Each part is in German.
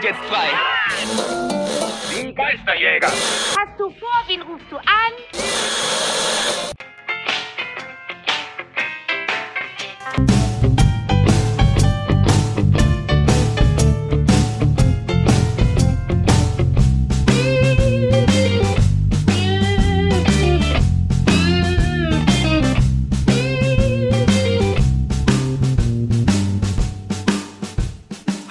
sind jetzt frei. Die Geisterjäger. Hast du vor, wen rufst du an?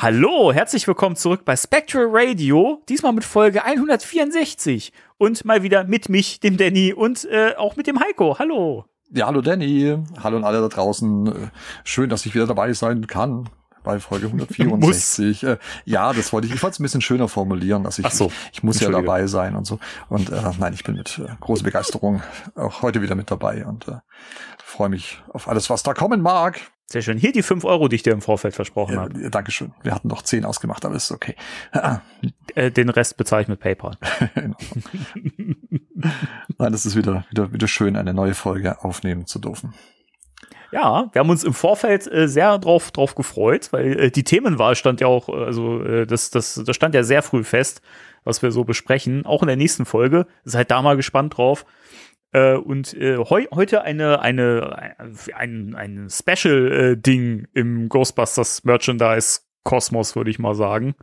Hallo, herzlich willkommen zurück bei Spectral Radio, diesmal mit Folge 164 und mal wieder mit mich, dem Danny und äh, auch mit dem Heiko. Hallo. Ja, hallo Danny. Hallo an alle da draußen. Äh, Schön, dass ich wieder dabei sein kann bei Folge 164. äh, ja, das wollte ich. Ich wollte es ein bisschen schöner formulieren. dass ich, so. ich, ich muss ja dabei sein und so. Und äh, nein, ich bin mit äh, großer Begeisterung auch heute wieder mit dabei und äh, freue mich auf alles, was da kommen mag. Sehr schön. Hier die 5 Euro, die ich dir im Vorfeld versprochen habe. Äh, Dankeschön. Wir hatten noch 10 ausgemacht, aber ist okay. Äh, den Rest bezahle ich mit PayPal. Ordnung. Nein, das ist wieder, wieder, wieder schön, eine neue Folge aufnehmen zu dürfen. Ja, wir haben uns im Vorfeld äh, sehr drauf, drauf gefreut, weil äh, die Themenwahl stand ja auch, äh, also äh, das, das, das stand ja sehr früh fest, was wir so besprechen, auch in der nächsten Folge. Seid da mal gespannt drauf. Äh, und äh, heu heute eine, eine, ein, ein Special-Ding im Ghostbusters Merchandise-Kosmos, würde ich mal sagen.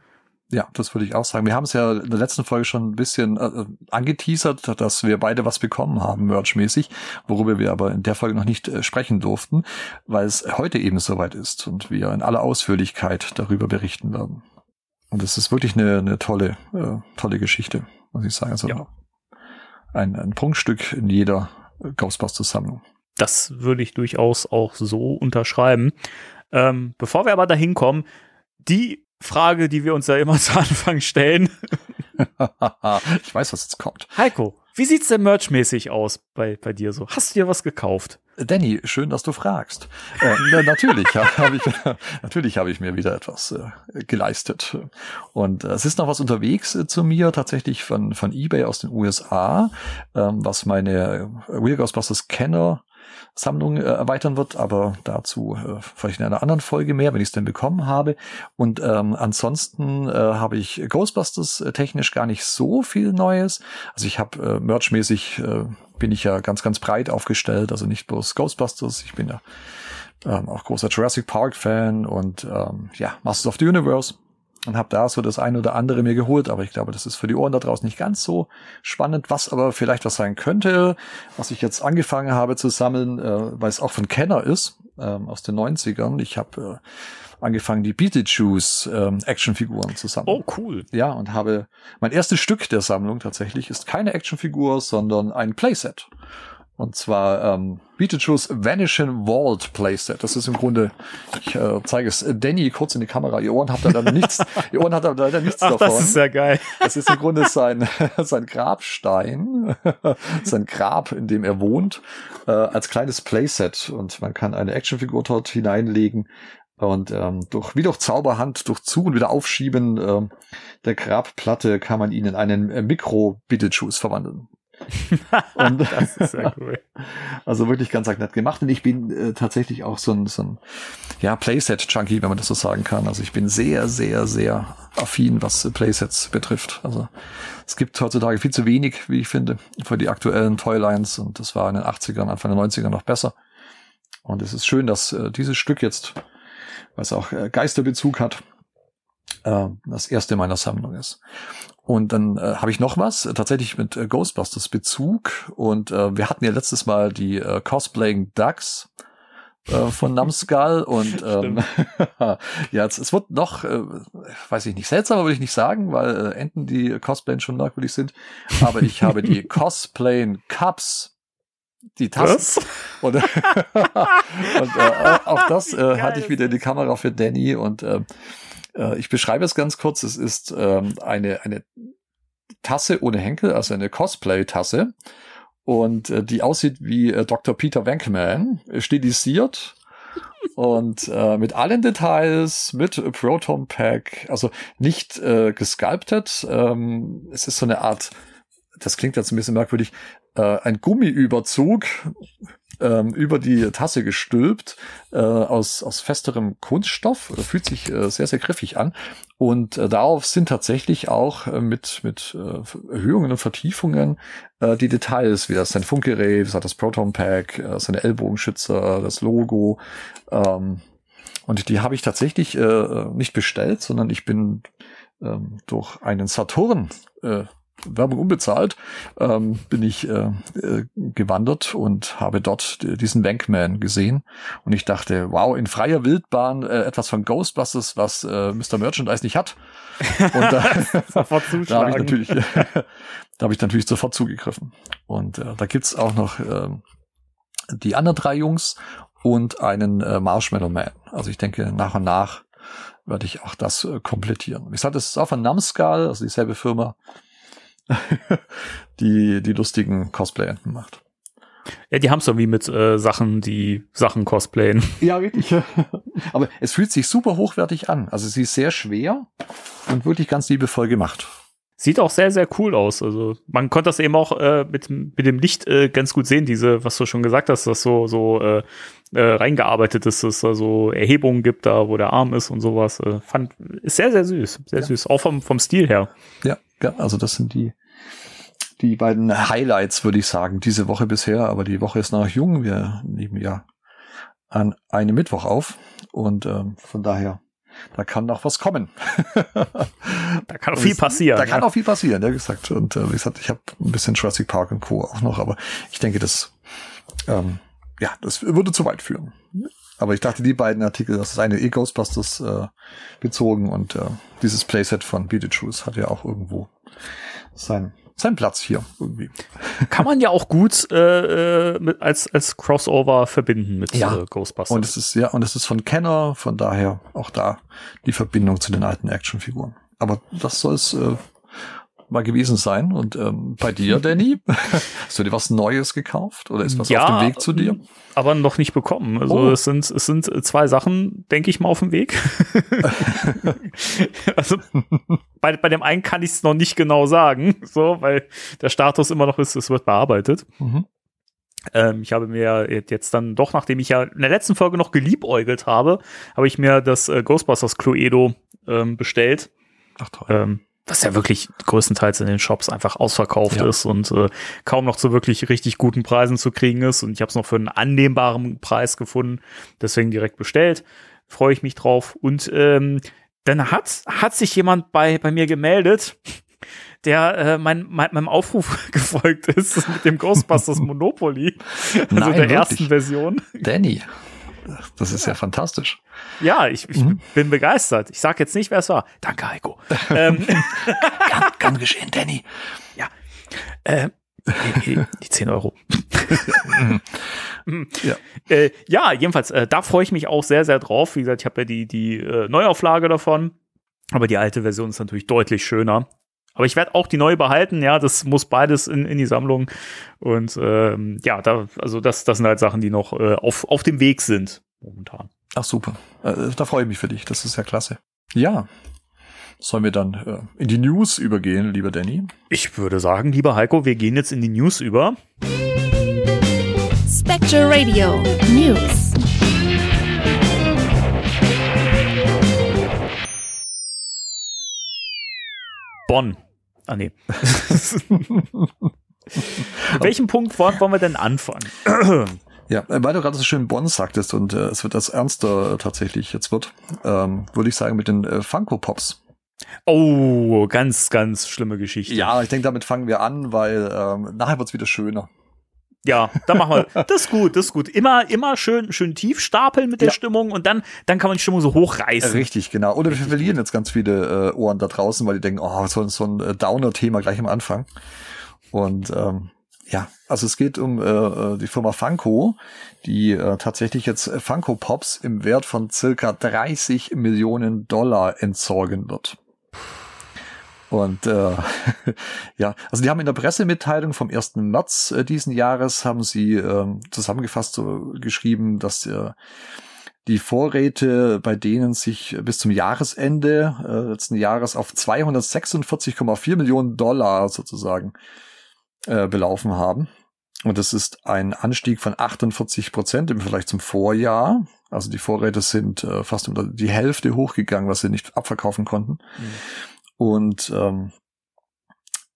Ja, das würde ich auch sagen. Wir haben es ja in der letzten Folge schon ein bisschen äh, angeteasert, dass wir beide was bekommen haben, merchmäßig, worüber wir aber in der Folge noch nicht äh, sprechen durften, weil es heute eben soweit ist und wir in aller Ausführlichkeit darüber berichten werden. Und es ist wirklich eine, eine tolle, äh, tolle Geschichte, muss ich sagen. Also Ja. Ein, ein Prunkstück in jeder Ghostbusters-Sammlung. Das würde ich durchaus auch so unterschreiben. Ähm, bevor wir aber dahin kommen, die Frage, die wir uns ja immer zu Anfang stellen. ich weiß, was jetzt kommt. Heiko, wie sieht's denn merchmäßig aus bei, bei dir so? Hast du dir was gekauft? Danny, schön, dass du fragst. Äh, na, natürlich habe ich, natürlich habe ich mir wieder etwas äh, geleistet. Und äh, es ist noch was unterwegs äh, zu mir, tatsächlich von, von eBay aus den USA, ähm, was meine Real Ghostbusters Kenner Sammlung äh, erweitern wird, aber dazu äh, vielleicht in einer anderen Folge mehr, wenn ich es denn bekommen habe. Und ähm, ansonsten äh, habe ich Ghostbusters äh, technisch gar nicht so viel Neues. Also ich habe äh, merchmäßig äh, bin ich ja ganz, ganz breit aufgestellt, also nicht bloß Ghostbusters, ich bin ja ähm, auch großer Jurassic Park Fan und ähm, ja, Masters of the Universe und habe da so das eine oder andere mir geholt, aber ich glaube, das ist für die Ohren da draußen nicht ganz so spannend, was aber vielleicht was sein könnte, was ich jetzt angefangen habe zu sammeln, äh, weil es auch von Kenner ist, ähm, aus den 90ern. Ich habe äh, angefangen, die Beetlejuice ähm, Actionfiguren zu sammeln. Oh, cool. Ja, und habe mein erstes Stück der Sammlung tatsächlich ist keine Actionfigur, sondern ein Playset. Und zwar ähm, Beetlejuice Vanishing Vault Playset. Das ist im Grunde, ich äh, zeige es Danny kurz in die Kamera. Ihr Ohren habt da leider nichts, ihr Ohren hat da leider nichts Ach, davon. das ist ja geil. Das ist im Grunde sein, sein Grabstein, sein Grab, in dem er wohnt, äh, als kleines Playset. Und man kann eine Actionfigur dort hineinlegen und ähm, durch, wie durch Zauberhand, durch Zu- und wieder Aufschieben ähm, der Grabplatte kann man ihn in einen äh, Mikro-Beetlejuice verwandeln. Und Das ist ja cool. also wirklich ganz nett gemacht. Und ich bin äh, tatsächlich auch so ein, so ein ja, Playset-Junkie, wenn man das so sagen kann. Also ich bin sehr, sehr, sehr affin, was äh, Playsets betrifft. Also es gibt heutzutage viel zu wenig, wie ich finde, für die aktuellen Toylines. Und das war in den 80ern, Anfang der 90er noch besser. Und es ist schön, dass äh, dieses Stück jetzt, was auch äh, Geisterbezug hat, äh, das erste meiner Sammlung ist. Und dann äh, habe ich noch was, tatsächlich mit äh, Ghostbusters Bezug. Und äh, wir hatten ja letztes Mal die äh, Cosplaying Ducks äh, von Numskull und ähm, ja, jetzt, es wird noch, äh, weiß ich nicht, seltsamer würde ich nicht sagen, weil äh, Enten, die Cosplayen schon merkwürdig sind, aber ich habe die Cosplayen Cups, die Tassen Was? und, und äh, auch das äh, hatte ich wieder in die Kamera für Danny und äh, äh, ich beschreibe es ganz kurz. Es ist ähm, eine, eine Tasse ohne Henkel, also eine Cosplay-Tasse und äh, die aussieht wie äh, Dr. Peter Venkman, äh, stilisiert und äh, mit allen Details, mit Proton Pack, also nicht äh, gesculptet. Ähm, es ist so eine Art, das klingt jetzt ein bisschen merkwürdig, äh, ein Gummiüberzug ähm, über die Tasse gestülpt äh, aus, aus festerem Kunststoff. Fühlt sich äh, sehr, sehr griffig an. Und äh, darauf sind tatsächlich auch äh, mit, mit äh, Erhöhungen und Vertiefungen äh, die Details, wie das sein Funkgerät, das das Proton Pack, äh, seine Ellbogenschützer, das Logo. Ähm, und die habe ich tatsächlich äh, nicht bestellt, sondern ich bin ähm, durch einen Saturn äh, Werbung unbezahlt, ähm, bin ich äh, äh, gewandert und habe dort diesen Wankman gesehen. Und ich dachte, wow, in freier Wildbahn äh, etwas von Ghostbusters, was äh, Mr. Merchandise nicht hat. Und da, da habe ich natürlich, da habe ich natürlich sofort zugegriffen. Und äh, da gibt's auch noch äh, die anderen drei Jungs und einen äh, Marshmallow Man. Also ich denke, nach und nach werde ich auch das äh, komplettieren. Wie gesagt, es ist auch von Namskull, also dieselbe Firma, die die lustigen Cosplay-Enten macht. Ja, die haben es irgendwie mit äh, Sachen, die Sachen cosplayen. Ja, richtig. Aber es fühlt sich super hochwertig an. Also sie ist sehr schwer und wirklich ganz liebevoll gemacht. Sieht auch sehr, sehr cool aus. Also man konnte das eben auch äh, mit, mit dem Licht äh, ganz gut sehen, diese, was du schon gesagt hast, dass so, so äh, äh, reingearbeitet ist, dass es da so Erhebungen gibt, da wo der Arm ist und sowas. Äh, fand, ist sehr, sehr süß. Sehr ja. süß. Auch vom, vom Stil her. Ja, ja, also das sind die, die beiden Highlights, würde ich sagen, diese Woche bisher. Aber die Woche ist noch jung. Wir nehmen ja an einem Mittwoch auf. Und ähm, von daher da kann noch was kommen. da kann auch viel passieren. Da kann ja. auch viel passieren, ja gesagt. Und äh, wie gesagt, ich habe ein bisschen Jurassic Park und Co. auch noch, aber ich denke, das, ähm, ja, das würde zu weit führen. Aber ich dachte, die beiden Artikel, das ist eine e Ghostbusters äh, bezogen und äh, dieses Playset von Beetlejuice hat ja auch irgendwo sein sein Platz hier irgendwie. Kann man ja auch gut äh, äh, mit, als, als Crossover verbinden mit ja. äh, Ghostbusters. Und es ist, ja, und es ist von Kenner, von daher auch da die Verbindung zu den alten Actionfiguren. Aber das soll es äh, mal gewesen sein. Und ähm, bei dir, Danny, hast du dir was Neues gekauft oder ist was ja, auf dem Weg zu dir? Aber noch nicht bekommen. Also oh. es sind es sind zwei Sachen, denke ich mal, auf dem Weg. also bei, bei dem einen kann ich es noch nicht genau sagen, so, weil der Status immer noch ist, es wird bearbeitet. Mhm. Ähm, ich habe mir jetzt dann doch, nachdem ich ja in der letzten Folge noch geliebäugelt habe, habe ich mir das äh, Ghostbusters Cluedo ähm, bestellt. Ach toll. Ähm, was ja wirklich größtenteils in den Shops einfach ausverkauft ja. ist und äh, kaum noch zu wirklich richtig guten Preisen zu kriegen ist. Und ich habe es noch für einen annehmbaren Preis gefunden, deswegen direkt bestellt. Freue ich mich drauf. Und ähm, dann hat, hat sich jemand bei, bei mir gemeldet, der äh, mein, mein, meinem Aufruf gefolgt ist mit dem Ghostbusters Monopoly, also Nein, der wirklich? ersten Version. Danny. Das ist ja fantastisch. Ja, ich, ich mhm. bin begeistert. Ich sage jetzt nicht, wer es war. Danke, Heiko. ähm, kann, kann geschehen, Danny. Ja. Äh, die, die 10 Euro. ja. Äh, ja, jedenfalls, äh, da freue ich mich auch sehr, sehr drauf. Wie gesagt, ich habe ja die, die äh, Neuauflage davon. Aber die alte Version ist natürlich deutlich schöner. Aber ich werde auch die neue behalten, ja, das muss beides in, in die Sammlung. Und ähm, ja, da, also das, das sind halt Sachen, die noch äh, auf, auf dem Weg sind momentan. Ach super. Äh, da freue ich mich für dich. Das ist ja klasse. Ja. Sollen wir dann äh, in die News übergehen, lieber Danny? Ich würde sagen, lieber Heiko, wir gehen jetzt in die News über. Spectre Radio News. Bonn. Ah, nee. welchem Punkt wollen wir denn anfangen? Ja, äh, weil du gerade so schön Bonn sagtest und äh, es wird das ernster tatsächlich jetzt wird, ähm, würde ich sagen mit den äh, Funko Pops. Oh, ganz, ganz schlimme Geschichte. Ja, ich denke, damit fangen wir an, weil ähm, nachher wird's wieder schöner. Ja, dann machen wir. Das ist gut, das ist gut. Immer, immer schön, schön tief stapeln mit der ja. Stimmung und dann, dann kann man die Stimmung so hochreißen. Richtig, genau. Oder wir verlieren jetzt ganz viele äh, Ohren da draußen, weil die denken, oh, so, so ein äh, Downer-Thema gleich am Anfang. Und ähm, ja, also es geht um äh, äh die Firma Funko, die äh, tatsächlich jetzt Funko Pops im Wert von circa 30 Millionen Dollar entsorgen wird. Und äh, ja, also die haben in der Pressemitteilung vom 1. März äh, diesen Jahres haben sie äh, zusammengefasst so geschrieben, dass äh, die Vorräte, bei denen sich bis zum Jahresende äh, letzten Jahres auf 246,4 Millionen Dollar sozusagen äh, belaufen haben. Und das ist ein Anstieg von 48 Prozent im Vergleich zum Vorjahr. Also die Vorräte sind äh, fast um die Hälfte hochgegangen, was sie nicht abverkaufen konnten. Mhm. Und ähm,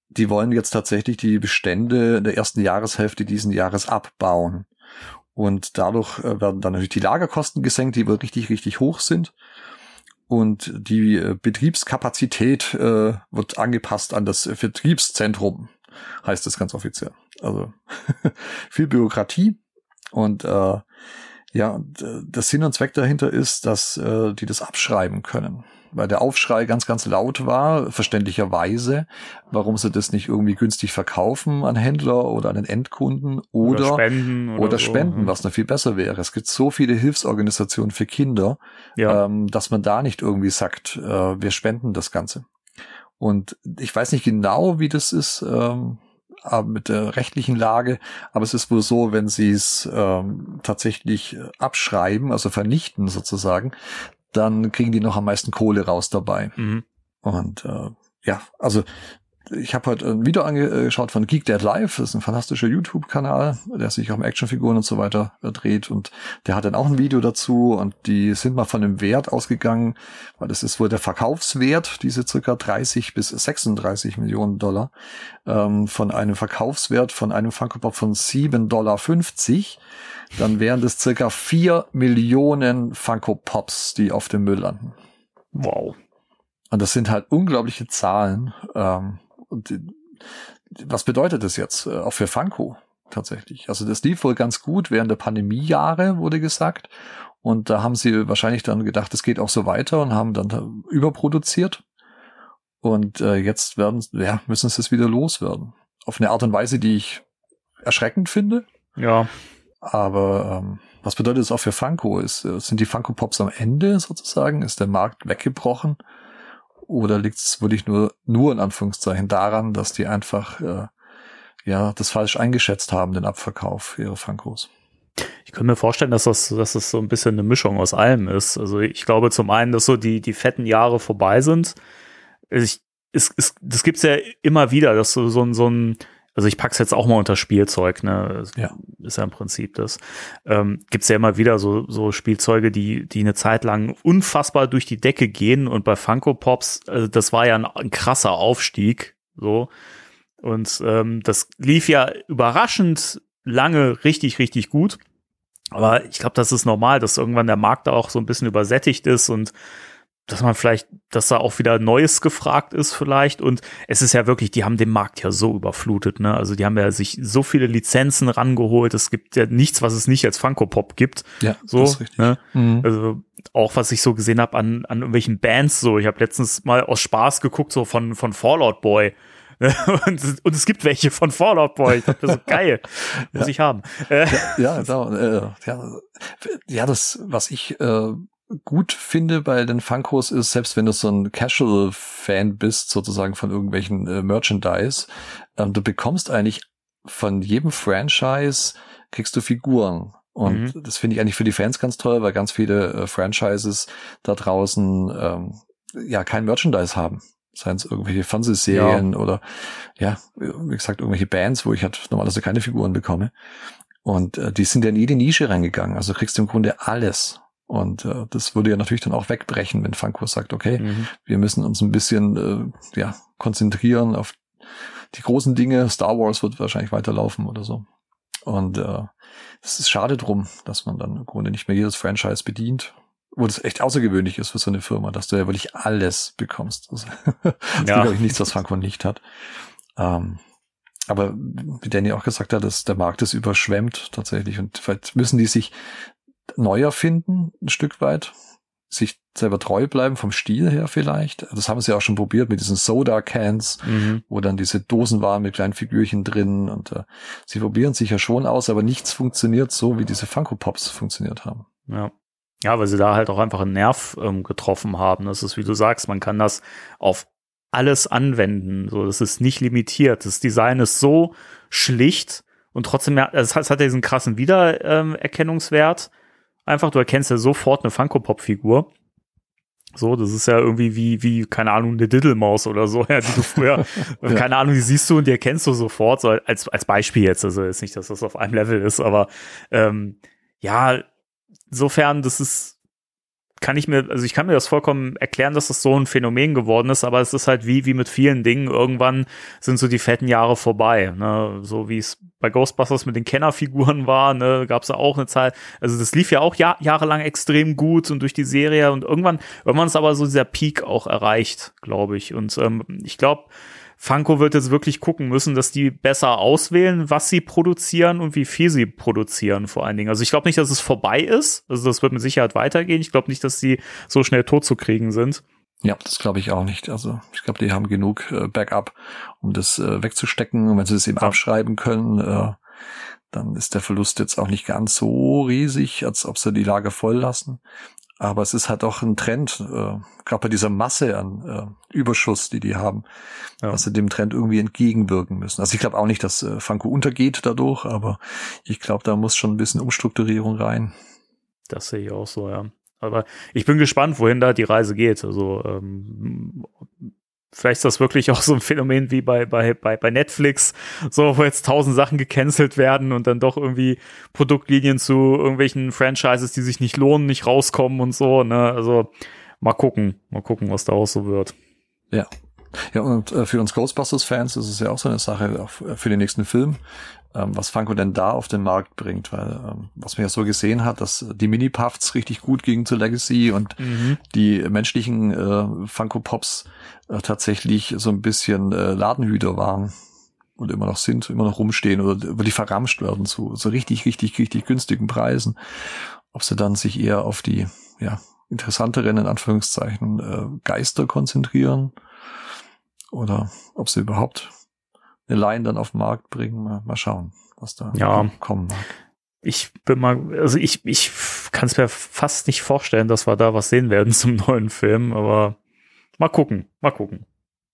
die wollen jetzt tatsächlich die Bestände der ersten Jahreshälfte diesen Jahres abbauen. Und dadurch äh, werden dann natürlich die Lagerkosten gesenkt, die wohl richtig, richtig hoch sind. Und die äh, Betriebskapazität äh, wird angepasst an das Vertriebszentrum, heißt es ganz offiziell. Also viel Bürokratie und äh, ja, der Sinn und Zweck dahinter ist, dass äh, die das abschreiben können weil der Aufschrei ganz, ganz laut war, verständlicherweise, warum sie das nicht irgendwie günstig verkaufen an Händler oder an den Endkunden oder, oder spenden, oder, oder spenden so. was noch viel besser wäre. Es gibt so viele Hilfsorganisationen für Kinder, ja. ähm, dass man da nicht irgendwie sagt, äh, wir spenden das Ganze. Und ich weiß nicht genau, wie das ist. Ähm, mit der rechtlichen Lage, aber es ist wohl so, wenn sie es ähm, tatsächlich abschreiben, also vernichten sozusagen, dann kriegen die noch am meisten Kohle raus dabei. Mhm. Und äh, ja, also ich habe heute ein Video angeschaut von Geek Dead Live, das ist ein fantastischer YouTube-Kanal, der sich auch um Actionfiguren und so weiter äh, dreht. Und der hat dann auch ein Video dazu. Und die sind mal von dem Wert ausgegangen, weil das ist wohl der Verkaufswert, diese circa 30 bis 36 Millionen Dollar, ähm, von einem Verkaufswert von einem Funko Pop von 7,50 Dollar dann wären das circa vier Millionen Funko Pops, die auf dem Müll landen. Wow. Und das sind halt unglaubliche Zahlen. Ähm, die, was bedeutet das jetzt äh, auch für Funko tatsächlich? Also das lief wohl ganz gut während der Pandemiejahre, wurde gesagt. Und da haben sie wahrscheinlich dann gedacht, es geht auch so weiter und haben dann überproduziert. Und äh, jetzt werden, ja, müssen sie es wieder loswerden. Auf eine Art und Weise, die ich erschreckend finde. Ja. Aber ähm, was bedeutet das auch für Funko? Ist, äh, sind die Funko Pops am Ende sozusagen? Ist der Markt weggebrochen? Oder liegt es wirklich nur, nur in Anführungszeichen daran, dass die einfach äh, ja das falsch eingeschätzt haben, den Abverkauf für ihre Funkos? Ich könnte mir vorstellen, dass das, dass das so ein bisschen eine Mischung aus allem ist. Also ich glaube zum einen, dass so die, die fetten Jahre vorbei sind. Ich, es, es, das gibt's ja immer wieder, dass so, so, so ein also ich pack's jetzt auch mal unter Spielzeug, ne? Ja. Ist ja im Prinzip das. Ähm, gibt's ja immer wieder so, so Spielzeuge, die, die eine Zeit lang unfassbar durch die Decke gehen und bei Funko Pops, also das war ja ein, ein krasser Aufstieg, so. Und ähm, das lief ja überraschend lange richtig, richtig gut. Aber ich glaube, das ist normal, dass irgendwann der Markt da auch so ein bisschen übersättigt ist und dass man vielleicht, dass da auch wieder Neues gefragt ist vielleicht. Und es ist ja wirklich, die haben den Markt ja so überflutet, ne? Also die haben ja sich so viele Lizenzen rangeholt. Es gibt ja nichts, was es nicht als Funko Pop gibt. Ja, so, das ist richtig. Ne? Mhm. Also auch was ich so gesehen habe an, an irgendwelchen Bands so. Ich habe letztens mal aus Spaß geguckt, so von, von Fallout Boy. und, und, es gibt welche von Fallout Boy. Ich dachte so, geil. Muss ja. ich haben. Ja, ja, ja, ja, ja, das, was ich äh, gut finde bei den Funkos ist, selbst wenn du so ein Casual-Fan bist, sozusagen von irgendwelchen äh, Merchandise, ähm, du bekommst eigentlich von jedem Franchise kriegst du Figuren. Und mhm. das finde ich eigentlich für die Fans ganz toll, weil ganz viele äh, Franchises da draußen ähm, ja kein Merchandise haben. Seien es irgendwelche Fernsehserien ja. oder ja, wie gesagt, irgendwelche Bands, wo ich halt normalerweise keine Figuren bekomme. Und äh, die sind ja in jede Nische reingegangen. Also kriegst du im Grunde alles. Und äh, das würde ja natürlich dann auch wegbrechen, wenn Funko sagt, okay, mhm. wir müssen uns ein bisschen äh, ja, konzentrieren auf die großen Dinge. Star Wars wird wahrscheinlich weiterlaufen oder so. Und äh, es ist schade drum, dass man dann im Grunde nicht mehr jedes Franchise bedient. Wo das echt außergewöhnlich ist für so eine Firma, dass du ja wirklich alles bekommst. Das, das ja. ist, glaube ich, nichts, was Funko nicht hat. Ähm, aber wie Danny auch gesagt hat, dass der Markt ist überschwemmt tatsächlich und vielleicht müssen die sich neu erfinden, ein Stück weit. Sich selber treu bleiben, vom Stil her vielleicht. Das haben sie auch schon probiert mit diesen Soda-Cans, mhm. wo dann diese Dosen waren mit kleinen Figürchen drin. Und äh, sie probieren sich ja schon aus, aber nichts funktioniert so, wie diese Funko Pops funktioniert haben. Ja. Ja, weil sie da halt auch einfach einen Nerv ähm, getroffen haben. Das ist, wie du sagst, man kann das auf alles anwenden. So, das ist nicht limitiert. Das Design ist so schlicht und trotzdem, es hat, es hat diesen krassen Wiedererkennungswert. Einfach, du erkennst ja sofort eine Funko-Pop-Figur. So, das ist ja irgendwie wie, wie, keine Ahnung, eine Diddlemaus oder so, ja, die du früher, ja. keine Ahnung, die siehst du und die erkennst du sofort, so als, als Beispiel jetzt. Also jetzt nicht, dass das auf einem Level ist, aber ähm, ja, insofern, das ist, kann ich mir, also ich kann mir das vollkommen erklären, dass das so ein Phänomen geworden ist, aber es ist halt wie, wie mit vielen Dingen. Irgendwann sind so die fetten Jahre vorbei, ne? So wie es bei Ghostbusters mit den Kennerfiguren war, ne, gab es auch eine Zeit, also das lief ja auch jahr, jahrelang extrem gut und durch die Serie und irgendwann, irgendwann ist aber so dieser Peak auch erreicht, glaube ich. Und ähm, ich glaube, Funko wird jetzt wirklich gucken müssen, dass die besser auswählen, was sie produzieren und wie viel sie produzieren, vor allen Dingen. Also ich glaube nicht, dass es vorbei ist. Also das wird mit Sicherheit weitergehen. Ich glaube nicht, dass sie so schnell tot zu kriegen sind. Ja, das glaube ich auch nicht. Also ich glaube, die haben genug äh, Backup, um das äh, wegzustecken. Und wenn sie das eben ja. abschreiben können, äh, dann ist der Verlust jetzt auch nicht ganz so riesig, als ob sie die Lager voll lassen. Aber es ist halt auch ein Trend, äh, gerade bei dieser Masse an äh, Überschuss, die die haben, ja. dass sie dem Trend irgendwie entgegenwirken müssen. Also ich glaube auch nicht, dass äh, Funko untergeht dadurch, aber ich glaube, da muss schon ein bisschen Umstrukturierung rein. Das sehe ich auch so, ja. Aber ich bin gespannt, wohin da die Reise geht. Also ähm, vielleicht ist das wirklich auch so ein Phänomen wie bei, bei, bei, bei Netflix, so wo jetzt tausend Sachen gecancelt werden und dann doch irgendwie Produktlinien zu irgendwelchen Franchises, die sich nicht lohnen, nicht rauskommen und so. Ne? Also mal gucken, mal gucken, was da auch so wird. Ja. Ja, und äh, für uns Ghostbusters-Fans ist es ja auch so eine Sache, auch für den nächsten Film ähm, was Funko denn da auf den Markt bringt, weil ähm, was man ja so gesehen hat, dass die Mini-Puffs richtig gut gingen zu Legacy und mhm. die menschlichen äh, Funko Pops äh, tatsächlich so ein bisschen äh, Ladenhüter waren und immer noch sind, immer noch rumstehen oder die verramscht werden zu so richtig, richtig, richtig günstigen Preisen. Ob sie dann sich eher auf die ja, interessanteren, in Anführungszeichen, äh, Geister konzentrieren oder ob sie überhaupt eine Line dann auf den Markt bringen. Mal, mal schauen, was da ja. kommen mag. Ich bin mal, also ich, ich kann es mir fast nicht vorstellen, dass wir da was sehen werden zum neuen Film, aber mal gucken, mal gucken.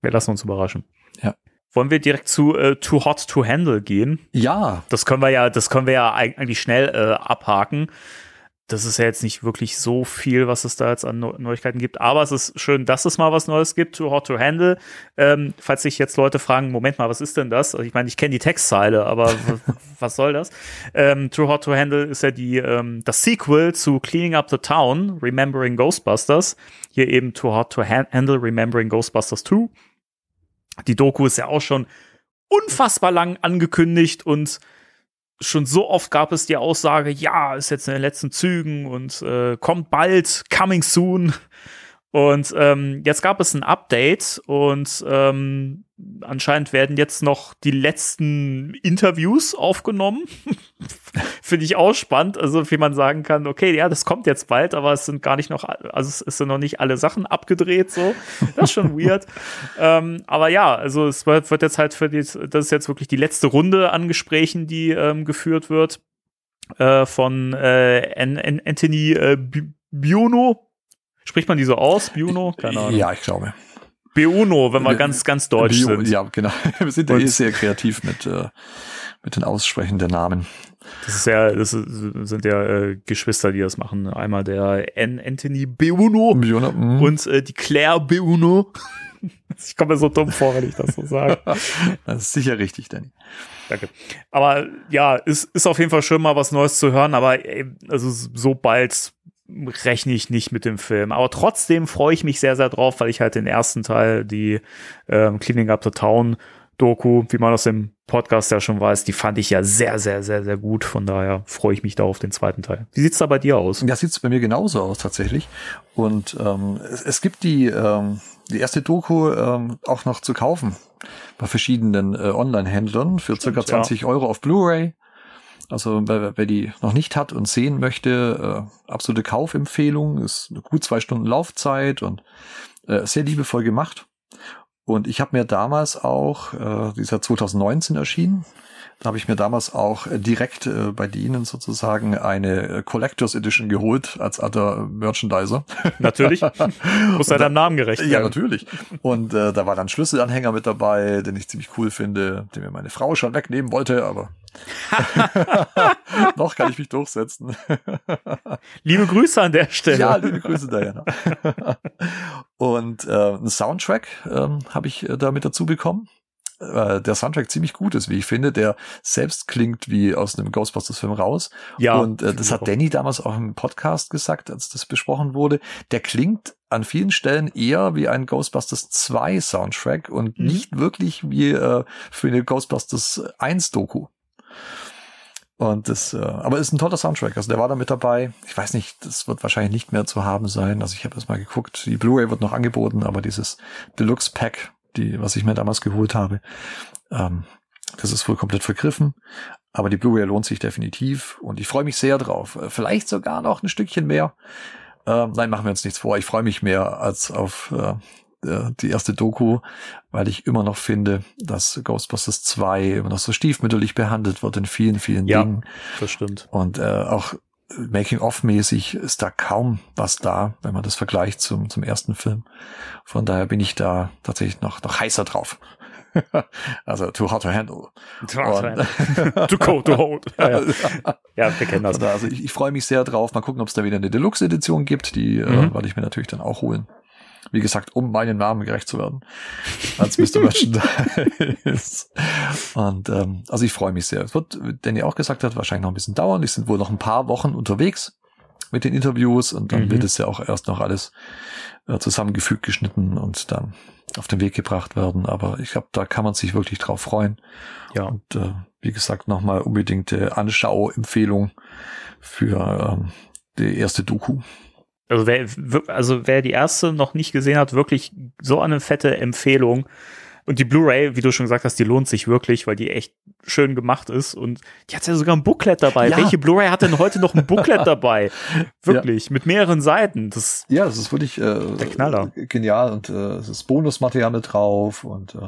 Wir lassen uns überraschen. Ja. Wollen wir direkt zu äh, Too Hot to Handle gehen? Ja. Das können wir ja, das können wir ja eigentlich schnell äh, abhaken das ist ja jetzt nicht wirklich so viel, was es da jetzt an Neuigkeiten gibt. Aber es ist schön, dass es mal was Neues gibt, Too Hot to Handle. Ähm, falls sich jetzt Leute fragen, Moment mal, was ist denn das? Also ich meine, ich kenne die Textzeile, aber was soll das? Ähm, Too Hot to Handle ist ja die, ähm, das Sequel zu Cleaning Up the Town, Remembering Ghostbusters. Hier eben Too Hot to Handle, Remembering Ghostbusters 2. Die Doku ist ja auch schon unfassbar lang angekündigt und schon so oft gab es die Aussage, ja, ist jetzt in den letzten Zügen und äh, kommt bald, coming soon. Und ähm, jetzt gab es ein Update und ähm, anscheinend werden jetzt noch die letzten Interviews aufgenommen. Finde ich auch spannend. Also, wie man sagen kann, okay, ja, das kommt jetzt bald, aber es sind gar nicht noch, also es sind noch nicht alle Sachen abgedreht, so. Das ist schon weird. ähm, aber ja, also es wird, wird jetzt halt für die, das ist jetzt wirklich die letzte Runde an Gesprächen, die ähm, geführt wird. Äh, von äh, Anthony äh, Biono, Spricht man die so aus, Biuno? Keine Ahnung. Ja, ich glaube. Biuno, wenn wir ganz, ganz deutsch Bio, sind. Ja, genau. Wir sind ja eh sehr kreativ mit, äh, mit den Aussprechen der Namen. Das ist ja, das sind ja äh, Geschwister, die das machen. Einmal der N. Anthony Beuno mm. und äh, die Claire Beuno. ich komme mir so dumm vor, wenn ich das so sage. das ist sicher richtig, Danny. Danke. Aber ja, ist, ist auf jeden Fall schön, mal was Neues zu hören, aber ey, also so bald rechne ich nicht mit dem Film. Aber trotzdem freue ich mich sehr, sehr drauf, weil ich halt den ersten Teil, die ähm, Cleaning Up the Town Doku, wie man aus dem Podcast ja schon weiß, die fand ich ja sehr, sehr, sehr, sehr gut. Von daher freue ich mich da auf den zweiten Teil. Wie sieht's da bei dir aus? Ja, sieht's bei mir genauso aus tatsächlich. Und ähm, es, es gibt die, ähm, die erste Doku ähm, auch noch zu kaufen bei verschiedenen äh, Online-Händlern für Stimmt, circa 20 ja. Euro auf Blu-ray. Also wer, wer die noch nicht hat und sehen möchte, äh, absolute Kaufempfehlung, ist eine gut zwei Stunden Laufzeit und äh, sehr liebevoll gemacht. Und ich habe mir damals auch, äh, dieser 2019 erschienen, da habe ich mir damals auch äh, direkt äh, bei denen sozusagen eine äh, Collectors Edition geholt als alter Merchandiser. Natürlich. Muss ja deinem Namen gerecht werden. Ja, natürlich. Und äh, da war dann Schlüsselanhänger mit dabei, den ich ziemlich cool finde, den mir meine Frau schon wegnehmen wollte, aber Noch kann ich mich durchsetzen. Liebe Grüße an der Stelle. Ja, liebe Grüße, Diana. Und äh, einen Soundtrack ähm, habe ich äh, damit dazu bekommen. Äh, der Soundtrack ziemlich gut ist, wie ich finde. Der selbst klingt wie aus einem Ghostbusters-Film raus. Ja, Und äh, das hat Danny damals auch im Podcast gesagt, als das besprochen wurde. Der klingt an vielen Stellen eher wie ein Ghostbusters 2 Soundtrack und Mhm. nicht wirklich wie äh, für eine Ghostbusters 1 Doku. Und das, äh, aber ist ein toller Soundtrack. Also der war da mit dabei. Ich weiß nicht, das wird wahrscheinlich nicht mehr zu haben sein. Also ich habe das mal geguckt. Die Blu-ray wird noch angeboten, aber dieses Deluxe Pack, die, was ich mir damals geholt habe, ähm, das ist wohl komplett vergriffen. Aber die Blu-ray lohnt sich definitiv und ich freue mich sehr drauf. Äh, Vielleicht sogar noch ein Stückchen mehr. Ähm, nein, machen wir uns nichts vor. Ich freue mich mehr als auf äh, äh, die erste Doku, weil ich immer noch finde, dass Ghostbusters 2 immer noch so stiefmütterlich behandelt wird in vielen, vielen Ja. Dingen. Das stimmt. Und äh, auch Making-of-mäßig ist da kaum was da, wenn man das vergleicht zum, zum ersten Film. Von daher bin ich da tatsächlich noch, noch heißer drauf. also too hot to handle. Und- to go, to hold. Ja, ja. ja, wir kennen das. Also ich, ich freue mich sehr drauf. Mal gucken, ob es da wieder eine Deluxe-Edition gibt. Die äh, Mhm. werde ich mir natürlich dann auch holen. Wie gesagt, um meinem Namen gerecht zu werden. Als Mr. Merchandise. Und ähm, also ich freue mich sehr. Es wird, wie Danny auch gesagt hat, wahrscheinlich noch ein bisschen dauern. Die sind wohl noch ein paar Wochen unterwegs mit den Interviews und dann Mhm. wird es ja auch erst noch alles äh, zusammengefügt, geschnitten und dann auf den Weg gebracht werden. Aber ich glaube, da kann man sich wirklich drauf freuen. Ja. Und äh, wie gesagt, nochmal unbedingte Anschauempfehlung für ähm, die erste Doku. Also wer, also wer die erste noch nicht gesehen hat, wirklich so eine fette Empfehlung. Und die Blu-ray, wie du schon gesagt hast, die lohnt sich wirklich, weil die echt schön gemacht ist. Und die hat ja sogar ein Booklet dabei. Ja. Welche Blu-ray hat denn heute noch ein Booklet dabei? Wirklich, mit mehreren Seiten. Das, Ja, das ist wirklich äh, Der Knaller. genial und äh, es ist Bonusmaterial mit drauf und äh,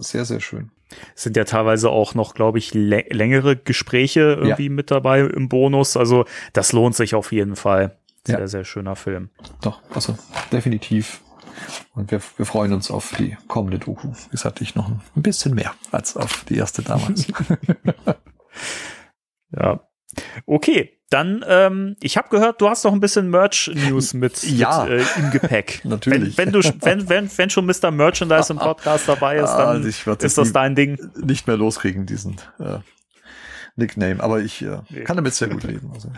sehr, sehr schön. sind ja teilweise auch noch, glaube ich, lä längere Gespräche irgendwie mit dabei im Bonus. Also das lohnt sich auf jeden Fall. Sehr, Ja. sehr schöner Film. Doch, also definitiv. Und wir, wir freuen uns auf die kommende Doku. Wie gesagt, ich noch ein bisschen mehr als auf die erste damals. Ja. Okay, dann, ähm, ich habe gehört, du hast noch ein bisschen Merch-News mit, Ja. mit äh, im Gepäck. Natürlich. Wenn, wenn, du, wenn, wenn, wenn schon Mr. Merchandise im Podcast dabei ist, dann Also ich werd ist das das dein Ding. nicht mehr loskriegen, diesen äh, Nickname. Aber ich äh, Nee. kann damit sehr gut leben. Also.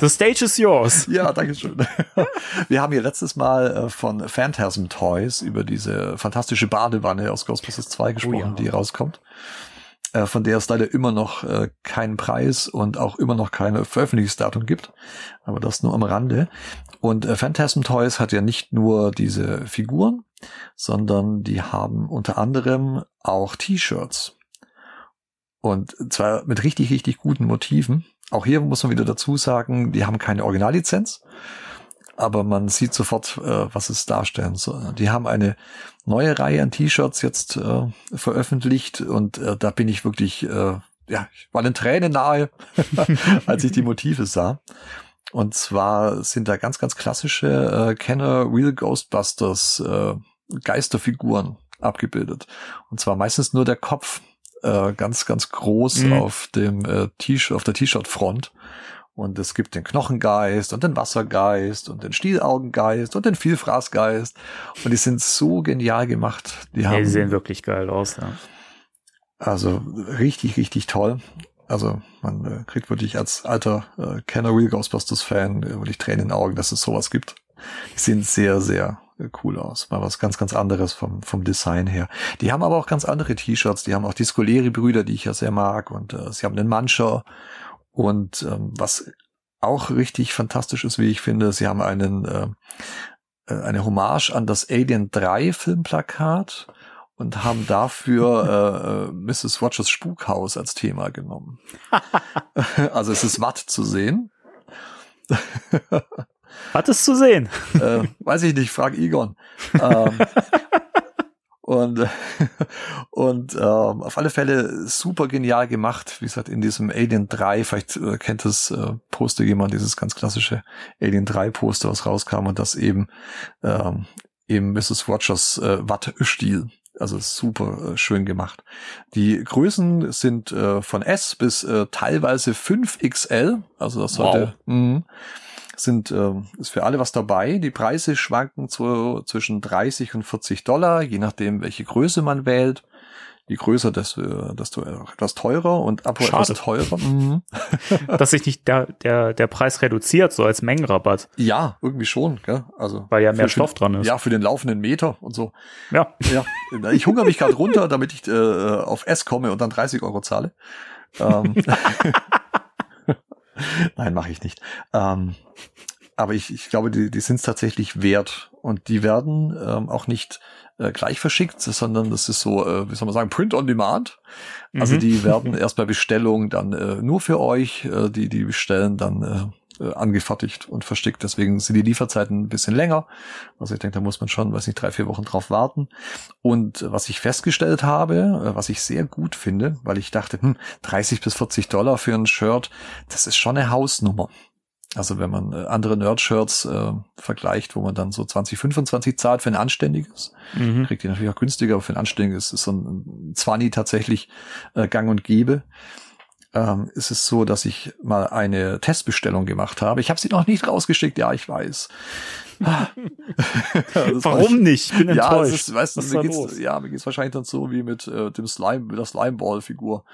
The stage is yours. Ja, danke schön. Wir haben hier letztes Mal äh, von Phantasm Toys über diese fantastische Badewanne aus Ghostbusters 2 gesprochen, ja. die rauskommt. Äh, von der es leider immer noch äh, keinen Preis und auch immer noch keine Veröffentlichungsdatum gibt. Aber das nur am Rande. Und äh, Phantasm Toys hat ja nicht nur diese Figuren, sondern die haben unter anderem auch T-Shirts. Und zwar mit richtig, richtig guten Motiven. Auch hier muss man wieder dazu sagen, die haben keine Originallizenz, aber man sieht sofort, äh, was es darstellen soll. Die haben eine neue Reihe an T-Shirts jetzt äh, veröffentlicht und äh, da bin ich wirklich, äh, ja, ich war den Tränen nahe, als ich die Motive sah. Und zwar sind da ganz, ganz klassische äh, Kenner Real Ghostbusters äh, Geisterfiguren abgebildet. Und zwar meistens nur der Kopf äh, ganz, ganz groß Mhm. auf dem äh, T-Shirt, auf der T-Shirt-Front. Und es gibt den Knochengeist und den Wassergeist und den Stielaugengeist und den Vielfraßgeist. Und die sind so genial gemacht. Die Ja, haben die sehen wirklich geil aus. Ja. also richtig, richtig toll. Also man äh, kriegt wirklich als alter äh, Kenner Real Ghostbusters Fan äh, wirklich Tränen in den Augen, dass es sowas gibt. Die sehen sehr, sehr cool aus. Mal was ganz, ganz anderes vom, vom Design her. Die haben aber auch ganz andere T-Shirts. Die haben auch die Scoleri-Brüder, die ich ja sehr mag. Und äh, sie haben den Mancher. Und ähm, was auch richtig fantastisch ist, wie ich finde, sie haben einen äh, äh, eine Hommage an das Alien 3 Filmplakat und haben dafür äh, äh, Mrs. Rogers Spukhaus als Thema genommen. also es ist Watt zu sehen. Hat es zu sehen. äh, weiß ich nicht, frag Egon. Ähm, und und ähm, auf alle Fälle super genial gemacht, wie gesagt, in diesem Alien 3, vielleicht äh, kennt das äh, Poster jemand, dieses ganz klassische Alien 3 Poster, was rauskam und das eben ähm, eben Mrs. Rogers äh, Wattstil Also super äh, schön gemacht. Die Größen sind äh, von S bis äh, teilweise 5XL. Also das sollte, Wow. mh, sind äh, ist für alle was dabei. Die Preise schwanken zu, zwischen 30 und 40 Dollar, je nachdem, welche Größe man wählt. Je größer, desto, desto etwas teurer und ab Schade. etwas teurer. Mhm. Dass sich nicht der, der, der Preis reduziert, so als Mengenrabatt, Ja, irgendwie schon. Gell? Also weil ja mehr für- Stoff dran ist. Ja, für den laufenden Meter und so. ja. Ja, ich hungere mich gerade runter, damit ich äh, auf S komme und dann 30 Euro zahle. Ähm, Nein, mache ich nicht. Ähm, aber ich, ich glaube, die, die sind es tatsächlich wert. Und die werden ähm, auch nicht äh, gleich verschickt, sondern das ist so, äh, wie soll man sagen, Print on Demand. Also Mhm. die werden erst bei Bestellung dann äh, nur für euch, äh, die die bestellen, dann äh, angefertigt und verschickt. Deswegen sind die Lieferzeiten ein bisschen länger. Also ich denke, da muss man schon, weiß nicht, drei, vier Wochen drauf warten. Und äh, was ich festgestellt habe, äh, was ich sehr gut finde, weil ich dachte, hm, 30 bis 40 Dollar für ein Shirt, das ist schon eine Hausnummer. Also wenn man andere Nerd-Shirts äh, vergleicht, wo man dann so 20, 25 zahlt für ein anständiges, Mhm. kriegt die natürlich auch günstiger, aber für ein anständiges ist so ein 20 tatsächlich äh, gang und gäbe. Ähm, ist es so, dass ich mal eine Testbestellung gemacht habe. Ich habe sie noch nicht rausgeschickt, ja, ich weiß. Warum nicht? Ich bin ja, enttäuscht. es ist, weißt mir geht's, ja, mir geht's wahrscheinlich dann so wie mit äh, dem Slime, mit der Slimeball-Figur,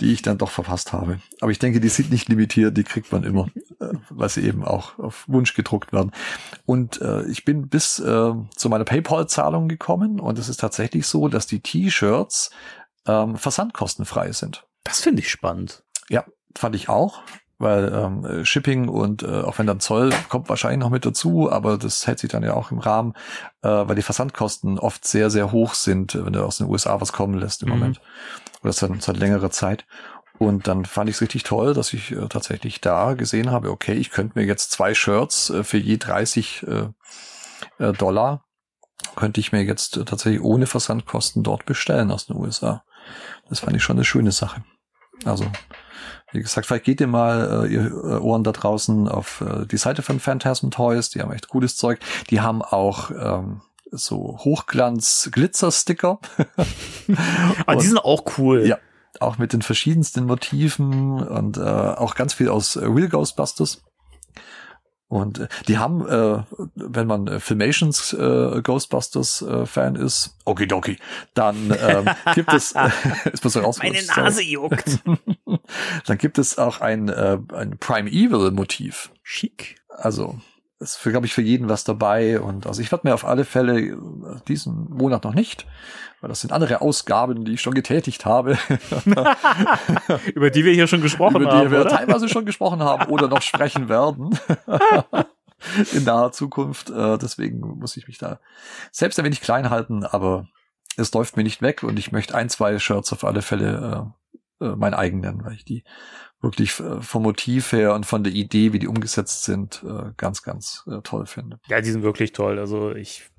die ich dann doch verpasst habe. Aber ich denke, die sind nicht limitiert, die kriegt man immer, äh, weil sie eben auch auf Wunsch gedruckt werden. Und äh, ich bin bis äh, zu meiner PayPal-Zahlung gekommen und es ist tatsächlich so, dass die T-Shirts ähm, versandkostenfrei sind. Das finde ich spannend. Ja, fand ich auch, weil ähm, äh, Shipping und äh, auch wenn dann Zoll kommt wahrscheinlich noch mit dazu, aber das hält sich dann ja auch im Rahmen, äh, weil die Versandkosten oft sehr, sehr hoch sind, äh, wenn du aus den USA was kommen lässt im Mhm. Moment. Oder seit, seit längerer Zeit. Und dann fand ich es richtig toll, dass ich äh, tatsächlich da gesehen habe, okay, ich könnte mir jetzt zwei Shirts äh, für je 30 äh, äh, Dollar, könnte ich mir jetzt äh, tatsächlich ohne Versandkosten dort bestellen aus den USA. Das fand ich schon eine schöne Sache. Also, wie gesagt, vielleicht geht ihr mal, äh, ihr äh, Ohren da draußen, auf äh, die Seite von Phantasm Toys. Die haben echt cooles Zeug. Die haben auch ähm, so Hochglanz-Glitzer-Sticker. Aber Und- die sind auch cool. Ja. auch mit den verschiedensten Motiven und äh, auch ganz viel aus äh, Real Ghostbusters. Und äh, die haben, äh, wenn man äh, Filmations äh, Ghostbusters äh, Fan ist, okidoki, dann ähm, gibt es, äh, ist man so raus, Meine Nase juckt. dann gibt es auch ein, äh, ein Prime Evil Motiv. Schick. Also ist für, glaube ich, für jeden was dabei. Und also ich werde mir auf alle Fälle äh, diesen Monat noch nicht, weil das sind andere Ausgaben, die ich schon getätigt habe, Über die wir hier schon gesprochen über die haben, wir oder? teilweise schon gesprochen haben oder noch sprechen werden. In naher Zukunft. Äh, deswegen muss ich mich da selbst ein wenig klein halten, aber es läuft mir nicht weg und ich möchte ein, zwei Shirts auf alle Fälle äh, äh, mein eigen nennen, weil ich die wirklich vom Motiv her und von der Idee, wie die umgesetzt sind, ganz, ganz toll finde. Ja, die sind wirklich toll. Also ich,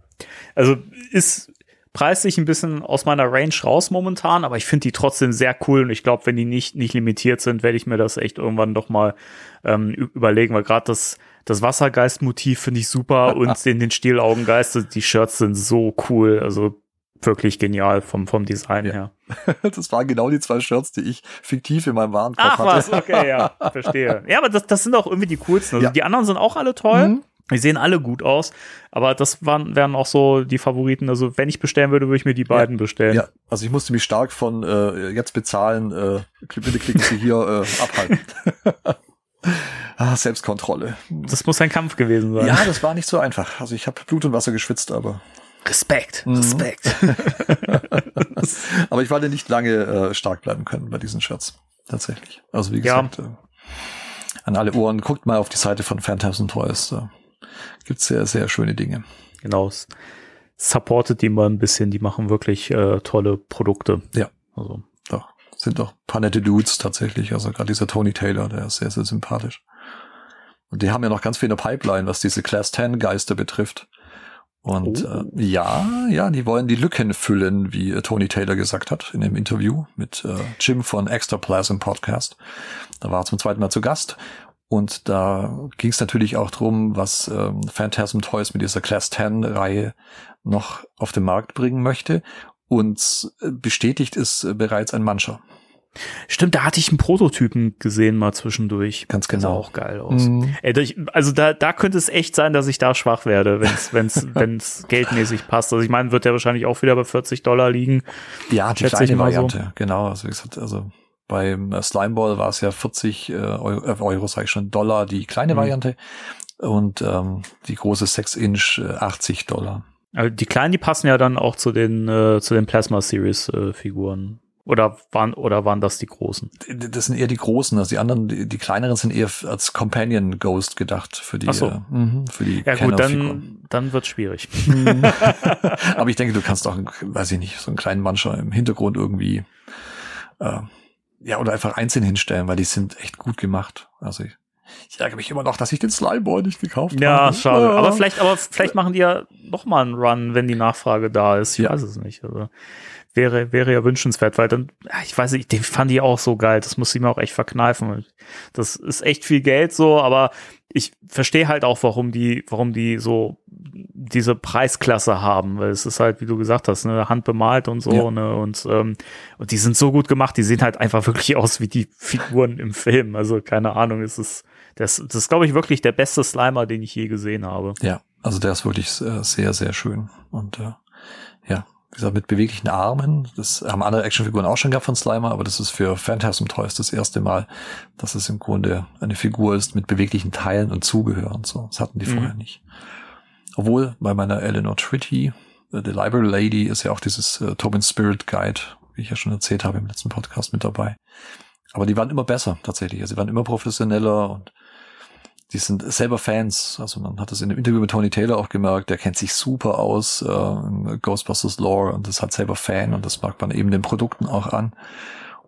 also ist preislich ein bisschen aus meiner Range raus momentan, aber ich finde die trotzdem sehr cool und ich glaube, wenn die nicht, nicht limitiert sind, werde ich mir das echt irgendwann doch mal ähm, überlegen, weil gerade das, das Wassergeist-Motiv finde ich super und den, den Stielaugengeist, die Shirts sind so cool, also wirklich genial vom, vom Design Ja. her. Das waren genau die zwei Shirts, die ich fiktiv in meinem Warenkorb Ach hatte. was, okay, ja, verstehe. Ja, aber das, das sind auch irgendwie die coolsten. Also Ja. die anderen sind auch alle toll. Mhm. Die sehen alle gut aus, aber das waren, wären auch so die Favoriten. Also wenn ich bestellen würde, würde ich mir die beiden bestellen. Ja, also ich musste mich stark von äh, jetzt bezahlen, äh, bitte klicken Sie hier äh, abhalten. ah, Selbstkontrolle. Das muss ein Kampf gewesen sein. Ja, das war nicht so einfach. Also ich habe Blut und Wasser geschwitzt, aber Respekt, Mhm. Respekt. aber ich werde nicht lange äh, stark bleiben können bei diesen Shirts. Tatsächlich. Also wie Ja. gesagt, äh, an alle Ohren, guckt mal auf die Seite von Phantasm Toys. Da gibt's sehr, sehr schöne Dinge. genau. Supportet die mal ein bisschen, die machen wirklich äh, tolle Produkte. Ja. Also, Doch, sind doch ein paar nette Dudes tatsächlich. Also gerade dieser Tony Taylor, der ist sehr, sehr sympathisch. Und die haben ja noch ganz viel in der Pipeline, was diese Class 10 Geister betrifft. Und Oh. äh, ja, ja, die wollen die Lücken füllen, wie äh, Tony Taylor gesagt hat in dem Interview mit äh, Jim von Extraplasm Podcast. Da war er zum zweiten Mal zu Gast. Und da ging es natürlich auch drum, was ähm, Phantasm Toys mit dieser Class 10 Reihe noch auf den Markt bringen möchte. und bestätigt ist äh, bereits ein mancher. Stimmt, da hatte ich einen Prototypen gesehen mal zwischendurch. Ganz Das sah genau. auch geil aus. Mhm. Ey, also da, da könnte es echt sein, dass ich da schwach werde, wenn's, wenn's, wenn's geldmäßig passt. Also ich meine, wird der wahrscheinlich auch wieder bei 40 Dollar liegen. Ja, die kleine mal so. Variante, genau. Also wie gesagt, also beim äh, Slimeball war es ja 40 äh, Euro, äh, Euro sag ich schon, Dollar die kleine Mhm. Variante und ähm, die große 6-Inch äh, 80 Dollar. Also die kleinen, die passen ja dann auch zu den, äh, zu den Plasma Series äh, Figuren. Oder waren, oder waren das die großen? Das sind eher die großen, also die anderen, die, die kleineren sind eher als Companion Ghost gedacht für die, Ach so. äh, mhm, für die Ja gut, dann, dann wird schwierig. Aber ich denke, du kannst auch, weiß ich nicht, so einen kleinen Mancher im Hintergrund irgendwie, äh, ja, oder einfach einzeln hinstellen, weil die sind echt gut gemacht. Also ich, ich ärgere mich immer noch, dass ich den Slimeball nicht gekauft Ja, habe. schade. Ah. Aber vielleicht, aber vielleicht machen die ja noch mal einen Run, wenn die Nachfrage da ist. Ich Ja. weiß es nicht. Also wäre, wäre ja wünschenswert, weil dann, ja, ich weiß nicht, den fand ich auch so geil. Das muss ich mir auch echt verkneifen. Das ist echt viel Geld so, aber ich verstehe halt auch, warum die, warum die so diese Preisklasse haben, weil es ist halt, wie du gesagt hast, ne, handbemalt und so, Ja. ne, und, ähm, und die sind so gut gemacht, die sehen halt einfach wirklich aus wie die Figuren im Film. Also keine Ahnung, es ist, das, das ist, glaube ich, wirklich der beste Slimer, den ich je gesehen habe. Ja, also der ist wirklich äh, sehr, sehr schön. Und äh, gesagt, mit beweglichen Armen. Das haben andere Actionfiguren auch schon gehabt von Slimer, aber das ist für Phantasm Toys das erste Mal, dass es im Grunde eine Figur ist mit beweglichen Teilen und Zubehör und so. Das hatten die Mhm. vorher nicht. Obwohl bei meiner Eleanor Tritty, äh, The Library Lady, ist ja auch dieses äh, Tobin Spirit Guide, wie ich ja schon erzählt habe im letzten Podcast mit dabei. Aber die waren immer besser tatsächlich. Also die waren immer professioneller und die sind selber Fans. Also man hat das in dem Interview mit Tony Taylor auch gemerkt, der kennt sich super aus äh, Ghostbusters Lore und ist halt selber Fan und das mag man eben den Produkten auch an.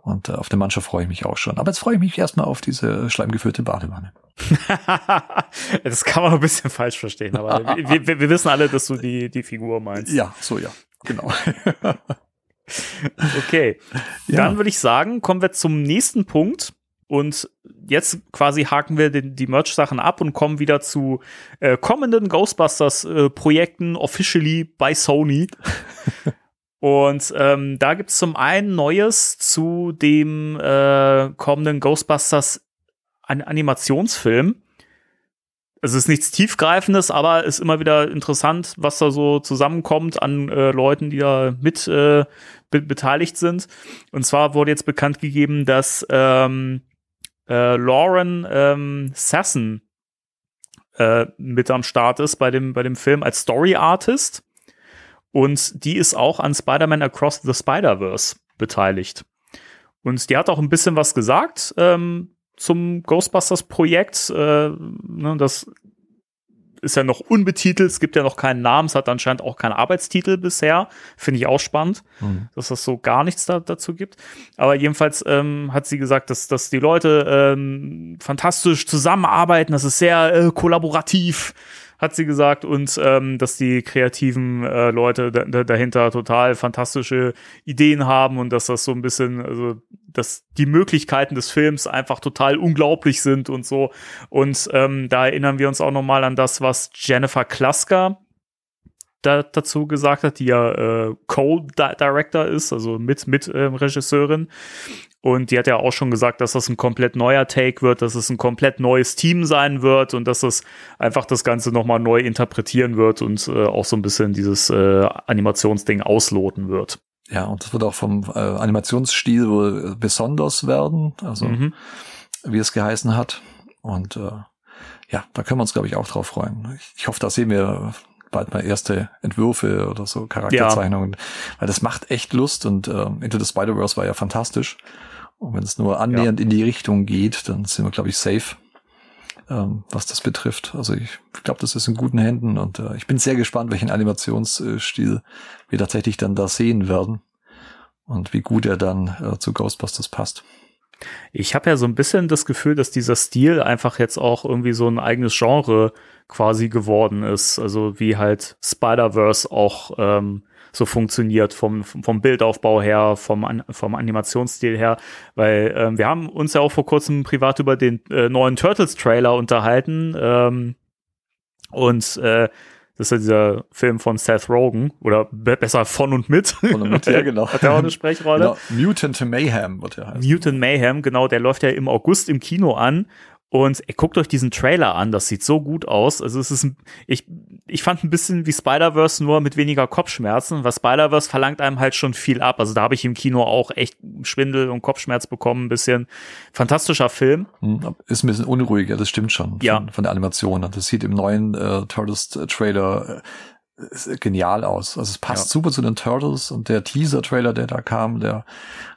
Und äh, auf den Mancher freue ich mich auch schon. Aber jetzt freue ich mich erstmal auf diese schleimgefüllte Badewanne. das kann man ein bisschen falsch verstehen, aber wir, wir, wir wissen alle, dass du die, die Figur meinst. Ja, so ja, genau. Okay. Ja. Dann würde ich sagen, kommen wir zum nächsten Punkt. Und jetzt quasi haken wir den, die Merch-Sachen ab und kommen wieder zu äh, kommenden Ghostbusters-Projekten officially bei Sony. und ähm, da gibt's zum einen Neues zu dem äh, kommenden Ghostbusters An Animationsfilm. Es ist nichts Tiefgreifendes, aber ist immer wieder interessant, was da so zusammenkommt an äh, Leuten, die da mit äh, be beteiligt sind. Und zwar wurde jetzt bekannt gegeben, dass ähm, äh, Lauren ähm, Sasson äh, mit am Start ist bei dem, bei dem Film als Story Artist. Und die ist auch an Spider-Man Across the Spider-Verse beteiligt. Und die hat auch ein bisschen was gesagt ähm, zum Ghostbusters-Projekt. Äh, ne, das ist ja noch unbetitelt, es gibt ja noch keinen Namen, es hat anscheinend auch keinen Arbeitstitel bisher. Finde ich auch spannend, Mhm. dass das so gar nichts da, dazu gibt. Aber jedenfalls ähm, hat sie gesagt, dass, dass die Leute ähm, fantastisch zusammenarbeiten, das ist sehr äh, kollaborativ, hat sie gesagt, und ähm, dass die kreativen äh, Leute da, da, dahinter total fantastische Ideen haben und dass das so ein bisschen, also dass die Möglichkeiten des Films einfach total unglaublich sind und so. Und ähm, da erinnern wir uns auch nochmal an das, was Jennifer Klasker da, dazu gesagt hat, die ja äh, Co-Director ist, also mit, mit ähm, Regisseurin. Und die hat ja auch schon gesagt, dass das ein komplett neuer Take wird, dass es ein komplett neues Team sein wird und dass es einfach das Ganze nochmal neu interpretieren wird und äh, auch so ein bisschen dieses äh, Animationsding ausloten wird. Ja, und das wird auch vom äh, Animationsstil wohl äh, besonders werden, also Mhm. wie es geheißen hat. Und äh, ja, da können wir uns, glaube ich, auch drauf freuen. Ich, ich hoffe, da sehen wir bald mal erste Entwürfe oder so Charakterzeichnungen, weil das macht echt Lust und äh, Into the Spider-Verse war ja fantastisch. Und wenn es nur annähernd in die Richtung geht, dann sind wir, glaube ich, safe, ähm, was das betrifft. Also ich glaube, das ist in guten Händen und äh, ich bin sehr gespannt, welchen Animationsstil wir tatsächlich dann da sehen werden und wie gut er dann äh, zu Ghostbusters passt. Ich habe ja so ein bisschen das Gefühl, dass dieser Stil einfach jetzt auch irgendwie so ein eigenes Genre quasi geworden ist. Also wie halt Spider-Verse auch ähm, so funktioniert vom, vom Bildaufbau her, vom, vom Animationsstil her. Weil ähm, wir haben uns ja auch vor kurzem privat über den äh, neuen Turtles-Trailer unterhalten. Ähm, und äh, Das ist ja dieser Film von Seth Rogen oder be besser von und mit. Von und mit, ja, genau. Hat er auch eine Sprechrolle? Genau. Mutant Mayhem wird er heißen. Mutant Mayhem, genau, der läuft ja im August im Kino an. Und ey, guckt euch diesen Trailer an, das sieht so gut aus. Also es ist, ein, ich, ich fand ein bisschen wie Spider-Verse nur mit weniger Kopfschmerzen, weil Spider-Verse verlangt einem halt schon viel ab. Also da habe ich im Kino auch echt Schwindel und Kopfschmerz bekommen, ein bisschen. Fantastischer Film. Hm, Ist ein bisschen unruhiger, das stimmt schon. Ja. Von, von der Animation. Das sieht im neuen äh, Turtles-Trailer genial aus. Also es passt Ja. super zu den Turtles und der Teaser-Trailer, der da kam, der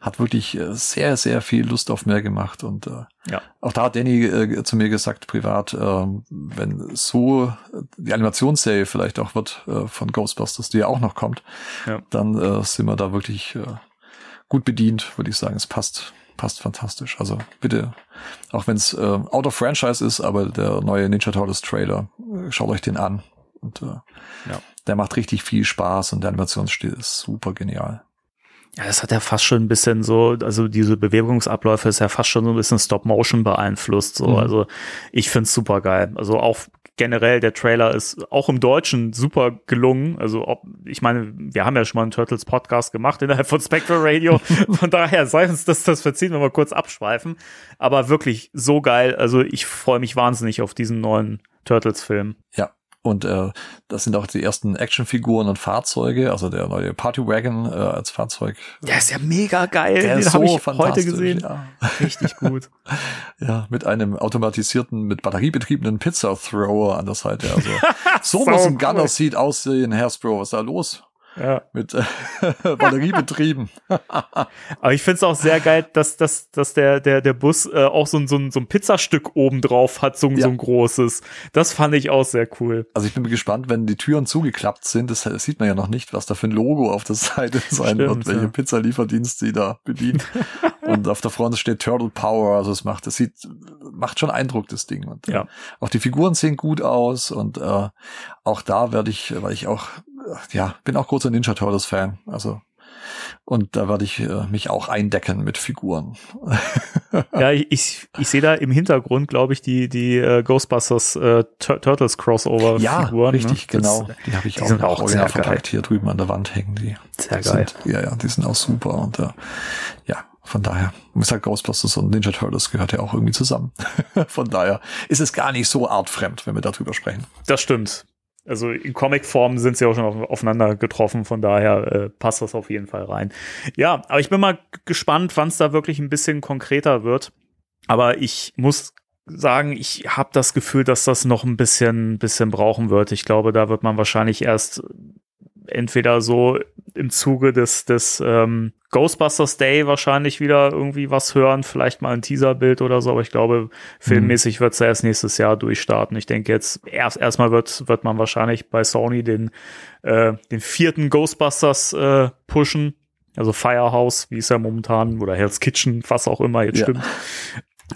hat wirklich äh, sehr, sehr viel Lust auf mehr gemacht. Und äh, Ja. auch da hat Danny äh, zu mir gesagt, privat, ähm, wenn so äh, die Animationsserie vielleicht auch wird äh, von Ghostbusters, die ja auch noch kommt, Ja. dann äh, sind wir da wirklich äh, gut bedient, würde ich sagen. Es passt, passt fantastisch. Also bitte, auch wenn es äh, out of franchise ist, aber der neue Ninja Turtles Trailer, äh, schaut euch den an. Und äh, Ja. Der macht richtig viel Spaß und der Animationsstil ist super genial. Ja, das hat ja fast schon ein bisschen so, also diese Bewegungsabläufe ist ja fast schon so ein bisschen Stop-Motion beeinflusst. So. Mhm. Also ich find's super geil. Also auch generell der Trailer ist auch im Deutschen super gelungen. Also ob, ich meine, wir haben ja schon mal einen Turtles Podcast gemacht innerhalb von Spectral Radio. Von daher sei uns das, das verziehen, wenn wir kurz abschweifen. Aber wirklich so geil. Also ich freue mich wahnsinnig auf diesen neuen Turtles-Film. Ja. Und äh, das sind auch die ersten Actionfiguren und Fahrzeuge, also der neue Party Wagon äh, als Fahrzeug. Der ist ja mega geil. Der Den ist habe so ich heute gesehen. Ja. Richtig gut. ja, mit einem automatisierten, mit Batterie betriebenen Pizza-Thrower an der Seite. Also so Sau muss ein cool. Gunner Seat aussehen, Hasbro. Was ist da los? Ja. Mit äh, Batterie betrieben. Aber ich finde es auch sehr geil, dass, dass, dass der, der, der Bus äh, auch so ein, so, ein, so ein Pizzastück oben drauf hat, so, ein- Ja. so ein großes. Das fand ich auch sehr cool. Also ich bin gespannt, wenn die Türen zugeklappt sind, das sieht man ja noch nicht, was da für ein Logo auf der Seite sein Stimmt, wird, welche ja. Pizzalieferdienst sie da bedient. und auf der Front steht Turtle Power, also es macht, das sieht, macht schon Eindruck, das Ding. Und äh, Ja. auch die Figuren sehen gut aus und äh, auch da werde ich, weil ich auch, ja, bin auch großer Ninja Turtles Fan, also und da werde ich äh, mich auch eindecken mit Figuren. Ja, ich, ich, sehe da im Hintergrund, glaube ich, die, die äh, Ghostbusters äh, Tur Turtles Crossover Ja, Figuren. richtig, ne? Das- genau. Die habe ich die auch sind auch sehr verpackt hier drüben an der Wand hängen. Die Sehr geil. Sind, ja, ja, die sind auch super und äh, ja, von daher, ich sag Ghostbusters und Ninja Turtles gehört ja auch irgendwie zusammen. von daher ist es gar nicht so artfremd, wenn wir darüber sprechen. Das stimmt. Also in Comicform sind sie auch schon auf, aufeinander getroffen, von daher äh, passt das auf jeden Fall rein. Ja, aber ich bin mal gespannt, wann es da wirklich ein bisschen konkreter wird. Aber ich muss sagen, ich habe das Gefühl, dass das noch ein bisschen, bisschen brauchen wird. Ich glaube, da wird man wahrscheinlich erst entweder so im Zuge des, des ähm, Ghostbusters Day wahrscheinlich wieder irgendwie was hören, vielleicht mal ein Teaserbild oder so, aber ich glaube, filmmäßig wird es ja erst nächstes Jahr durchstarten. Ich denke jetzt, erst erstmal wird, wird man wahrscheinlich bei Sony den, äh, den vierten Ghostbusters äh, pushen. Also Firehouse, wie es ja momentan, oder Hell's Kitchen, was auch immer jetzt Ja. stimmt.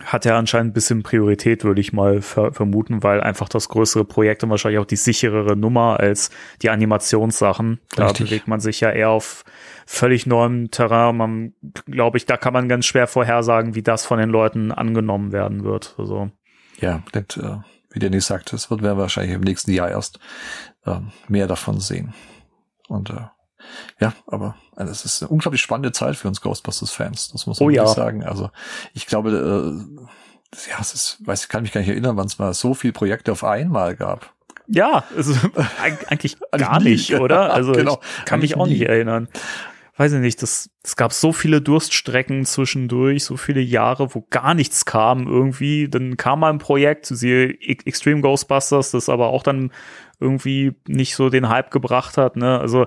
Hat ja anscheinend ein bisschen Priorität, würde ich mal ver vermuten, weil einfach das größere Projekt und wahrscheinlich auch die sicherere Nummer als die Animationssachen. Da Richtig. bewegt man sich ja eher auf völlig neuem Terrain. Man, glaube ich, da kann man ganz schwer vorhersagen, wie das von den Leuten angenommen werden wird. Also, Ja, denkt, äh, wie Dennis sagt, es wird wir wahrscheinlich im nächsten Jahr erst äh, mehr davon sehen. Und äh, ja, aber also es ist eine unglaublich spannende Zeit für uns Ghostbusters-Fans, das muss man Oh ja. wirklich sagen. Also ich glaube, äh, ja, es ist, weiß ich kann mich gar nicht erinnern, wann es mal so viele Projekte auf einmal gab. ja, also, eig- eigentlich gar nicht, oder? Also Genau, ich kann mich auch nicht nie. erinnern. Weiß ich nicht, das, es gab so viele Durststrecken zwischendurch, so viele Jahre, wo gar nichts kam irgendwie. Dann kam mal ein Projekt, siehe Extreme Ghostbusters, das aber auch dann irgendwie nicht so den Hype gebracht hat. Ne? Also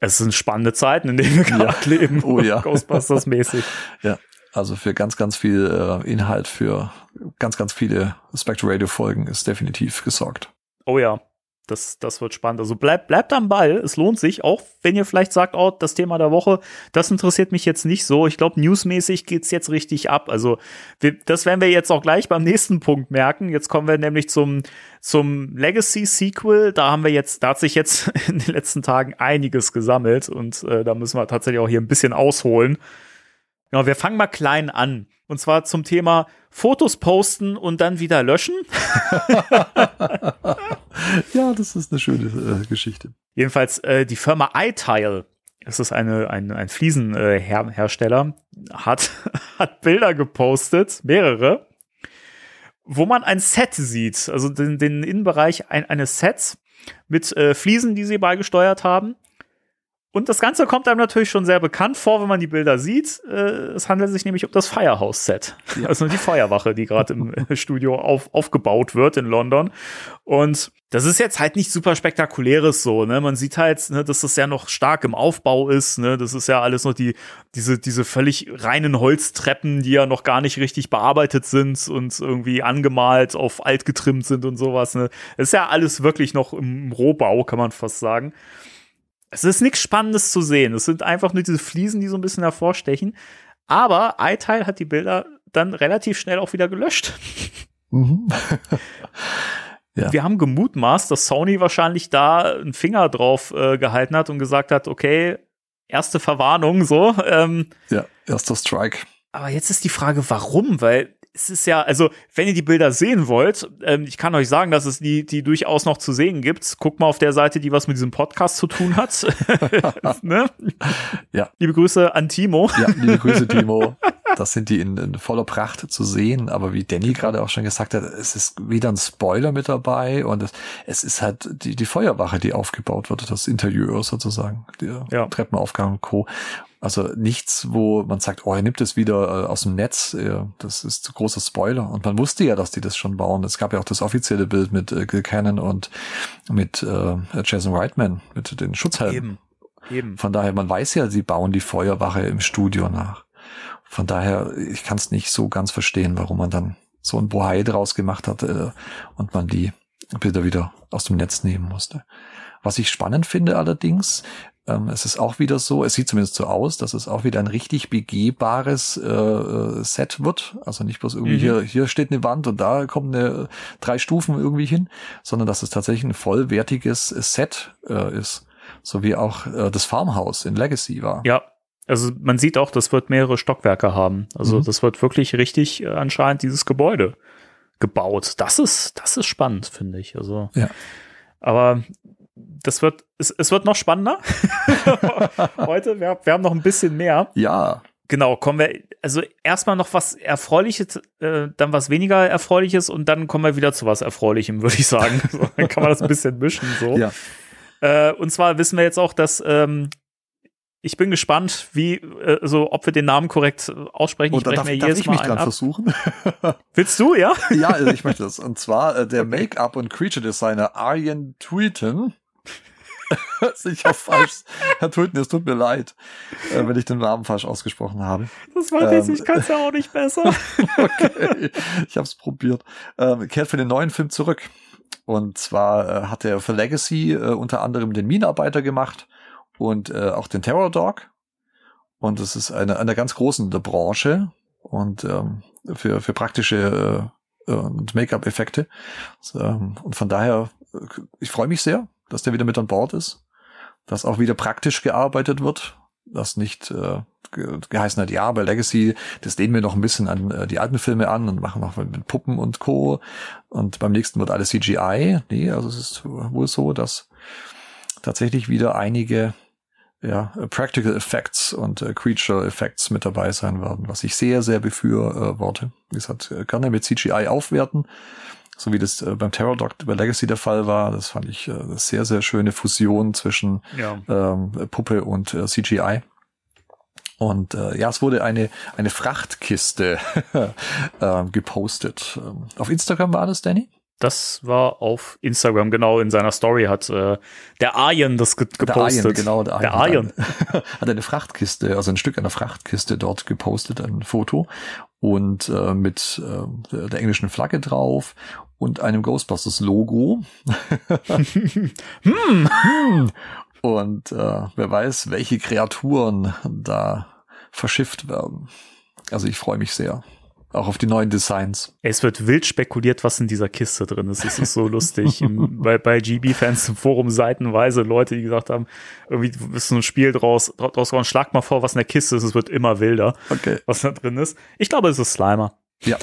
es sind spannende Zeiten, in denen wir gerade leben. Oh ja. Ghostbusters-mäßig. Ja, also für ganz, ganz viel äh, Inhalt, für ganz, ganz viele Spectre Radio Folgen ist definitiv gesorgt. Oh ja, das, das wird spannend. Also bleibt, bleibt am Ball. Es lohnt sich, auch wenn ihr vielleicht sagt, oh, das Thema der Woche, das interessiert mich jetzt nicht so. Ich glaube, newsmäßig geht's jetzt richtig ab. Also wir, das werden wir jetzt auch gleich beim nächsten Punkt merken. Jetzt kommen wir nämlich zum, zum Legacy-Sequel. Da haben wir jetzt, da hat sich jetzt in den letzten Tagen einiges gesammelt und äh, da müssen wir tatsächlich auch hier ein bisschen ausholen. Ja, wir fangen mal klein an. Und zwar zum Thema Fotos posten und dann wieder löschen. ja, das ist eine schöne äh, Geschichte. Jedenfalls äh, die Firma iTile, das ist eine, ein, ein Fliesenhersteller, hat, hat Bilder gepostet, mehrere, wo man ein Set sieht, also den, den Innenbereich ein, eines Sets mit äh, Fliesen, die sie beigesteuert haben. Und das Ganze kommt einem natürlich schon sehr bekannt vor, wenn man die Bilder sieht. Äh, es handelt sich nämlich um das Firehouse-Set. Ja. Also die Feuerwache, die gerade im Studio auf, aufgebaut wird in London. Und das ist jetzt halt nicht super spektakuläres so, ne? Man sieht halt, ne, dass das ja noch stark im Aufbau ist, ne? Das ist ja alles noch die, diese, diese völlig reinen Holztreppen, die ja noch gar nicht richtig bearbeitet sind und irgendwie angemalt auf alt getrimmt sind und sowas, ne? Das ist ja alles wirklich noch im Rohbau, kann man fast sagen. Es ist nichts Spannendes zu sehen. Es sind einfach nur diese Fliesen, die so ein bisschen hervorstechen. Aber iTile hat die Bilder dann relativ schnell auch wieder gelöscht. Mhm. ja. Wir haben gemutmaßt, dass Sony wahrscheinlich da einen Finger drauf äh, gehalten hat und gesagt hat, okay, erste Verwarnung, so. Ähm, ja, erster Strike. Aber jetzt ist die Frage, warum? Weil es ist ja, also, wenn ihr die Bilder sehen wollt, ähm, ich kann euch sagen, dass es die, die durchaus noch zu sehen gibt. Guckt mal auf der Seite, die was mit diesem Podcast zu tun hat. ne? Ja. Liebe Grüße an Timo. Ja, liebe Grüße, Timo. Das sind die in, in voller Pracht zu sehen. Aber wie Danny gerade auch schon gesagt hat, es ist wieder ein Spoiler mit dabei und es, es ist halt die, die Feuerwache, die aufgebaut wird, das Interieur sozusagen, der ja. Treppenaufgang und Co. Also nichts, wo man sagt, oh, er nimmt es wieder äh, aus dem Netz. Das ist zu großer Spoiler. Und man wusste ja, dass die das schon bauen. Es gab ja auch das offizielle Bild mit äh, Gil Cannon und mit äh, Jason Reitman, mit den Schutzhelmen. Eben. Eben. Von daher, man weiß ja, sie bauen die Feuerwache im Studio nach. Von daher, ich kann es nicht so ganz verstehen, warum man dann so ein Bohai draus gemacht hat und man die Bilder wieder aus dem Netz nehmen musste. Was ich spannend finde allerdings, ähm, es ist auch wieder so, es sieht zumindest so aus, dass es auch wieder ein richtig begehbares äh, äh, Set wird. Also nicht bloß irgendwie mhm. hier, hier steht eine Wand und da kommen eine, drei Stufen irgendwie hin, sondern dass es tatsächlich ein vollwertiges Set äh, ist. So wie auch äh, das Farmhaus in Legacy war. Ja, also man sieht auch, das wird mehrere Stockwerke haben. Also mhm. das wird wirklich richtig äh, anscheinend dieses Gebäude gebaut. Das ist, das ist spannend, finde ich. Also. Ja. Aber das wird, es, es wird noch spannender. Heute, wir, wir haben noch ein bisschen mehr. Ja. Genau, kommen wir, also erstmal noch was Erfreuliches, äh, dann was weniger Erfreuliches und dann kommen wir wieder zu was Erfreulichem, würde ich sagen. So, dann kann man das ein bisschen mischen, so. Ja. Äh, und zwar wissen wir jetzt auch, dass ähm, ich bin gespannt, wie, äh, so, ob wir den Namen korrekt aussprechen. Und ich darf, mir darf jedes ich mich dran versuchen? Willst du, ja? ja, also ich möchte das. Und zwar äh, der Make-up- und Creature-Designer Arjen Tweeten sicher falsch. Herr Tulten, es tut mir leid, äh, wenn ich den Namen falsch ausgesprochen habe. Das weiß ähm, ich, ich kann es ja auch nicht besser. okay, ich habe es probiert. Ähm, kehrt für den neuen Film zurück. Und zwar äh, hat er für Legacy äh, unter anderem den Minenarbeiter gemacht und äh, auch den Terror Dog. Und es ist eine, eine ganz großen der Branche und ähm, für, für praktische äh, und Make-up-Effekte. Ähm, und von daher, äh, ich freue mich sehr dass der wieder mit an Bord ist, dass auch wieder praktisch gearbeitet wird, dass nicht äh, geheißen hat, ja, bei Legacy, das lehnen wir noch ein bisschen an äh, die alten Filme an und machen noch mit Puppen und Co. Und beim nächsten wird alles CGI. Nee, also es ist wohl so, dass tatsächlich wieder einige ja, Practical Effects und äh, Creature Effects mit dabei sein werden, was ich sehr, sehr befürworte. Wie gesagt, äh, gerne mit CGI aufwerten so wie das äh, beim Terror Dog bei Legacy der Fall war. Das fand ich äh, eine sehr, sehr schöne Fusion zwischen ja. ähm, Puppe und äh, CGI. Und äh, ja, es wurde eine, eine Frachtkiste äh, gepostet. Ähm, auf Instagram war das, Danny? Das war auf Instagram, genau, in seiner Story hat äh, der Arjen das ge gepostet. Der Arjen, genau, der Arjen. Der Arjen. Hat, hat eine Frachtkiste, also ein Stück einer Frachtkiste dort gepostet, ein Foto und äh, mit äh, der englischen Flagge drauf und einem Ghostbusters-Logo. hm. Und äh, wer weiß, welche Kreaturen da verschifft werden. Also ich freue mich sehr auch auf die neuen Designs. Es wird wild spekuliert, was in dieser Kiste drin ist. Es ist so lustig. Im, bei, bei GB-Fans im Forum seitenweise Leute, die gesagt haben, irgendwie ist so ein Spiel draus, draus geworden, schlag mal vor, was in der Kiste ist. Es wird immer wilder, Okay. was da drin ist. Ich glaube, es ist Slimer. Ja.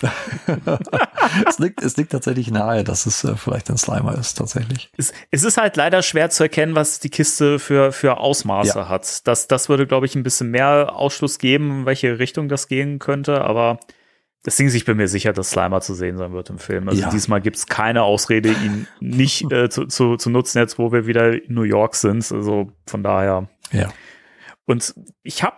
es, liegt, es liegt tatsächlich nahe, dass es äh, vielleicht ein Slimer ist, tatsächlich. Es, es ist halt leider schwer zu erkennen, was die Kiste für, für Ausmaße Ja. hat. Das, das würde, glaube ich, ein bisschen mehr Ausschluss geben, in welche Richtung das gehen könnte, aber ist, ich bin mir sicher, dass Slimer zu sehen sein wird im Film. Also Ja. diesmal gibt es keine Ausrede, ihn nicht äh, zu, zu, zu nutzen, jetzt wo wir wieder in New York sind. Also von daher. Ja. Und ich habe,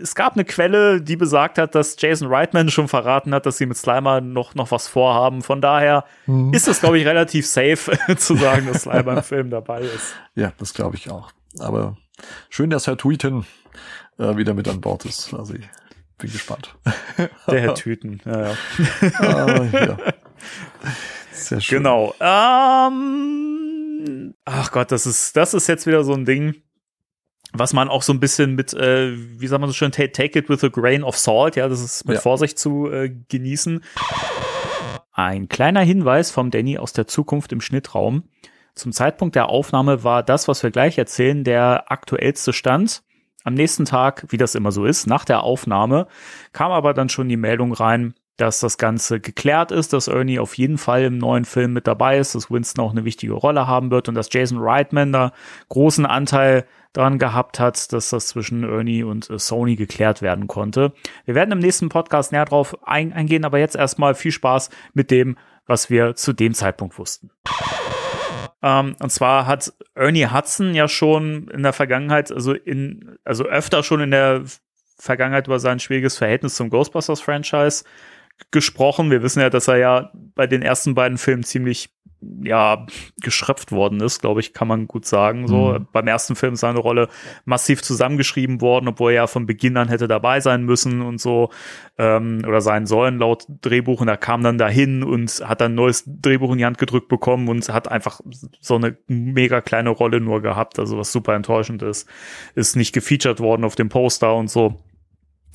es gab eine Quelle, die besagt hat, dass Jason Reitman schon verraten hat, dass sie mit Slimer noch, noch was vorhaben. Von daher Mhm. ist es, glaube ich, relativ safe zu sagen, dass Slimer im Film dabei ist. Ja, das glaube ich auch. Aber schön, dass Herr Tweeten äh, wieder mit an Bord ist. Also ich bin gespannt. Der Herr Tüten. Ja, ja. Ah, ja. Sehr schön. Genau. Ähm, ach Gott, das ist, das ist jetzt wieder so ein Ding, was man auch so ein bisschen mit, äh, wie sagt man so schön, take, take it with a grain of salt, ja, das ist mit Ja. Vorsicht zu äh, genießen. Ein kleiner Hinweis vom Danny aus der Zukunft im Schnittraum. Zum Zeitpunkt der Aufnahme war das, was wir gleich erzählen, der aktuellste Stand. Am nächsten Tag, wie das immer so ist, nach der Aufnahme, kam aber dann schon die Meldung rein, dass das Ganze geklärt ist, dass Ernie auf jeden Fall im neuen Film mit dabei ist, dass Winston auch eine wichtige Rolle haben wird und dass Jason Reitman da großen Anteil daran gehabt hat, dass das zwischen Ernie und äh, Sony geklärt werden konnte. Wir werden im nächsten Podcast näher drauf ein eingehen, aber jetzt erstmal viel Spaß mit dem, was wir zu dem Zeitpunkt wussten. Ähm, und zwar hat Ernie Hudson ja schon in der Vergangenheit, also in, also öfter schon in der Vergangenheit über sein schwieriges Verhältnis zum Ghostbusters-Franchise gesprochen. Wir wissen ja, dass er ja bei den ersten beiden Filmen ziemlich ja geschröpft worden ist, glaube ich, kann man gut sagen. So Mhm. beim ersten Film ist seine Rolle massiv zusammengeschrieben worden, obwohl er ja von Beginn an hätte dabei sein müssen und so ähm, oder sein sollen laut Drehbuch. Und er kam dann dahin und hat dann ein neues Drehbuch in die Hand gedrückt bekommen und hat einfach so eine mega kleine Rolle nur gehabt, also was super enttäuschend ist. Ist nicht gefeatured worden auf dem Poster und so.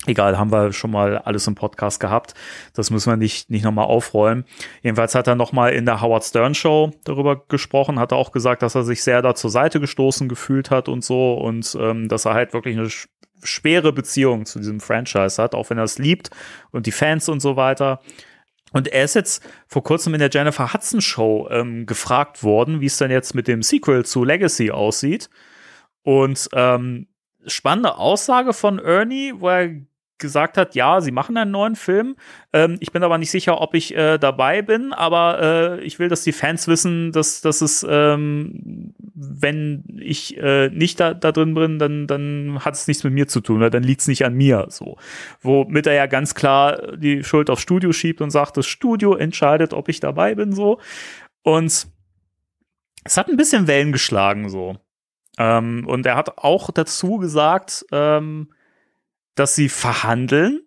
Egal, haben wir schon mal alles im Podcast gehabt. Das müssen wir nicht, nicht nochmal aufrollen. Jedenfalls hat er nochmal in der Howard Stern Show darüber gesprochen, hat er auch gesagt, dass er sich sehr da zur Seite gestoßen gefühlt hat und so und ähm, dass er halt wirklich eine sch schwere Beziehung zu diesem Franchise hat, auch wenn er es liebt und die Fans und so weiter. Und er ist jetzt vor kurzem in der Jennifer Hudson Show ähm, gefragt worden, wie es denn jetzt mit dem Sequel zu Legacy aussieht. Und ähm, spannende Aussage von Ernie, wo er gesagt hat, ja, sie machen einen neuen Film. Ähm, ich bin aber nicht sicher, ob ich äh, dabei bin, aber äh, ich will, dass die Fans wissen, dass, dass es, ähm, wenn ich äh, nicht da, da drin bin, dann, dann hat es nichts mit mir zu tun, oder dann liegt es nicht an mir. So. Womit er ja ganz klar die Schuld aufs Studio schiebt und sagt, das Studio entscheidet, ob ich dabei bin, so. Und es hat ein bisschen Wellen geschlagen, so. Ähm, und er hat auch dazu gesagt, ähm, dass sie verhandeln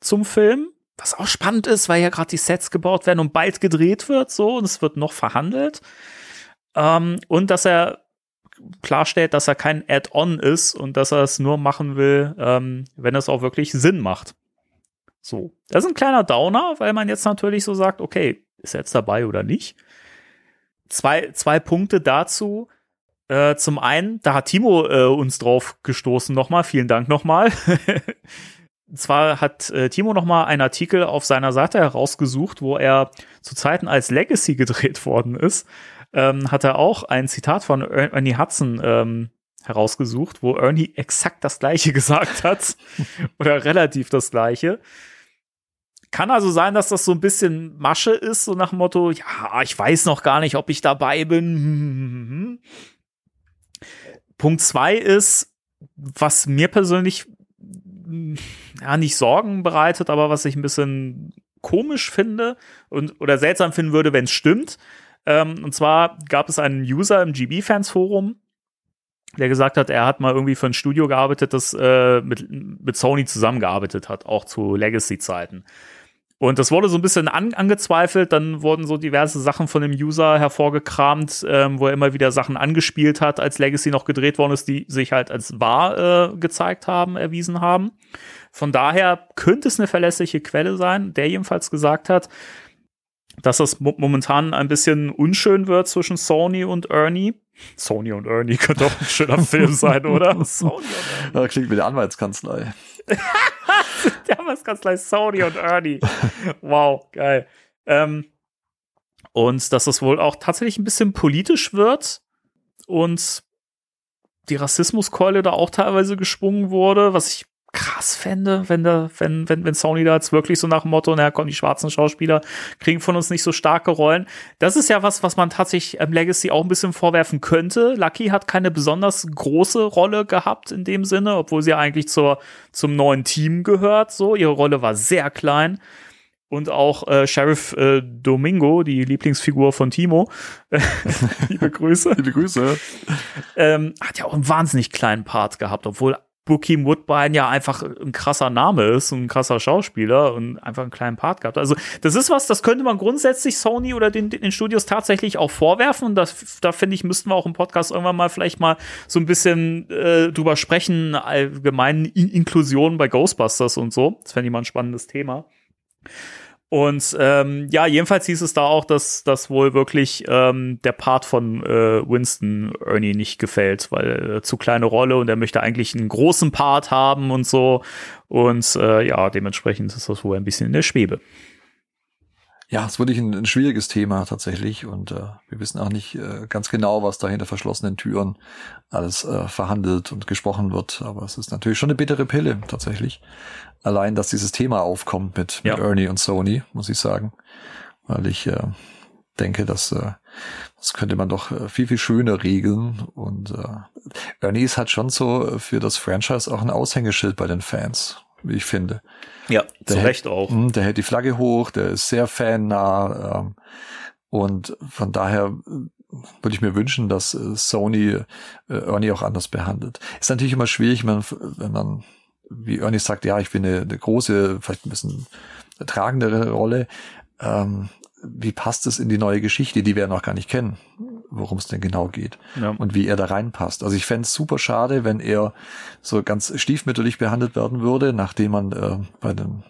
zum Film, was auch spannend ist, weil ja gerade die Sets gebaut werden und bald gedreht wird, so, und es wird noch verhandelt. Ähm, und dass er klarstellt, dass er kein Add-on ist und dass er es nur machen will, ähm, wenn es auch wirklich Sinn macht. So. Das ist ein kleiner Downer, weil man jetzt natürlich so sagt, okay, ist er jetzt dabei oder nicht? Zwei, zwei Punkte dazu. Äh, zum einen, da hat Timo äh, uns drauf gestoßen nochmal. Vielen Dank nochmal. Zwar hat äh, Timo nochmal einen Artikel auf seiner Seite herausgesucht, wo er zu Zeiten als Legacy gedreht worden ist, ähm, hat er auch ein Zitat von Er- Ernie Hudson ähm, herausgesucht, wo Ernie exakt das gleiche gesagt hat. oder relativ das gleiche. Kann also sein, dass das so ein bisschen Masche ist, so nach dem Motto, ja, ich weiß noch gar nicht, ob ich dabei bin. Punkt zwei ist, was mir persönlich mm, ja nicht Sorgen bereitet, aber was ich ein bisschen komisch finde und oder seltsam finden würde, wenn es stimmt. Ähm, und zwar gab es einen User im GB-Fans-Forum, der gesagt hat, er hat mal irgendwie für ein Studio gearbeitet, das äh, mit, mit Sony zusammengearbeitet hat, auch zu Legacy-Zeiten. Und das wurde so ein bisschen an, angezweifelt. Dann wurden so diverse Sachen von dem User hervorgekramt, ähm, wo er immer wieder Sachen angespielt hat, als Legacy noch gedreht worden ist, die sich halt als wahr äh, gezeigt haben, erwiesen haben. Von daher könnte es eine verlässliche Quelle sein, der jedenfalls gesagt hat, dass das mo momentan ein bisschen unschön wird zwischen Sony und Ernie. Sony und Ernie könnte auch ein schöner Film sein, oder? Sony und Ernie. Ja, klingt wie eine Anwaltskanzlei. Die Anwaltskanzlei Sony und Ernie. Wow, geil. Ähm, und dass es wohl auch tatsächlich ein bisschen politisch wird und die Rassismuskeule da auch teilweise geschwungen wurde, was ich krass fände, wenn, da, wenn, wenn, wenn Sony da jetzt wirklich so nach dem Motto, naja, komm, die schwarzen Schauspieler kriegen von uns nicht so starke Rollen. Das ist ja was, was man tatsächlich im Legacy auch ein bisschen vorwerfen könnte. Lucky hat keine besonders große Rolle gehabt in dem Sinne, obwohl sie ja eigentlich zur, zum neuen Team gehört. So, ihre Rolle war sehr klein. Und auch äh, Sheriff äh, Domingo, die Lieblingsfigur von Timo, liebe Grüße. liebe Grüße. Ähm, hat ja auch einen wahnsinnig kleinen Part gehabt, obwohl Bokeem Woodbine ja einfach ein krasser Name ist, ein krasser Schauspieler und einfach einen kleinen Part gehabt. Also das ist was, das könnte man grundsätzlich Sony oder den, den Studios tatsächlich auch vorwerfen und das, da finde ich, müssten wir auch im Podcast irgendwann mal vielleicht mal so ein bisschen äh, drüber sprechen, allgemein In Inklusion bei Ghostbusters und so. Das fände ich mal ein spannendes Thema. Und ähm, ja, jedenfalls hieß es da auch, dass, dass wohl wirklich ähm, der Part von äh, Winston Ernie nicht gefällt, weil äh, zu kleine Rolle und er möchte eigentlich einen großen Part haben und so. Und äh, ja, dementsprechend ist das wohl ein bisschen in der Schwebe. Ja, es ist wirklich ein, ein schwieriges Thema tatsächlich und äh, wir wissen auch nicht äh, ganz genau, was da hinter verschlossenen Türen alles äh, verhandelt und gesprochen wird. Aber es ist natürlich schon eine bittere Pille tatsächlich. Allein, dass dieses Thema aufkommt mit, ja. mit Ernie und Sony, muss ich sagen. Weil ich äh, denke, dass äh, das könnte man doch äh, viel, viel schöner regeln. Und äh, Ernie ist halt schon so für das Franchise auch ein Aushängeschild bei den Fans, wie ich finde. Ja, der zu Recht auch. Hm, der hält die Flagge hoch, der ist sehr fannah. Ähm, und von daher äh, würde ich mir wünschen, dass äh, Sony Ernie auch anders behandelt. Ist natürlich immer schwierig, wenn man, wenn man wie Ernie sagt, ja, ich bin eine, eine große, vielleicht ein bisschen tragendere Rolle. Ähm, wie passt es in die neue Geschichte, die wir ja noch gar nicht kennen, worum es denn genau geht ja. und wie er da reinpasst. Also ich fände es super schade, wenn er so ganz stiefmütterlich behandelt werden würde, nachdem man äh, bei dem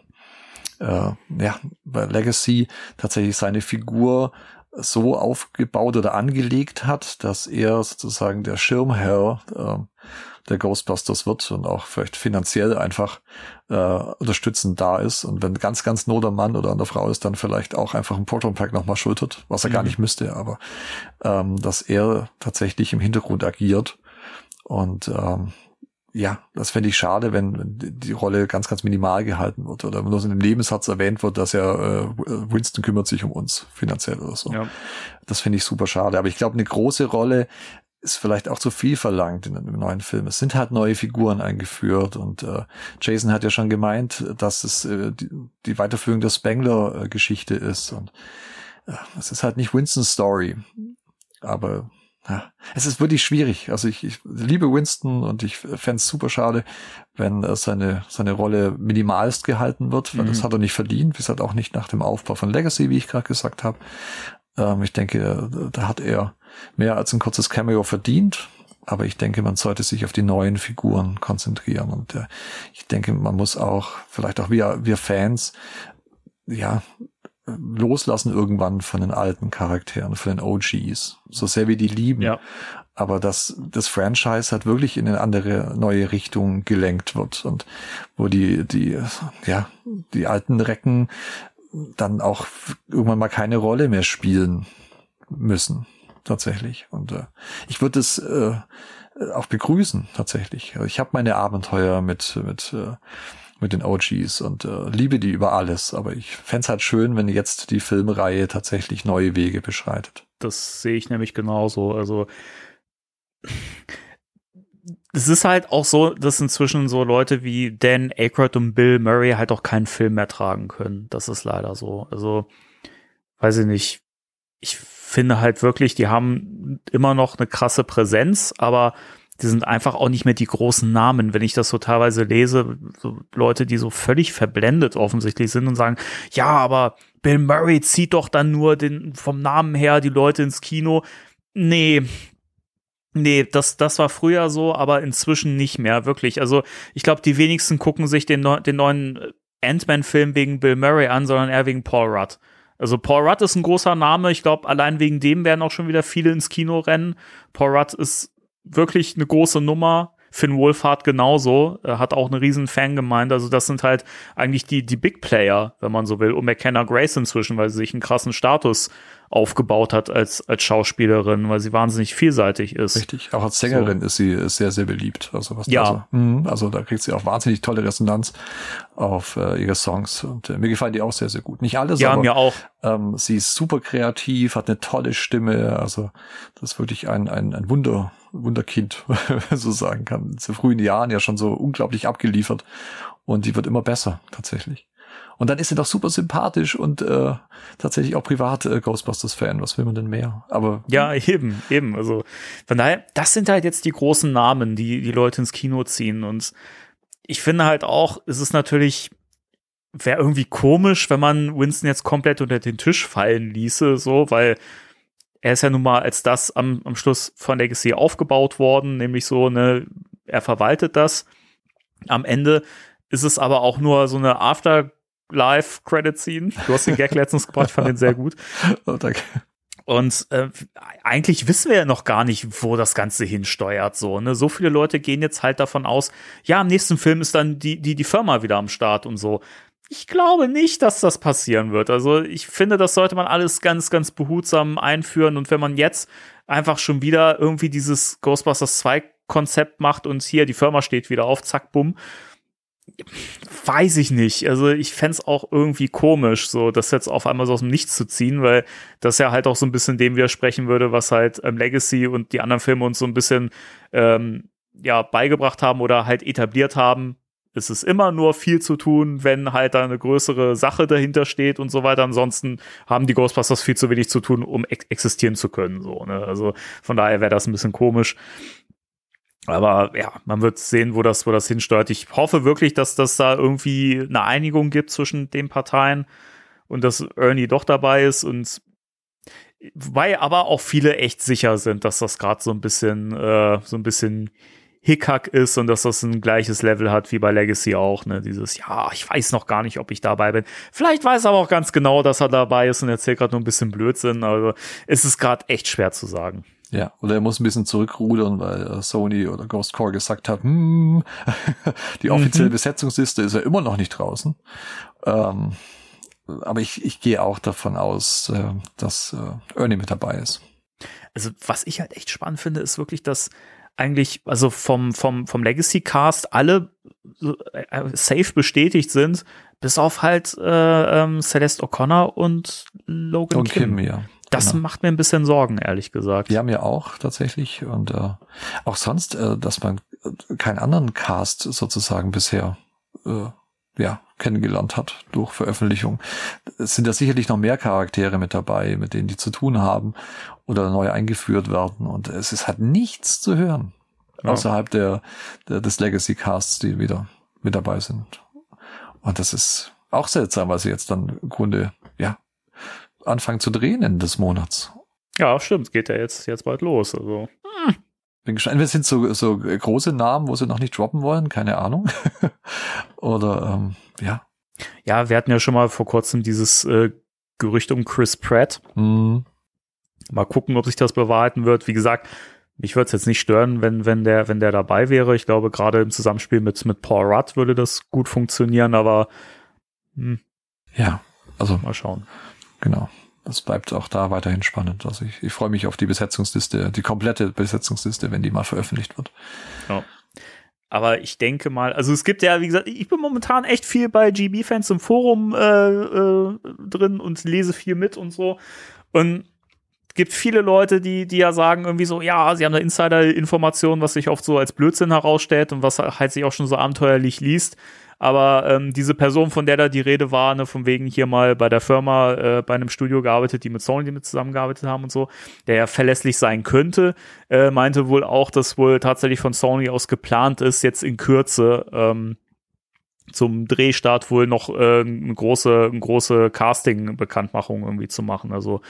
äh, ja, bei Legacy tatsächlich seine Figur so aufgebaut oder angelegt hat, dass er sozusagen der Schirmherr äh, der Ghostbusters wird und auch vielleicht finanziell einfach äh, unterstützend da ist. Und wenn ganz, ganz Not am Mann oder der Frau ist, dann vielleicht auch einfach ein Proton Pack nochmal schultert, was er mhm. gar nicht müsste, aber ähm, dass er tatsächlich im Hintergrund agiert. Und ähm, ja, das fände ich schade, wenn die Rolle ganz, ganz minimal gehalten wird oder nur so in dem Nebensatz erwähnt wird, dass ja äh, Winston kümmert sich um uns finanziell oder so. Ja. Das finde ich super schade. Aber ich glaube, eine große Rolle ist vielleicht auch zu viel verlangt in einem neuen Film. Es sind halt neue Figuren eingeführt und äh, Jason hat ja schon gemeint, dass es äh, die, die Weiterführung der Spengler-Geschichte ist und äh, es ist halt nicht Winstons Story, aber ja, es ist wirklich schwierig. Also ich, ich liebe Winston und ich fände es super schade, wenn äh, seine, seine Rolle minimalst gehalten wird, weil mhm. das hat er nicht verdient, bis halt auch nicht nach dem Aufbau von Legacy, wie ich gerade gesagt habe. Ähm, ich denke, da hat er mehr als ein kurzes Cameo verdient. Aber ich denke, man sollte sich auf die neuen Figuren konzentrieren. Und äh, ich denke, man muss auch, vielleicht auch wir, wir Fans, ja, loslassen irgendwann von den alten Charakteren, von den OGs. So sehr wir die lieben. Ja. Aber dass das Franchise halt wirklich in eine andere, neue Richtung gelenkt wird und wo die, die, ja, die alten Recken dann auch irgendwann mal keine Rolle mehr spielen müssen tatsächlich. Und äh, ich würde es äh, auch begrüßen, tatsächlich. Also ich habe meine Abenteuer mit, mit, äh, mit den OGs und äh, liebe die über alles. Aber ich fände halt schön, wenn jetzt die Filmreihe tatsächlich neue Wege beschreitet. Das sehe ich nämlich genauso. Also es ist halt auch so, dass inzwischen so Leute wie Dan Aykroyd und Bill Murray halt auch keinen Film mehr tragen können. Das ist leider so. Also, weiß ich nicht. Ich finde halt wirklich, die haben immer noch eine krasse Präsenz, aber die sind einfach auch nicht mehr die großen Namen, wenn ich das so teilweise lese, so Leute, die so völlig verblendet offensichtlich sind und sagen, ja, aber Bill Murray zieht doch dann nur den, vom Namen her die Leute ins Kino. Nee, Nee, das, das war früher so, aber inzwischen nicht mehr, wirklich. Also ich glaube, die wenigsten gucken sich den, den neuen Ant-Man-Film wegen Bill Murray an, sondern eher wegen Paul Rudd. Also Paul Rudd ist ein großer Name. Ich glaube, allein wegen dem werden auch schon wieder viele ins Kino rennen. Paul Rudd ist wirklich eine große Nummer. Finn Wolfhard genauso, er hat auch eine riesen Fangemeinde. Also das sind halt eigentlich die, die Big Player, wenn man so will, und McKenna Grace inzwischen, weil sie sich einen krassen Status aufgebaut hat als, als Schauspielerin, weil sie wahnsinnig vielseitig ist. Richtig. Auch als Sängerin ist sie sehr, sehr beliebt. Also, was Ja. da so, Mhm. also da kriegt sie auch wahnsinnig tolle Resonanz auf äh, ihre Songs. Und äh, mir gefallen die auch sehr, sehr gut. Nicht alle, Ja, aber mir auch. ähm, sie ist super kreativ, hat eine tolle Stimme. Also das ist wirklich ein, ein, ein Wunder, Wunderkind, so sagen kann. Zu frühen Jahren ja schon so unglaublich abgeliefert. Und die wird immer besser, tatsächlich. Und dann ist sie doch super sympathisch und äh, tatsächlich auch privat äh, Ghostbusters-Fan. Was will man denn mehr? Aber Ja, eben, eben. Also von daher, das sind halt jetzt die großen Namen, die die Leute ins Kino ziehen. Und ich finde halt auch, es ist natürlich, wäre irgendwie komisch, wenn man Winston jetzt komplett unter den Tisch fallen ließe, so, weil er ist ja nun mal als das am, am Schluss von Legacy aufgebaut worden, nämlich so, ne, er verwaltet das. Am Ende ist es aber auch nur so eine Afterlife-Credit-Scene. Du hast den Gag letztens gebracht, ich fand den sehr gut. Oh, danke. Und äh, eigentlich wissen wir ja noch gar nicht, wo das Ganze hinsteuert. So, ne? so viele Leute gehen jetzt halt davon aus, ja, im nächsten Film ist dann die, die, die Firma wieder am Start und so. Ich glaube nicht, dass das passieren wird. Also ich finde, das sollte man alles ganz, ganz behutsam einführen. Und wenn man jetzt einfach schon wieder irgendwie dieses Ghostbusters 2 Konzept macht und hier die Firma steht wieder auf, zack, bumm, weiß ich nicht. Also ich fänd's auch irgendwie komisch, so das jetzt auf einmal so aus dem Nichts zu ziehen, weil das ja halt auch so ein bisschen dem widersprechen würde, was halt ähm, Legacy und die anderen Filme uns so ein bisschen ähm, ja beigebracht haben oder halt etabliert haben. Es ist immer nur viel zu tun, wenn halt da eine größere Sache dahinter steht und so weiter. Ansonsten haben die Ghostbusters viel zu wenig zu tun, um ex existieren zu können. So, ne? Also von daher wäre das ein bisschen komisch. Aber ja, man wird sehen, wo das, wo das hinsteuert. Ich hoffe wirklich, dass das da irgendwie eine Einigung gibt zwischen den Parteien und dass Ernie doch dabei ist und wobei aber auch viele echt sicher sind, dass das gerade so ein bisschen, äh, so ein bisschen Hickhack ist und dass das ein gleiches Level hat wie bei Legacy auch, ne? Dieses, ja, ich weiß noch gar nicht, ob ich dabei bin. Vielleicht weiß er aber auch ganz genau, dass er dabei ist und erzählt gerade nur ein bisschen Blödsinn. Also es ist gerade echt schwer zu sagen. Ja, oder er muss ein bisschen zurückrudern, weil äh, Sony oder Ghost Core gesagt hat, hm, die offizielle Besetzungsliste ist ja immer noch nicht draußen. Ähm, aber ich, ich gehe auch davon aus, äh, dass äh, Ernie mit dabei ist. also was ich halt echt spannend finde, ist wirklich, dass eigentlich, also vom, vom, vom Legacy Cast alle so, äh, safe bestätigt sind, bis auf halt äh, ähm, Celeste O'Connor und Logan Und Kim. Kim, ja. Das genau. macht mir ein bisschen Sorgen, ehrlich gesagt. Ja auch tatsächlich und äh, auch sonst, äh, dass man äh, keinen anderen Cast sozusagen bisher äh, ja kennengelernt hat durch Veröffentlichung. Es sind ja sicherlich noch mehr Charaktere mit dabei, mit denen die zu tun haben oder neu eingeführt werden und es ist halt nichts zu hören Ja. außerhalb der, der des Legacy Casts, die wieder mit dabei sind. Und das ist auch seltsam, weil sie jetzt dann im Grunde ja anfangen zu drehen Ende des Monats. Ja, stimmt, geht ja jetzt, jetzt bald los. Also. Bin gespannt. Wir sind so, so große Namen, wo sie noch nicht droppen wollen, keine Ahnung. Oder ähm, ja. Ja, wir hatten ja schon mal vor kurzem dieses äh, Gerücht um Chris Pratt. Hm. Mal gucken, ob sich das bewahrheiten wird. Wie gesagt, mich würde es jetzt nicht stören, wenn, wenn der, wenn der dabei wäre. Ich glaube, gerade im Zusammenspiel mit, mit Paul Rudd würde das gut funktionieren, aber hm, Ja, also mal schauen. genau. Das bleibt auch da weiterhin spannend. Also ich, ich freue mich auf die Besetzungsliste, die komplette Besetzungsliste, wenn die mal veröffentlicht wird. Ja. Aber ich denke mal, also es gibt ja, wie gesagt, ich bin momentan echt viel bei GB-Fans im Forum äh, äh, drin und lese viel mit und so. Und es gibt viele Leute, die, die ja sagen irgendwie so, ja, sie haben eine Insider-Information, was sich oft so als Blödsinn herausstellt und was halt sich auch schon so abenteuerlich liest. Aber ähm, diese Person, von der da die Rede war, ne, von wegen hier mal bei der Firma, äh, bei einem Studio gearbeitet, die mit Sony mit zusammengearbeitet haben und so, der ja verlässlich sein könnte, äh, meinte wohl auch, dass wohl tatsächlich von Sony aus geplant ist, jetzt in Kürze ähm, zum Drehstart wohl noch äh, eine große, eine große Casting-Bekanntmachung irgendwie zu machen. Also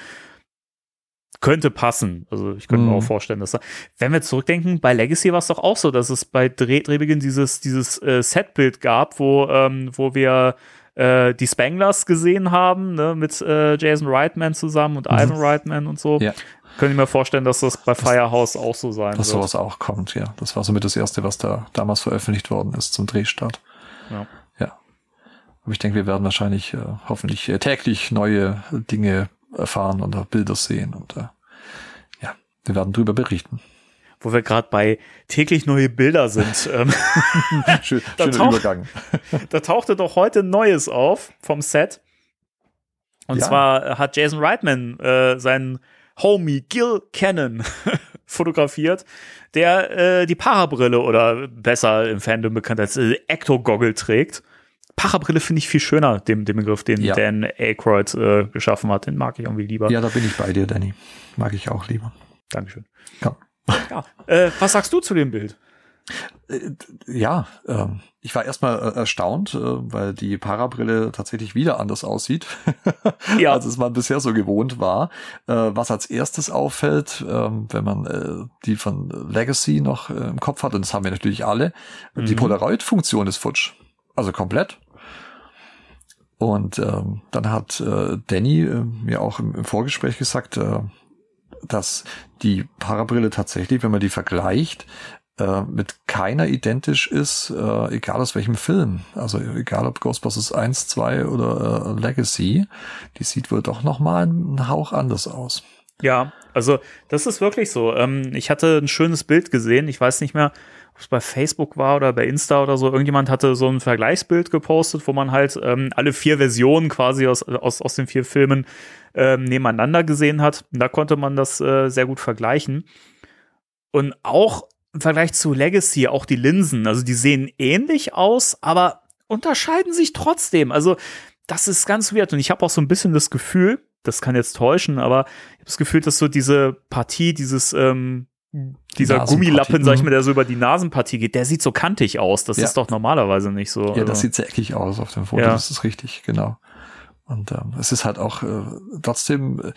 könnte passen. Also ich könnte mir Mhm. auch vorstellen, dass da, wenn wir zurückdenken, bei Legacy war es doch auch so, dass es bei Dreh Drehbeginn dieses, dieses äh, Setbild gab, wo, ähm, wo wir äh, die Spanglers gesehen haben, ne, mit äh, Jason Reitman zusammen und Ivan Reitman und so. Mhm. Ja. Könnte ich mir vorstellen, dass das bei Firehouse auch so sein Dass wird. sowas auch kommt, ja. Das war somit das erste, was da damals veröffentlicht worden ist zum Drehstart. Ja. Ja. Aber ich denke, wir werden wahrscheinlich äh, hoffentlich äh, täglich neue Dinge erfahren oder Bilder sehen und äh, ja, wir werden drüber berichten. Wo wir gerade bei täglich neue Bilder sind. ähm, Schön, Da schöner Übergang. da tauchte doch heute Neues auf vom Set. Und Ja. zwar hat Jason Reitman äh, seinen Homie Gil Cannon fotografiert, der äh, die Parabrille oder besser im Fandom bekannt als äh, Ecto-Goggle trägt. Parabrille finde ich viel schöner, dem, dem Begriff, den Ja. Dan Aykroyd äh, geschaffen hat. Den mag ich irgendwie lieber. Ja, da bin ich bei dir, Danny. Mag ich auch lieber. Dankeschön. Ja. Ja. Äh, was sagst du zu dem Bild? Äh, Ja, ähm, ich war erstmal äh, erstaunt, äh, weil die Parabrille tatsächlich wieder anders aussieht, Ja. als es man bisher so gewohnt war. Äh, was als erstes auffällt, ähm, wenn man äh, die von Legacy noch äh, im Kopf hat, und das haben wir natürlich alle, die Mhm. Polaroid-Funktion ist futsch. Also komplett. Und ähm, dann hat äh, Danny äh, mir auch im, im Vorgespräch gesagt, äh, dass die Parabrille tatsächlich, wenn man die vergleicht, äh, mit keiner identisch ist, äh, egal aus welchem Film. Also egal ob Ghostbusters 1, 2 oder äh, Legacy, die sieht wohl doch noch mal einen Hauch anders aus. Ja, also das ist wirklich so. Ähm, ich hatte ein schönes Bild gesehen. Ich weiß nicht mehr, ob es bei Facebook war oder bei Insta oder so. Irgendjemand hatte so ein Vergleichsbild gepostet, wo man halt ähm, alle vier Versionen quasi aus, aus, aus den vier Filmen ähm, nebeneinander gesehen hat. Und da konnte man das äh, sehr gut vergleichen. Und auch im Vergleich zu Legacy, auch die Linsen, also die sehen ähnlich aus, aber unterscheiden sich trotzdem. Also das ist ganz weird. Und ich habe auch so ein bisschen das Gefühl, das kann jetzt täuschen, aber ich habe das Gefühl, dass so diese Partie, dieses ähm, dieser Gummilappen, sag ich mal, der so über die Nasenpartie geht, der sieht so kantig aus. Das Ja. ist doch normalerweise nicht so. Ja, das Also, sieht sehr eckig aus auf dem Foto, Ja. das ist richtig, genau. Und ähm, es ist halt auch äh, trotzdem, äh,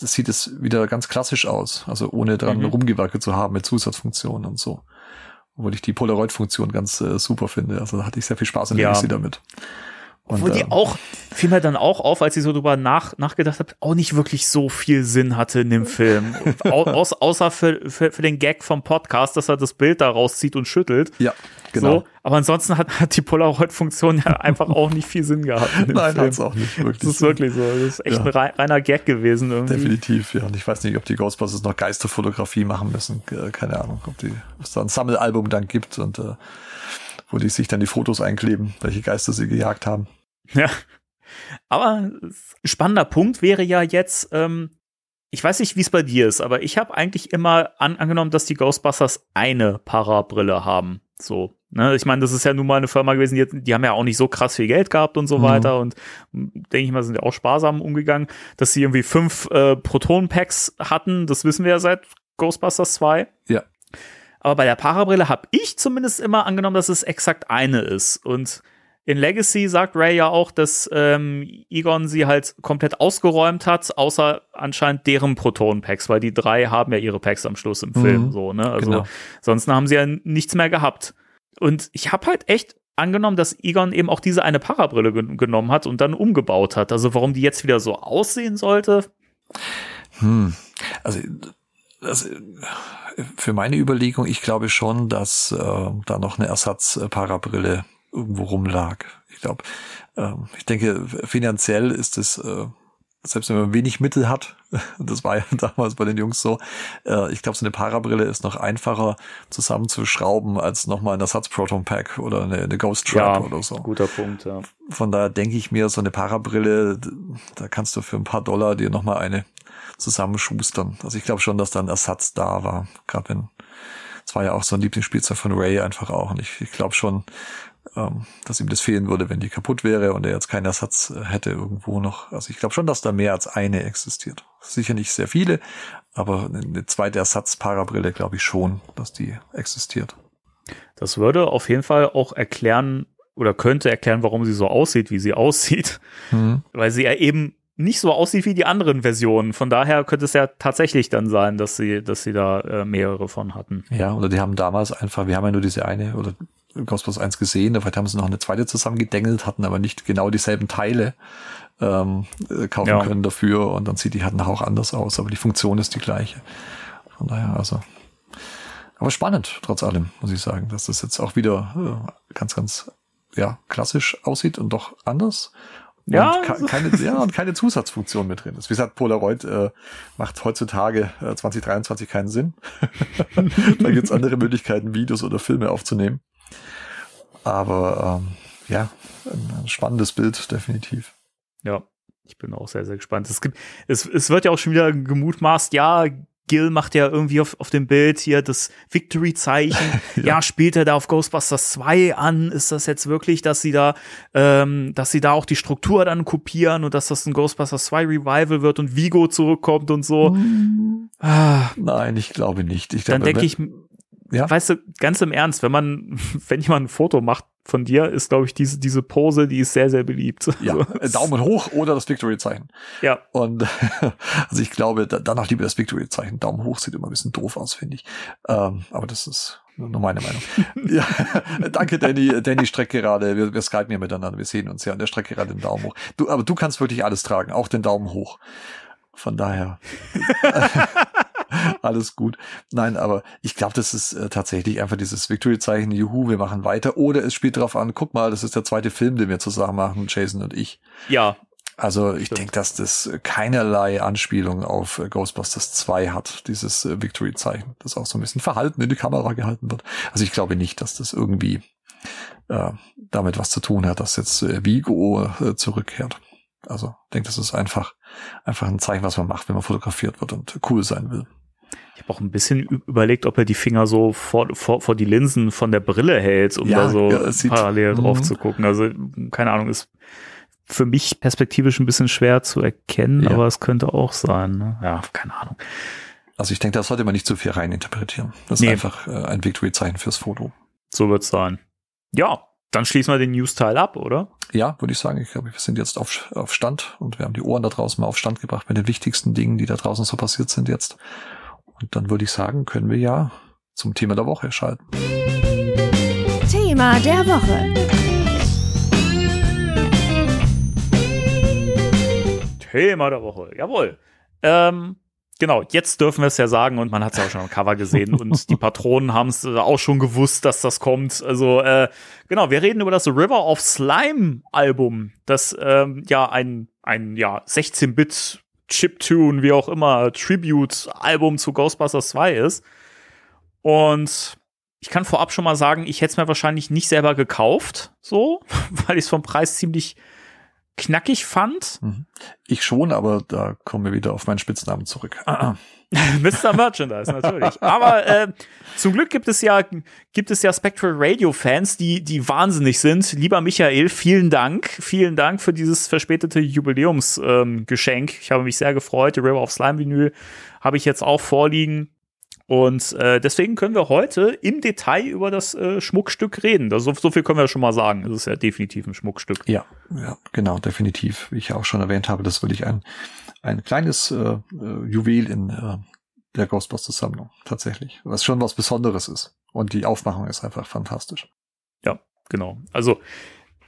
das sieht es wieder ganz klassisch aus, also ohne dran Mhm. rumgewerkelt zu haben mit Zusatzfunktionen und so. Obwohl ich die Polaroid-Funktion ganz äh, super finde. Also da hatte ich sehr viel Spaß in der Ja. Legacy damit. Und, Obwohl die ähm, auch, fiel mir dann auch auf, als ich so drüber nach, nachgedacht habe, auch nicht wirklich so viel Sinn hatte in dem Film. Au, aus, außer für, für, für den Gag vom Podcast, dass er das Bild da rauszieht und schüttelt. Ja, genau. So, aber ansonsten hat, hat die Polaroid-Funktion ja einfach auch nicht viel Sinn gehabt Nein, Film. hat's auch nicht wirklich. Das ist wirklich so. Das ist echt Ja. ein rei- reiner Gag gewesen irgendwie. Definitiv, ja. Und ich weiß nicht, ob die Ghostbusters noch Geisterfotografie machen müssen. Äh, Keine Ahnung, ob die, ob es da ein Sammelalbum dann gibt und äh, wo die sich dann die Fotos einkleben, welche Geister sie gejagt haben. Ja. Aber ein spannender Punkt wäre ja jetzt, ähm, ich weiß nicht, wie es bei dir ist, aber ich habe eigentlich immer an, angenommen, dass die Ghostbusters eine Parabrille haben. So. Ne? Ich meine, das ist ja nun mal eine Firma gewesen, die, die haben ja auch nicht so krass viel Geld gehabt und so Mhm. weiter und denke ich mal, sind ja auch sparsam umgegangen, dass sie irgendwie fünf äh, Proton-Packs hatten, das wissen wir ja seit Ghostbusters 2. Ja. Aber bei der Parabrille habe ich zumindest immer angenommen, dass es exakt eine ist. Und in Legacy sagt Ray ja auch, dass ähm, Egon sie halt komplett ausgeräumt hat, außer anscheinend deren Proton-Packs, weil die drei haben ja ihre Packs am Schluss im Film. Mhm, So, ne? Also genau. sonst haben sie ja nichts mehr gehabt. Und ich habe halt echt angenommen, dass Egon eben auch diese eine Parabrille gen genommen hat und dann umgebaut hat. Also warum die jetzt wieder so aussehen sollte, Hm. Also, also für meine Überlegung, ich glaube schon, dass äh, da noch eine Ersatzparabrille irgendwo rumlag. Ich glaube, ähm, ich denke, finanziell ist es, äh, selbst wenn man wenig Mittel hat, das war ja damals bei den Jungs so, äh, ich glaube, so eine Parabrille ist noch einfacher zusammenzuschrauben als nochmal ein Ersatz-Proton-Pack oder eine, eine Ghost Trap oder so guter Punkt, ja. von daher denke ich mir, so eine Parabrille, da kannst du für ein paar Dollar dir nochmal eine zusammenschustern. Also ich glaube schon, dass da ein Ersatz da war. Gerade wenn Es war ja auch so ein Lieblingsspielzeug von Ray einfach auch. Und ich, ich glaube schon, ähm, dass ihm das fehlen würde, wenn die kaputt wäre und er jetzt keinen Ersatz äh, hätte irgendwo noch. Also ich glaube schon, dass da mehr als eine existiert. Sicher nicht sehr viele, aber eine zweite Ersatz-Parabrille glaube ich schon, dass die existiert. Das würde auf jeden Fall auch erklären oder könnte erklären, warum sie so aussieht, wie sie aussieht. Mhm. Weil sie ja eben nicht so aussieht wie die anderen Versionen. Von daher könnte es ja tatsächlich dann sein, dass sie, dass sie da äh, mehrere von hatten. Ja, oder die haben damals einfach, wir haben ja nur diese eine oder Ghostbusters 1 gesehen, vielleicht haben sie noch eine zweite zusammengedengelt, hatten aber nicht genau dieselben Teile ähm, äh, kaufen ja. können dafür und dann sieht die halt auch anders aus, aber die Funktion ist die gleiche. Von daher, also. Aber spannend, trotz allem, muss ich sagen, dass das jetzt auch wieder äh, ganz, ganz ja, klassisch aussieht und doch anders. Und ja, keine, ja, und keine Zusatzfunktion mit drin ist. Wie gesagt, Polaroid äh, macht heutzutage äh, 2023 keinen Sinn. da gibt's andere Möglichkeiten, Videos oder Filme aufzunehmen. Aber ähm, ja, ein, ein spannendes Bild, definitiv. Ja, ich bin auch sehr, sehr gespannt. Es gibt, es, es wird ja auch schon wieder gemutmaßt, ja, Gil macht ja irgendwie auf, auf dem Bild hier das Victory-Zeichen. ja. ja. spielt er da auf Ghostbusters 2 an? Ist das jetzt wirklich, dass sie da, ähm, dass sie da auch die Struktur dann kopieren und dass das ein Ghostbusters 2 Revival wird und Vigo zurückkommt und so? Mhm. Ah. Nein, ich glaube nicht. Ich dann denke ich, ja. weißt du, ganz im Ernst, wenn man, wenn jemand ein Foto macht von dir, ist, glaube ich, diese, diese Pose, die ist sehr, sehr beliebt. Ja, also, Daumen hoch oder das Victory-Zeichen. Ja. Und also ich glaube, danach lieber das Victory-Zeichen. Daumen hoch sieht immer ein bisschen doof aus, finde ich. Ähm, aber das ist nur meine Meinung. ja, danke, Danny. Danny streckt gerade, wir, wir skypen ja miteinander, wir sehen uns ja, und der streckt gerade den Daumen hoch. Du, aber du kannst wirklich alles tragen, auch den Daumen hoch. Von daher. Alles gut. Nein, aber ich glaube, das ist äh, tatsächlich einfach dieses Victory-Zeichen, juhu, wir machen weiter. Oder es spielt darauf an, guck mal, das ist der zweite Film, den wir zusammen machen, Jason und ich. Ja. Also ich denke, dass das keinerlei Anspielung auf äh, Ghostbusters 2 hat, dieses äh, Victory-Zeichen, das auch so ein bisschen verhalten in die Kamera gehalten wird. Also ich glaube nicht, dass das irgendwie äh, damit was zu tun hat, dass jetzt äh, Vigo äh, zurückkehrt. Also ich denke, das ist einfach, einfach ein Zeichen, was man macht, wenn man fotografiert wird und cool sein will. Ich habe auch ein bisschen überlegt, ob er die Finger so vor, vor, vor die Linsen von der Brille hält, um ja, da so ja, parallel drauf mhm. zu gucken. Also, keine Ahnung, ist für mich perspektivisch ein bisschen schwer zu erkennen, ja. aber es könnte auch sein. Ne? Ja, keine Ahnung. Also ich denke, das sollte man nicht zu viel reininterpretieren. Das nee. ist einfach äh, ein Victory-Zeichen fürs Foto. So wird's sein. Ja, dann schließen wir den News-Teil ab, oder? Ja, würde ich sagen. Ich glaube, wir sind jetzt auf, auf Stand und wir haben die Ohren da draußen mal auf Stand gebracht mit den wichtigsten Dingen, die da draußen so passiert sind jetzt. Und dann würde ich sagen, können wir ja zum Thema der Woche schalten. Thema der Woche. Thema der Woche, jawohl. Ähm, genau, jetzt dürfen wir es ja sagen und man hat es ja auch schon am Cover gesehen und die Patronen haben es auch schon gewusst, dass das kommt. Also äh, genau, wir reden über das River of Slime Album, das ähm, ja ein ein ja 16-Bit Chiptune, wie auch immer, Tribute-Album zu Ghostbusters 2 ist. Und ich kann vorab schon mal sagen, ich hätte es mir wahrscheinlich nicht selber gekauft, so, weil ich es vom Preis ziemlich knackig fand. Mhm. Ich schon, aber da kommen wir wieder auf meinen Spitznamen zurück. Mr. Merchandise, natürlich. Aber äh, zum Glück gibt es ja, gibt es ja Spectral Radio Fans, die, die wahnsinnig sind. Lieber Michael, vielen Dank. Vielen Dank für dieses verspätete Jubiläumsgeschenk. Ähm, ich habe mich sehr gefreut. Die River of Slime Vinyl habe ich jetzt auch vorliegen. Und äh, deswegen können wir heute im Detail über das äh, Schmuckstück reden. Das, so, so viel können wir schon mal sagen. Es ist ja definitiv ein Schmuckstück. Ja, ja, genau, definitiv. Wie ich ja auch schon erwähnt habe, das will ich ein, ein kleines äh, äh, Juwel in äh, der Ghostbusters-Sammlung, tatsächlich. Was schon was Besonderes ist. Und die Aufmachung ist einfach fantastisch. Ja, genau. Also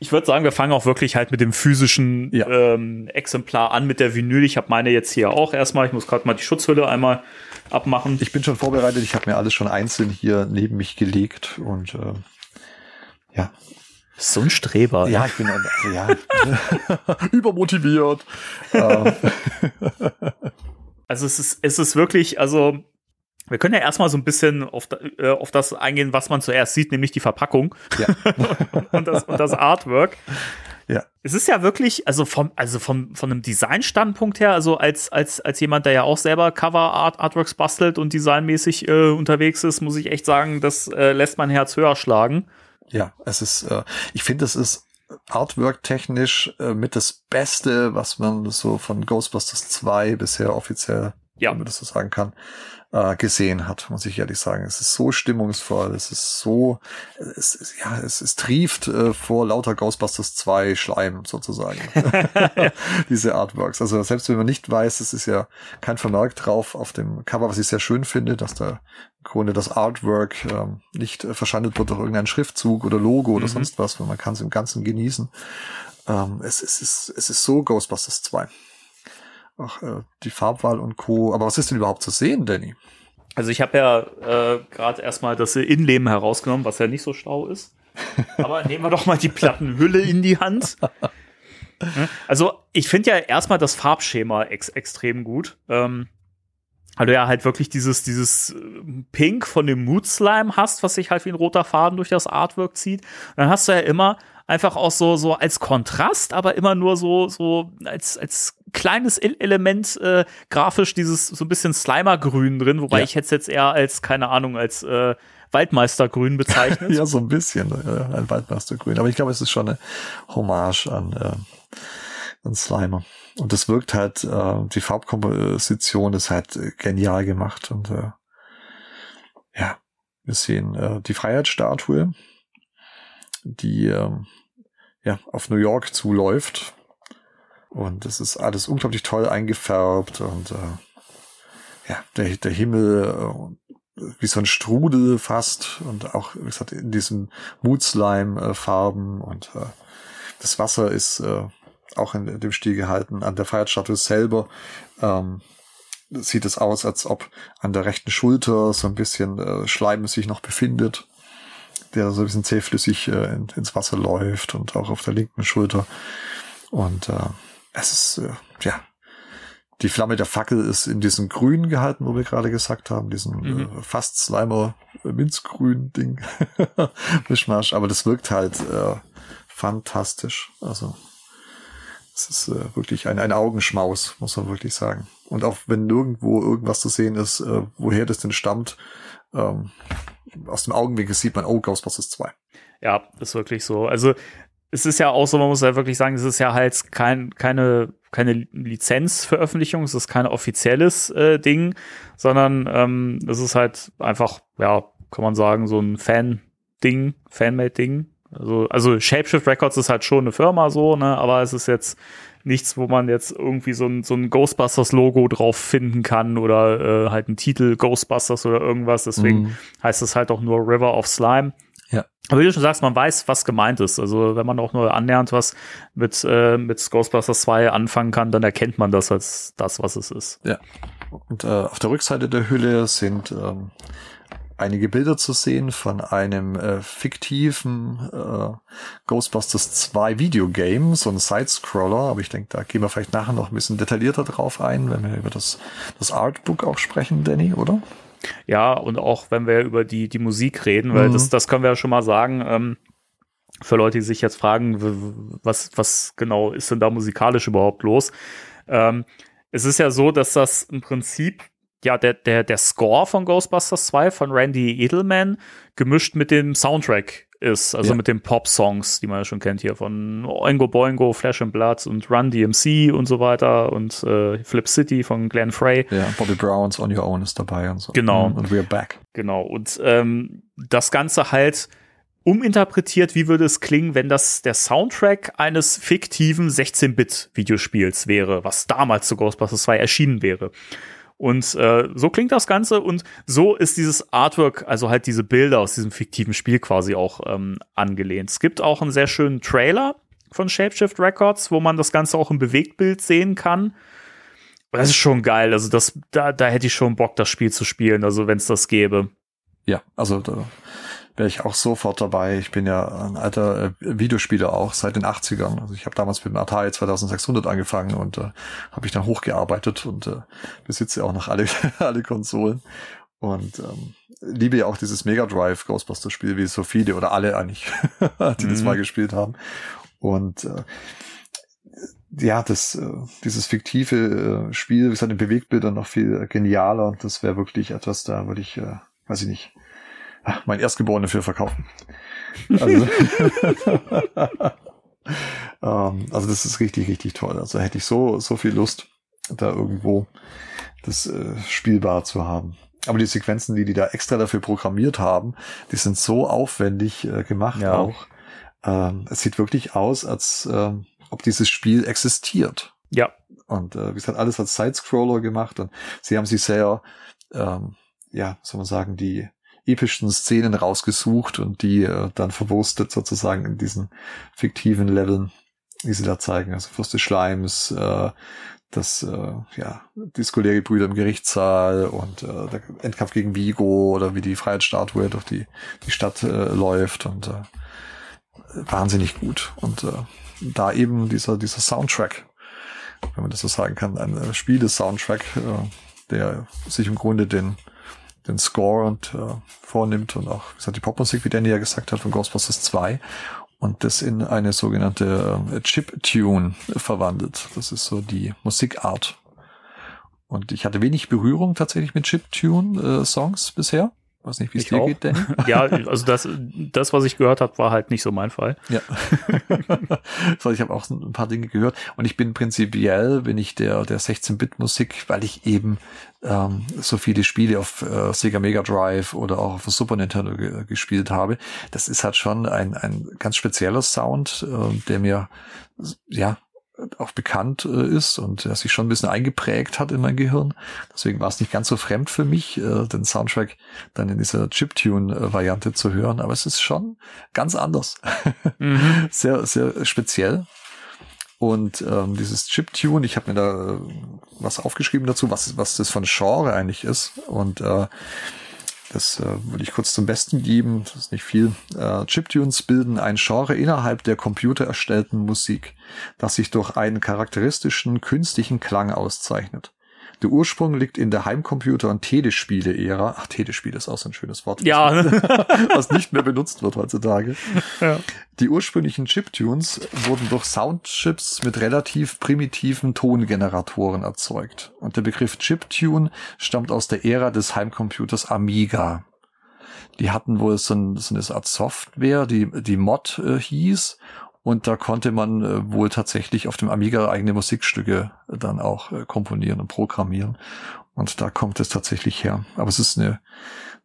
ich würde sagen, wir fangen auch wirklich halt mit dem physischen ja. ähm, Exemplar an, mit der Vinyl. Ich habe meine jetzt hier auch erstmal. Ich muss gerade mal die Schutzhülle einmal abmachen. Ich bin schon vorbereitet. Ich habe mir alles schon einzeln hier neben mich gelegt und äh, ja. So ein Streber. Ja, ich bin also, ja, übermotiviert. Ähm. also es ist, es ist wirklich, also wir können ja erstmal so ein bisschen auf, äh, auf das eingehen, was man zuerst sieht, nämlich die Verpackung ja. und, das, und das Artwork. Ja. Es ist ja wirklich, also vom, also vom, von einem Design-Standpunkt her, also als, als, als jemand, der ja auch selber Cover-Art, Artworks bastelt und designmäßig äh, unterwegs ist, muss ich echt sagen, das äh, lässt mein Herz höher schlagen. Ja, es ist, äh, ich finde, es ist Artwork-technisch äh, mit das Beste, was man so von Ghostbusters 2 bisher offiziell, Ja. wenn man das so sagen kann, äh, gesehen hat, muss ich ehrlich sagen. Es ist so stimmungsvoll, es ist so, es ist, ja, es, es trieft äh, vor lauter Ghostbusters 2 Schleim sozusagen. Diese Artworks. Also selbst wenn man nicht weiß, es ist ja kein Vermerk drauf auf dem Cover, was ich sehr schön finde, dass da im Grunde das Artwork ähm, nicht äh, verschandelt wird durch irgendeinen Schriftzug oder Logo oder Mhm. sonst was, weil man kann es im Ganzen genießen. Ähm, es, es, ist, es ist so Ghostbusters 2. Ach, äh, die Farbwahl und Co. Aber was ist denn überhaupt zu sehen, Danny? Also ich habe ja äh, gerade erstmal das Innenleben herausgenommen, was ja nicht so schlau ist. Aber nehmen wir doch mal die Plattenhülle in die Hand. Ne? Also ich finde ja erstmal das Farbschema ex extrem gut. Ähm, weil du ja halt wirklich dieses, dieses äh, Pink von dem Mood Slime hast, was sich halt wie ein roter Faden durch das Artwork zieht. Und dann hast du ja immer einfach auch so, so als Kontrast, aber immer nur so, so als, als kleines E- Element äh, grafisch dieses so ein bisschen Slimer-Grün drin, wobei Ja. ich hätte es jetzt eher als, keine Ahnung, als äh, Waldmeistergrün bezeichnet. Ja, so ein bisschen, äh, ein Waldmeistergrün. Aber ich glaube, es ist schon eine Hommage an, äh, an Slimer. Und das wirkt halt, äh, die Farbkomposition ist halt genial gemacht. Und äh, ja, wir sehen äh, die Freiheitsstatue, die äh, ja auf New York zuläuft. Und es ist alles unglaublich toll eingefärbt und äh, ja, der, der Himmel äh, wie so ein Strudel fast und auch, wie gesagt, in diesen Moodslime-Farben und äh, das Wasser ist äh, auch in dem Stil gehalten. An der Feiertstatue selber ähm, sieht es aus, als ob an der rechten Schulter so ein bisschen äh, Schleim sich noch befindet, der so ein bisschen zähflüssig äh, in, ins Wasser läuft und auch auf der linken Schulter. Und äh, es ist, äh, ja, die Flamme der Fackel ist in diesem Grün gehalten, wo wir gerade gesagt haben, diesen Mhm. äh, fast Slimer äh, Minzgrün Ding. Mischmasch, aber das wirkt halt äh, fantastisch. Also es ist äh, wirklich ein, ein Augenschmaus, muss man wirklich sagen. Und auch wenn nirgendwo irgendwas zu sehen ist, äh, woher das denn stammt, ähm, aus dem Augenwinkel sieht man, oh, Ghostbusters 2. Ja, ist wirklich so. Also es ist ja auch so, man muss ja wirklich sagen, es ist ja halt kein, keine, keine Lizenzveröffentlichung, es ist kein offizielles äh, Ding, sondern ähm, es ist halt einfach, ja, kann man sagen, so ein Fan-Ding, Fanmade-Ding. Also, also Shapeshift Records ist halt schon eine Firma so, ne, aber es ist jetzt nichts, wo man jetzt irgendwie so ein, so ein Ghostbusters-Logo drauf finden kann oder äh, halt ein Titel Ghostbusters oder irgendwas. Deswegen Mhm. heißt es halt auch nur River of Slime. Ja. Aber wie du schon sagst, man weiß, was gemeint ist. Also wenn man auch nur annähernd was mit, äh, mit Ghostbusters 2 anfangen kann, dann erkennt man das als das, was es ist. Ja. Und äh, auf der Rückseite der Hülle sind ähm, einige Bilder zu sehen von einem äh, fiktiven äh, Ghostbusters 2 Videogame, so ein Sidescroller, aber ich denke, da gehen wir vielleicht nachher noch ein bisschen detaillierter drauf ein, wenn wir über das, das Artbook auch sprechen, Danny, oder? Ja, und auch wenn wir über die, die Musik reden, weil Mhm. das, das können wir ja schon mal sagen, ähm, für Leute, die sich jetzt fragen, was, was genau ist denn da musikalisch überhaupt los? Ähm, es ist ja so, dass das im Prinzip ja der, der, der Score von Ghostbusters 2 von Randy Edelman gemischt mit dem Soundtrack ist, also Ja. mit den Pop-Songs, die man ja schon kennt hier von Oingo Boingo, Flash and Blood und Run DMC und so weiter und äh, Flip City von Glenn Frey. Ja, Bobby Browns On Your Own ist dabei und so. Genau. Mhm, Und We're Back. Genau, und ähm, das Ganze halt uminterpretiert, wie würde es klingen, wenn das der Soundtrack eines fiktiven 16-Bit-Videospiels wäre, was damals zu Ghostbusters 2 erschienen wäre. Und äh, so klingt das Ganze und so ist dieses Artwork, also halt diese Bilder aus diesem fiktiven Spiel quasi auch ähm, angelehnt. Es gibt auch einen sehr schönen Trailer von Shapeshift Records, wo man das Ganze auch im Bewegtbild sehen kann. Und das ist schon geil. Also das, da, da hätte ich schon Bock, das Spiel zu spielen, also wenn es das gäbe. Ja, also da wäre ich auch sofort dabei. Ich bin ja ein alter äh, Videospieler auch seit den 80ern. Also ich habe damals mit dem Atari 2600 angefangen und äh, habe ich dann hochgearbeitet und äh, besitze auch noch alle, alle Konsolen. Und ähm, liebe ja auch dieses Mega Drive Ghostbusters Spiel, wie so viele oder alle eigentlich, die das Mhm. mal gespielt haben. Und äh, ja, das, äh, dieses fiktive äh, Spiel ist halt in Bewegtbildern noch viel genialer und das wäre wirklich etwas, da würde ich, äh, weiß ich nicht, ach, mein Erstgeborene für verkaufen. Also, ähm, also das ist richtig, richtig toll. Also hätte ich so, so viel Lust, da irgendwo das äh, spielbar zu haben. Aber die Sequenzen, die die da extra dafür programmiert haben, die sind so aufwendig äh, gemacht Ja. auch. Ähm, es sieht wirklich aus, als ähm, ob dieses Spiel existiert. Ja, Und äh, wie gesagt, alles als Sidescroller gemacht und sie haben sich sehr, ähm, ja, soll man sagen, die epischsten Szenen rausgesucht und die äh, dann verwurstet sozusagen in diesen fiktiven Leveln, die sie da zeigen. Also Fürst des Schleims, äh, das, äh, ja, die Scoleri-Brüder im Gerichtssaal und äh, der Endkampf gegen Vigo oder wie die Freiheitsstatue durch die, die Stadt äh, läuft und äh, wahnsinnig gut. Und äh, da eben dieser, dieser Soundtrack, wenn man das so sagen kann, ein äh, Spiele-Soundtrack, äh, der sich im Grunde den, den Score und äh, vornimmt und auch, wie gesagt, die Popmusik, wie Danny ja gesagt hat, von Ghostbusters 2 und das in eine sogenannte äh, Chip-Tune verwandelt. Das ist so die Musikart. Und ich hatte wenig Berührung tatsächlich mit Chip-Tune-Songs bisher. Weiß nicht, wie es dir auch. geht, Danny. ja, also das, das, was ich gehört habe, war halt nicht so mein Fall. Ja. so, ich habe auch ein paar Dinge gehört und ich bin prinzipiell, bin ich der, der 16-Bit-Musik, weil ich eben ähm, so viele Spiele auf äh, Sega Mega Drive oder auch auf Super Nintendo ge gespielt habe. Das ist halt schon ein, ein ganz spezieller Sound, äh, der mir ja auch bekannt äh, ist und der sich schon ein bisschen eingeprägt hat in mein Gehirn. Deswegen war es nicht ganz so fremd für mich, äh, den Soundtrack dann in dieser Chiptune-Variante zu hören. Aber es ist schon ganz anders. Mhm. sehr, sehr speziell. Und ähm, dieses Chiptune, ich habe mir da äh, was aufgeschrieben dazu, was, was das ein Genre eigentlich ist. Und äh, das äh, würde ich kurz zum Besten geben. Das ist nicht viel. Äh, Chiptunes bilden ein Genre innerhalb der computererstellten Musik, das sich durch einen charakteristischen künstlichen Klang auszeichnet. Der Ursprung liegt in der Heimcomputer- und Telespiele-Ära. Ach, Telespiele ist auch so ein schönes Wort. Ja, was nicht mehr benutzt wird heutzutage. Ja. Die ursprünglichen Chiptunes wurden durch Soundchips mit relativ primitiven Tongeneratoren erzeugt. Und der Begriff Chiptune stammt aus der Ära des Heimcomputers Amiga. Die hatten wohl so, ein, so eine Art Software, die, die Mod äh, hieß. Und da konnte man äh, wohl tatsächlich auf dem Amiga eigene Musikstücke dann auch äh, komponieren und programmieren. Und da kommt es tatsächlich her. Aber es ist eine,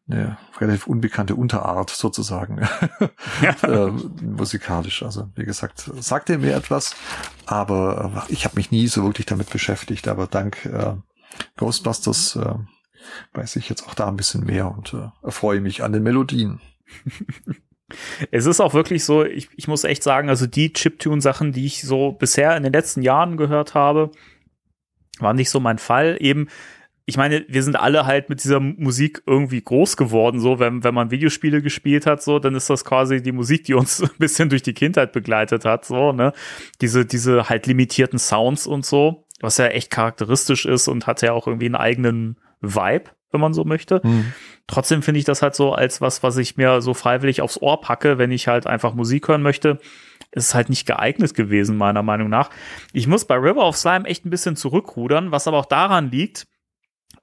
eine relativ unbekannte Unterart sozusagen äh, musikalisch. Also wie gesagt, sagte mir etwas, aber äh, ich habe mich nie so wirklich damit beschäftigt. Aber dank äh, Ghostbusters äh, weiß ich jetzt auch da ein bisschen mehr und äh, erfreue mich an den Melodien. Es ist auch wirklich so, ich, ich muss echt sagen, also die Chiptune-Sachen, die ich so bisher in den letzten Jahren gehört habe, waren nicht so mein Fall. Eben, ich meine, wir sind alle halt mit dieser Musik irgendwie groß geworden, so, wenn, wenn man Videospiele gespielt hat, so, dann ist das quasi die Musik, die uns ein bisschen durch die Kindheit begleitet hat, so, ne? Diese, diese halt limitierten Sounds und so, was ja echt charakteristisch ist und hat ja auch irgendwie einen eigenen Vibe, wenn man so möchte. Trotzdem finde ich das halt so als was, was ich mir so freiwillig aufs Ohr packe, wenn ich halt einfach Musik hören möchte. Ist halt nicht geeignet gewesen, meiner Meinung nach. Ich muss bei River of Slime echt ein bisschen zurückrudern, was aber auch daran liegt,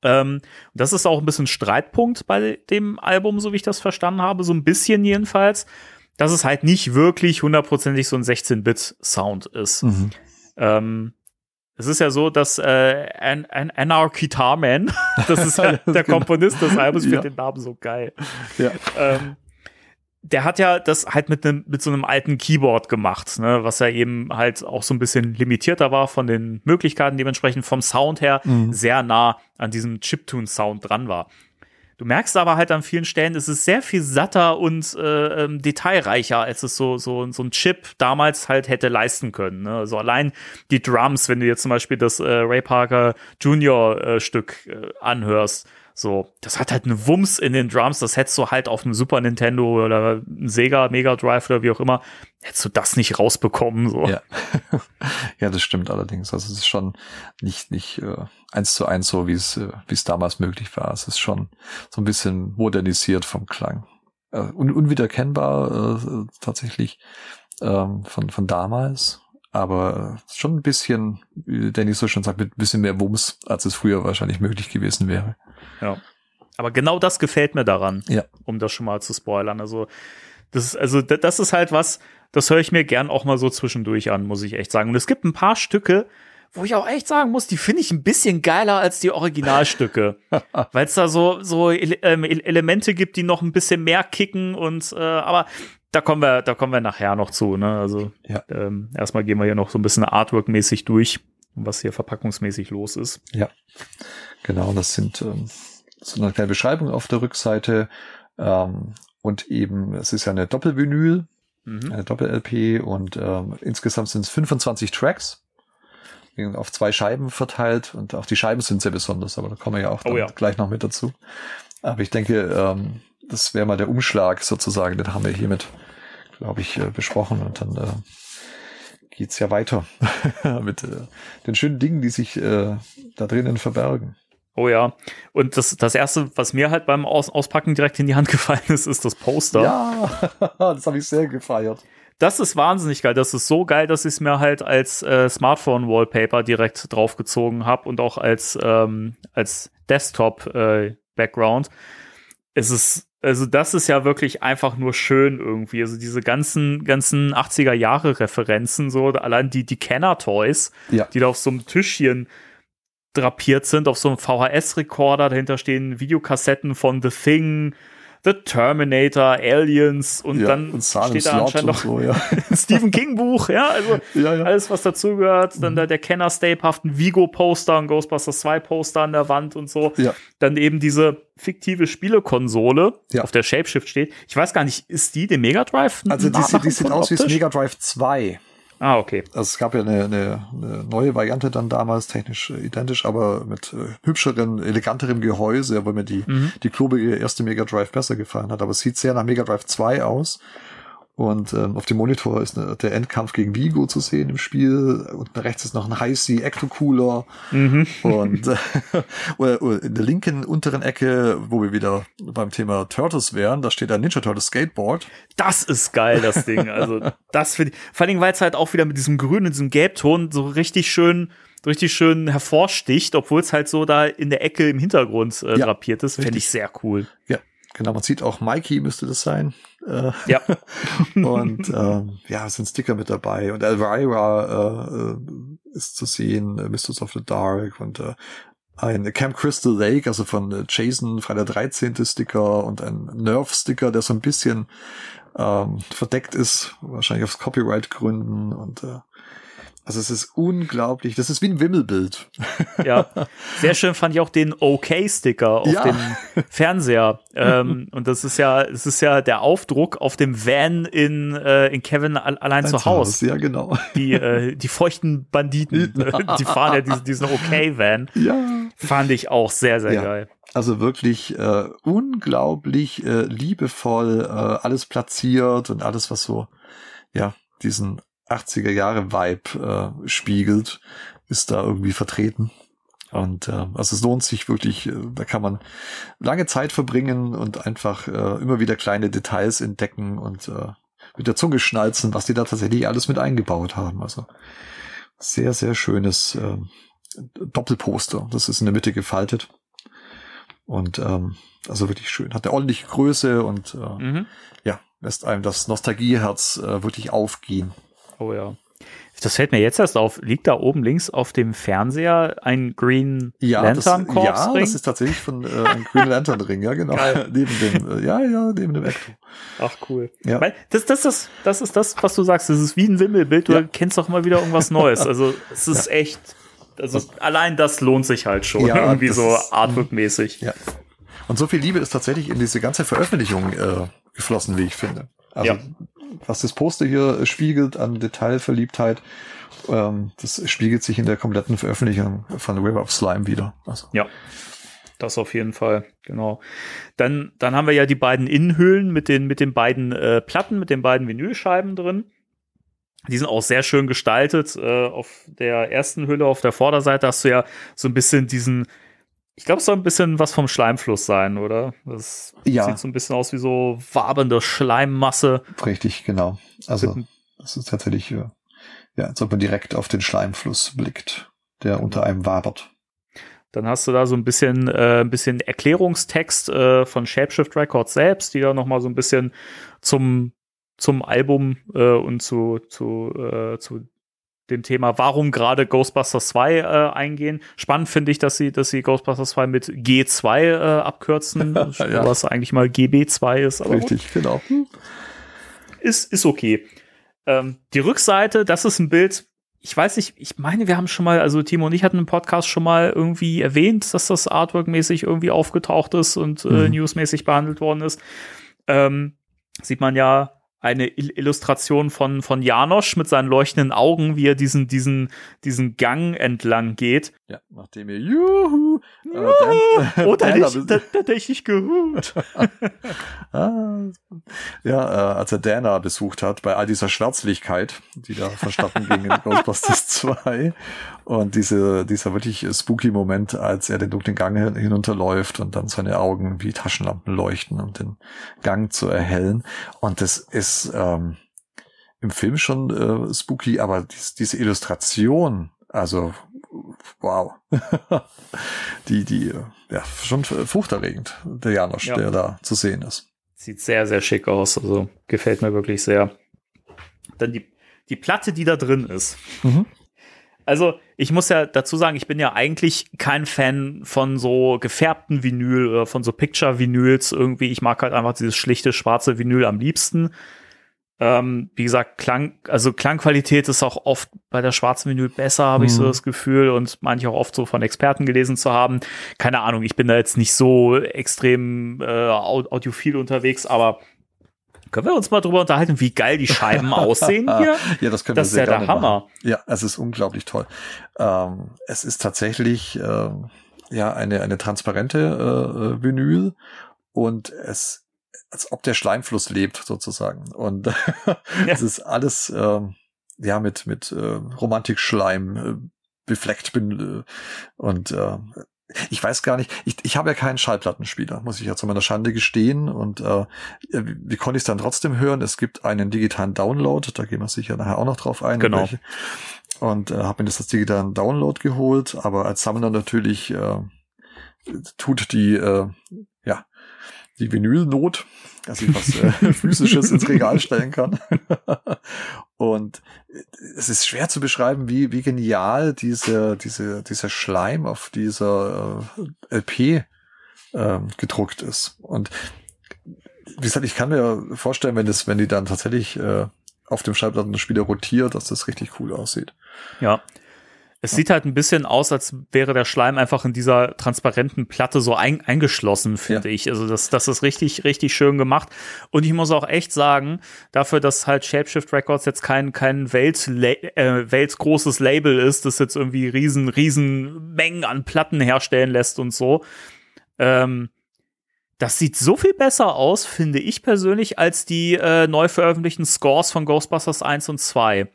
ähm, das ist auch ein bisschen Streitpunkt bei dem Album, so wie ich das verstanden habe, so ein bisschen jedenfalls, dass es halt nicht wirklich hundertprozentig so ein 16-Bit-Sound ist. Mhm. Ähm, es ist ja so, dass äh, An An Anarchy Tarman, das ist halt der Genau. Komponist des Albums, ich Ja. finde den Namen so geil. Ja. Ähm, der hat ja das halt mit einem mit so einem alten Keyboard gemacht, ne, was ja eben halt auch so ein bisschen limitierter war von den Möglichkeiten, dementsprechend vom Sound her Mhm. sehr nah an diesem Chiptune-Sound dran war. Du merkst aber halt an vielen Stellen, es ist sehr viel satter und äh, ähm, detailreicher, als es so, so, so ein Chip damals halt hätte leisten können. Ne? Also allein die Drums, wenn du jetzt zum Beispiel das äh, Ray Parker Junior äh, Stück äh, anhörst, so, das hat halt eine Wumms in den Drums, das hättest du halt auf einem Super Nintendo oder Sega Mega Drive oder wie auch immer, hättest du das nicht rausbekommen. So. Ja. ja, das stimmt allerdings. Also es ist schon nicht, nicht äh, eins zu eins so, wie es, äh, wie es damals möglich war. Es ist schon so ein bisschen modernisiert vom Klang. Äh, un unwiedererkennbar äh, tatsächlich. ähm, von, von damals. Aber schon ein bisschen, wie Danny so schon sagt, mit ein bisschen mehr Wumms, als es früher wahrscheinlich möglich gewesen wäre. Ja. Aber genau das gefällt mir daran, Ja. um das schon mal zu spoilern. Also, das ist, also, das ist halt was, das höre ich mir gern auch mal so zwischendurch an, muss ich echt sagen. Und es gibt ein paar Stücke, wo ich auch echt sagen muss, die finde ich ein bisschen geiler als die Originalstücke. Weil es da so, so Ele ähm, Ele- Elemente gibt, die noch ein bisschen mehr kicken und, äh, aber da kommen wir, da kommen wir nachher noch zu, ne? Also, Ja. ähm, erstmal gehen wir hier noch so ein bisschen Artwork-mäßig durch, was hier verpackungsmäßig los ist. Ja, genau. Das sind ähm, so eine kleine Beschreibung auf der Rückseite. Ähm, und eben, es ist ja eine Doppelvinyl, Mhm. eine Doppel-LP und ähm, insgesamt sind es 25 Tracks auf zwei Scheiben verteilt und auch die Scheiben sind sehr besonders, aber da kommen wir ja auch Oh ja. gleich noch mit dazu. Aber ich denke, ähm, das wäre mal der Umschlag sozusagen, den haben wir hiermit, glaube ich, äh, besprochen und dann äh, geht's ja weiter mit äh, den schönen Dingen, die sich äh, da drinnen verbergen. Oh ja. Und das, das erste, was mir halt beim Aus Auspacken direkt in die Hand gefallen ist, ist das Poster. Ja, das habe ich sehr gefeiert. Das ist wahnsinnig geil. Das ist so geil, dass ich es mir halt als äh, Smartphone-Wallpaper direkt draufgezogen habe und auch als, ähm, als Desktop-Background. es ist, also das ist ja wirklich einfach nur schön irgendwie. Also diese ganzen, ganzen 80er Jahre Referenzen, so allein die, die Kenner-Toys, Ja. die da auf so einem Tischchen drapiert sind, auf so einem VHS-Rekorder. Dahinter stehen Videokassetten von The Thing, The Terminator, Aliens und ja, dann und steht da anscheinend und noch so, ja. ein Stephen King Buch, ja, also ja, alles, was dazugehört. Dann da der Kenner stapehaften Vigo-Poster, ein Ghostbusters 2 Poster an der Wand und so. Dann eben diese fiktive Spielekonsole, auf der Shapeshift steht. Ich weiß gar nicht, ist die dem Mega Drive? Also die, die sieht aus wie das? Mega Drive 2. Ah, okay. Also es gab ja eine, eine, eine neue Variante dann damals, technisch identisch, aber mit äh, hübscheren, eleganterem Gehäuse, weil mir die, Mhm. die klobige erste Mega Drive besser gefallen hat. Aber es sieht sehr nach Mega Drive 2 aus. Und ähm, auf dem Monitor ist eine, der Endkampf gegen Vigo zu sehen im Spiel. Unten rechts ist noch ein High-Sea Ecto Cooler. Mhm. Und äh, oder- oder in der linken unteren Ecke, wo wir wieder beim Thema Turtles wären, da steht ein Ninja Turtles Skateboard. Das ist geil, das Ding. Also, das finde ich. Vor allem, weil es halt auch wieder mit diesem Grün und diesem Gelbton so richtig schön, richtig schön hervorsticht, obwohl es halt so da in der Ecke im Hintergrund äh, Ja, drapiert ist. Finde richtig. ich sehr cool. Ja, genau. Man sieht auch Mikey müsste das sein. Äh, Ja. Und ähm, ja, es sind Sticker mit dabei. Und Elvira äh, ist zu sehen, äh, Mistress of the Dark und äh, ein Camp Crystal Lake, also von äh, Jason, Freitag 13. Sticker und ein Nerf-Sticker, der so ein bisschen ähm, verdeckt ist, wahrscheinlich aus Copyright-Gründen. Und äh, also es ist unglaublich. Das ist wie ein Wimmelbild. Ja, sehr schön fand ich auch den OK-Sticker auf Ja. dem Fernseher. ähm, und das ist ja, es ist ja der Aufdruck auf dem Van in, äh, in Kevin al allein zu Haus. Ja, genau. Die, äh, die feuchten Banditen, die fahren ja diesen, diesen OK-Van. Ja. Fand ich auch sehr, sehr Ja. geil. Also wirklich äh, unglaublich äh, liebevoll äh, alles platziert und alles, was so, ja, diesen 80er Jahre Vibe äh, spiegelt, ist da irgendwie vertreten. Und äh, also es lohnt sich wirklich, äh, da kann man lange Zeit verbringen und einfach äh, immer wieder kleine Details entdecken und äh, mit der Zunge schnalzen, was die da tatsächlich alles mit eingebaut haben. Also sehr, sehr schönes äh, Doppelposter. Das ist in der Mitte gefaltet. Und ähm, also wirklich schön. Hat eine ordentliche Größe und äh, Mhm. ja, lässt einem das Nostalgieherz äh, wirklich aufgehen. Oh ja. Das fällt mir jetzt erst auf. Liegt da oben links auf dem Fernseher ein Green Lantern das, Corps ja, Ring? das ist tatsächlich von äh, einem Green Lantern Ring, ja genau. Neben dem, äh, ja, ja, neben dem Ecto. Ach cool. Ja. Weil das, das, ist, das ist das, was du sagst. Das ist wie ein Wimmelbild. Du Ja. kennst doch mal wieder irgendwas Neues. Also es ist echt. Also allein das lohnt sich halt schon. Ja, irgendwie das so Artwork-mäßig. Ja. Und so viel Liebe ist tatsächlich in diese ganze Veröffentlichung äh, geflossen, wie ich finde. Also Ja. Was das Poster hier spiegelt an Detailverliebtheit, ähm, das spiegelt sich in der kompletten Veröffentlichung von River of Slime wieder. Also, Ja. Das auf jeden Fall, genau. Dann, dann haben wir ja die beiden Innenhüllen mit den, mit den beiden äh, Platten, mit den beiden Vinylscheiben drin. Die sind auch sehr schön gestaltet. Äh, auf der ersten Hülle, auf der Vorderseite, hast du ja so ein bisschen diesen, ich glaube, es soll ein bisschen was vom Schleimfluss sein, oder? Das Ja. sieht so ein bisschen aus wie so wabernde Schleimmasse. richtig, genau. Also Das ist tatsächlich, äh, ja, als ob man direkt auf den Schleimfluss blickt, der unter einem wabert. Dann hast du da so ein bisschen, äh, ein bisschen Erklärungstext äh, von Shapeshift Records selbst, die da noch mal so ein bisschen zum zum Album äh, und zu zu äh, zu dem Thema, warum gerade Ghostbusters 2 äh, eingehen. Spannend finde ich, dass sie, dass sie Ghostbusters 2 mit G2 äh, abkürzen, Ja. was eigentlich mal GB2 ist. Aber gut, Richtig, genau. ist, ist okay. Ähm, die Rückseite, das ist ein Bild, ich weiß nicht, ich meine, wir haben schon mal, also Timo und ich hatten im Podcast schon mal irgendwie erwähnt, dass das Artwork-mäßig irgendwie aufgetaucht ist und äh, Mhm. newsmäßig behandelt worden ist. Ähm, sieht man ja eine Il Illustration von, von Janosch mit seinen leuchtenden Augen, wie er diesen, diesen, diesen Gang entlang geht. Ja, nachdem ihr Juhu, äh, Dan, Oh, da Dan ich, da, da ich nicht gehut. Ah, ja, äh, als er Dana besucht hat, bei all dieser Schwärzlichkeit, die da verstatten ging in Ghostbusters 2. Und diese, dieser wirklich spooky Moment, als er den dunklen Gang hin- hinunterläuft und dann seine Augen wie Taschenlampen leuchten, um den Gang zu erhellen. Und das ist ähm, im Film schon äh, spooky, aber dies, diese Illustration, also wow. die, die, ja, schon furchterregend, der Janosch, Ja. der da zu sehen ist. Sieht sehr, sehr schick aus. Also gefällt mir wirklich sehr. Dann die, die Platte, die da drin ist. Mhm. Also, ich muss ja dazu sagen, ich bin ja eigentlich kein Fan von so gefärbten Vinyl oder von so Picture-Vinyls irgendwie. Ich mag halt einfach dieses schlichte schwarze Vinyl am liebsten. Ähm, wie gesagt, Klang, also Klangqualität ist auch oft bei der schwarzen Vinyl besser, habe ich so Mhm. das Gefühl und manche auch oft so von Experten gelesen zu haben. Keine Ahnung, ich bin da jetzt nicht so extrem äh, au- audiophil unterwegs, aber können wir uns mal drüber unterhalten, wie geil die Scheiben aussehen hier? Ja, das können Das wir ist sehr ja der gerne machen. Hammer. Ja, es ist unglaublich toll. Ähm, es ist tatsächlich ähm, ja eine eine transparente äh, äh, Vinyl und es als ob der Schleimfluss lebt sozusagen und es ist alles ähm, ja mit mit äh, Romantikschleim äh, befleckt bin äh, und äh, ich weiß gar nicht, ich, ich habe ja keinen Schallplattenspieler, muss ich ja zu meiner Schande gestehen. Und äh, wie wie konnte ich es dann trotzdem hören? Es gibt einen digitalen Download, da gehen wir sicher nachher auch noch drauf ein. Genau. welche. Und äh, habe mir das als digitalen Download geholt, aber als Sammler natürlich äh, tut die äh, die Vinylnot, dass ich was äh, physisches ins Regal stellen kann. Und äh, es ist schwer zu beschreiben, wie, wie genial diese, diese, dieser Schleim auf dieser äh, LP ähm, gedruckt ist. Und wie gesagt, ich kann mir vorstellen, wenn das, wenn die dann tatsächlich äh, auf dem Schallplattenspieler rotiert, dass das richtig cool aussieht. Ja. Es sieht halt ein bisschen aus, als wäre der Schleim einfach in dieser transparenten Platte so ein, eingeschlossen, finde Ja. ich. Also das, das ist richtig, richtig schön gemacht. Und ich muss auch echt sagen, dafür, dass halt Shapeshift Records jetzt kein, kein Weltla äh, weltgroßes Label ist, das jetzt irgendwie riesen, riesen Mengen an Platten herstellen lässt und so, ähm, das sieht so viel besser aus, finde ich persönlich, als die äh, neu veröffentlichten Scores von Ghostbusters 1 und 2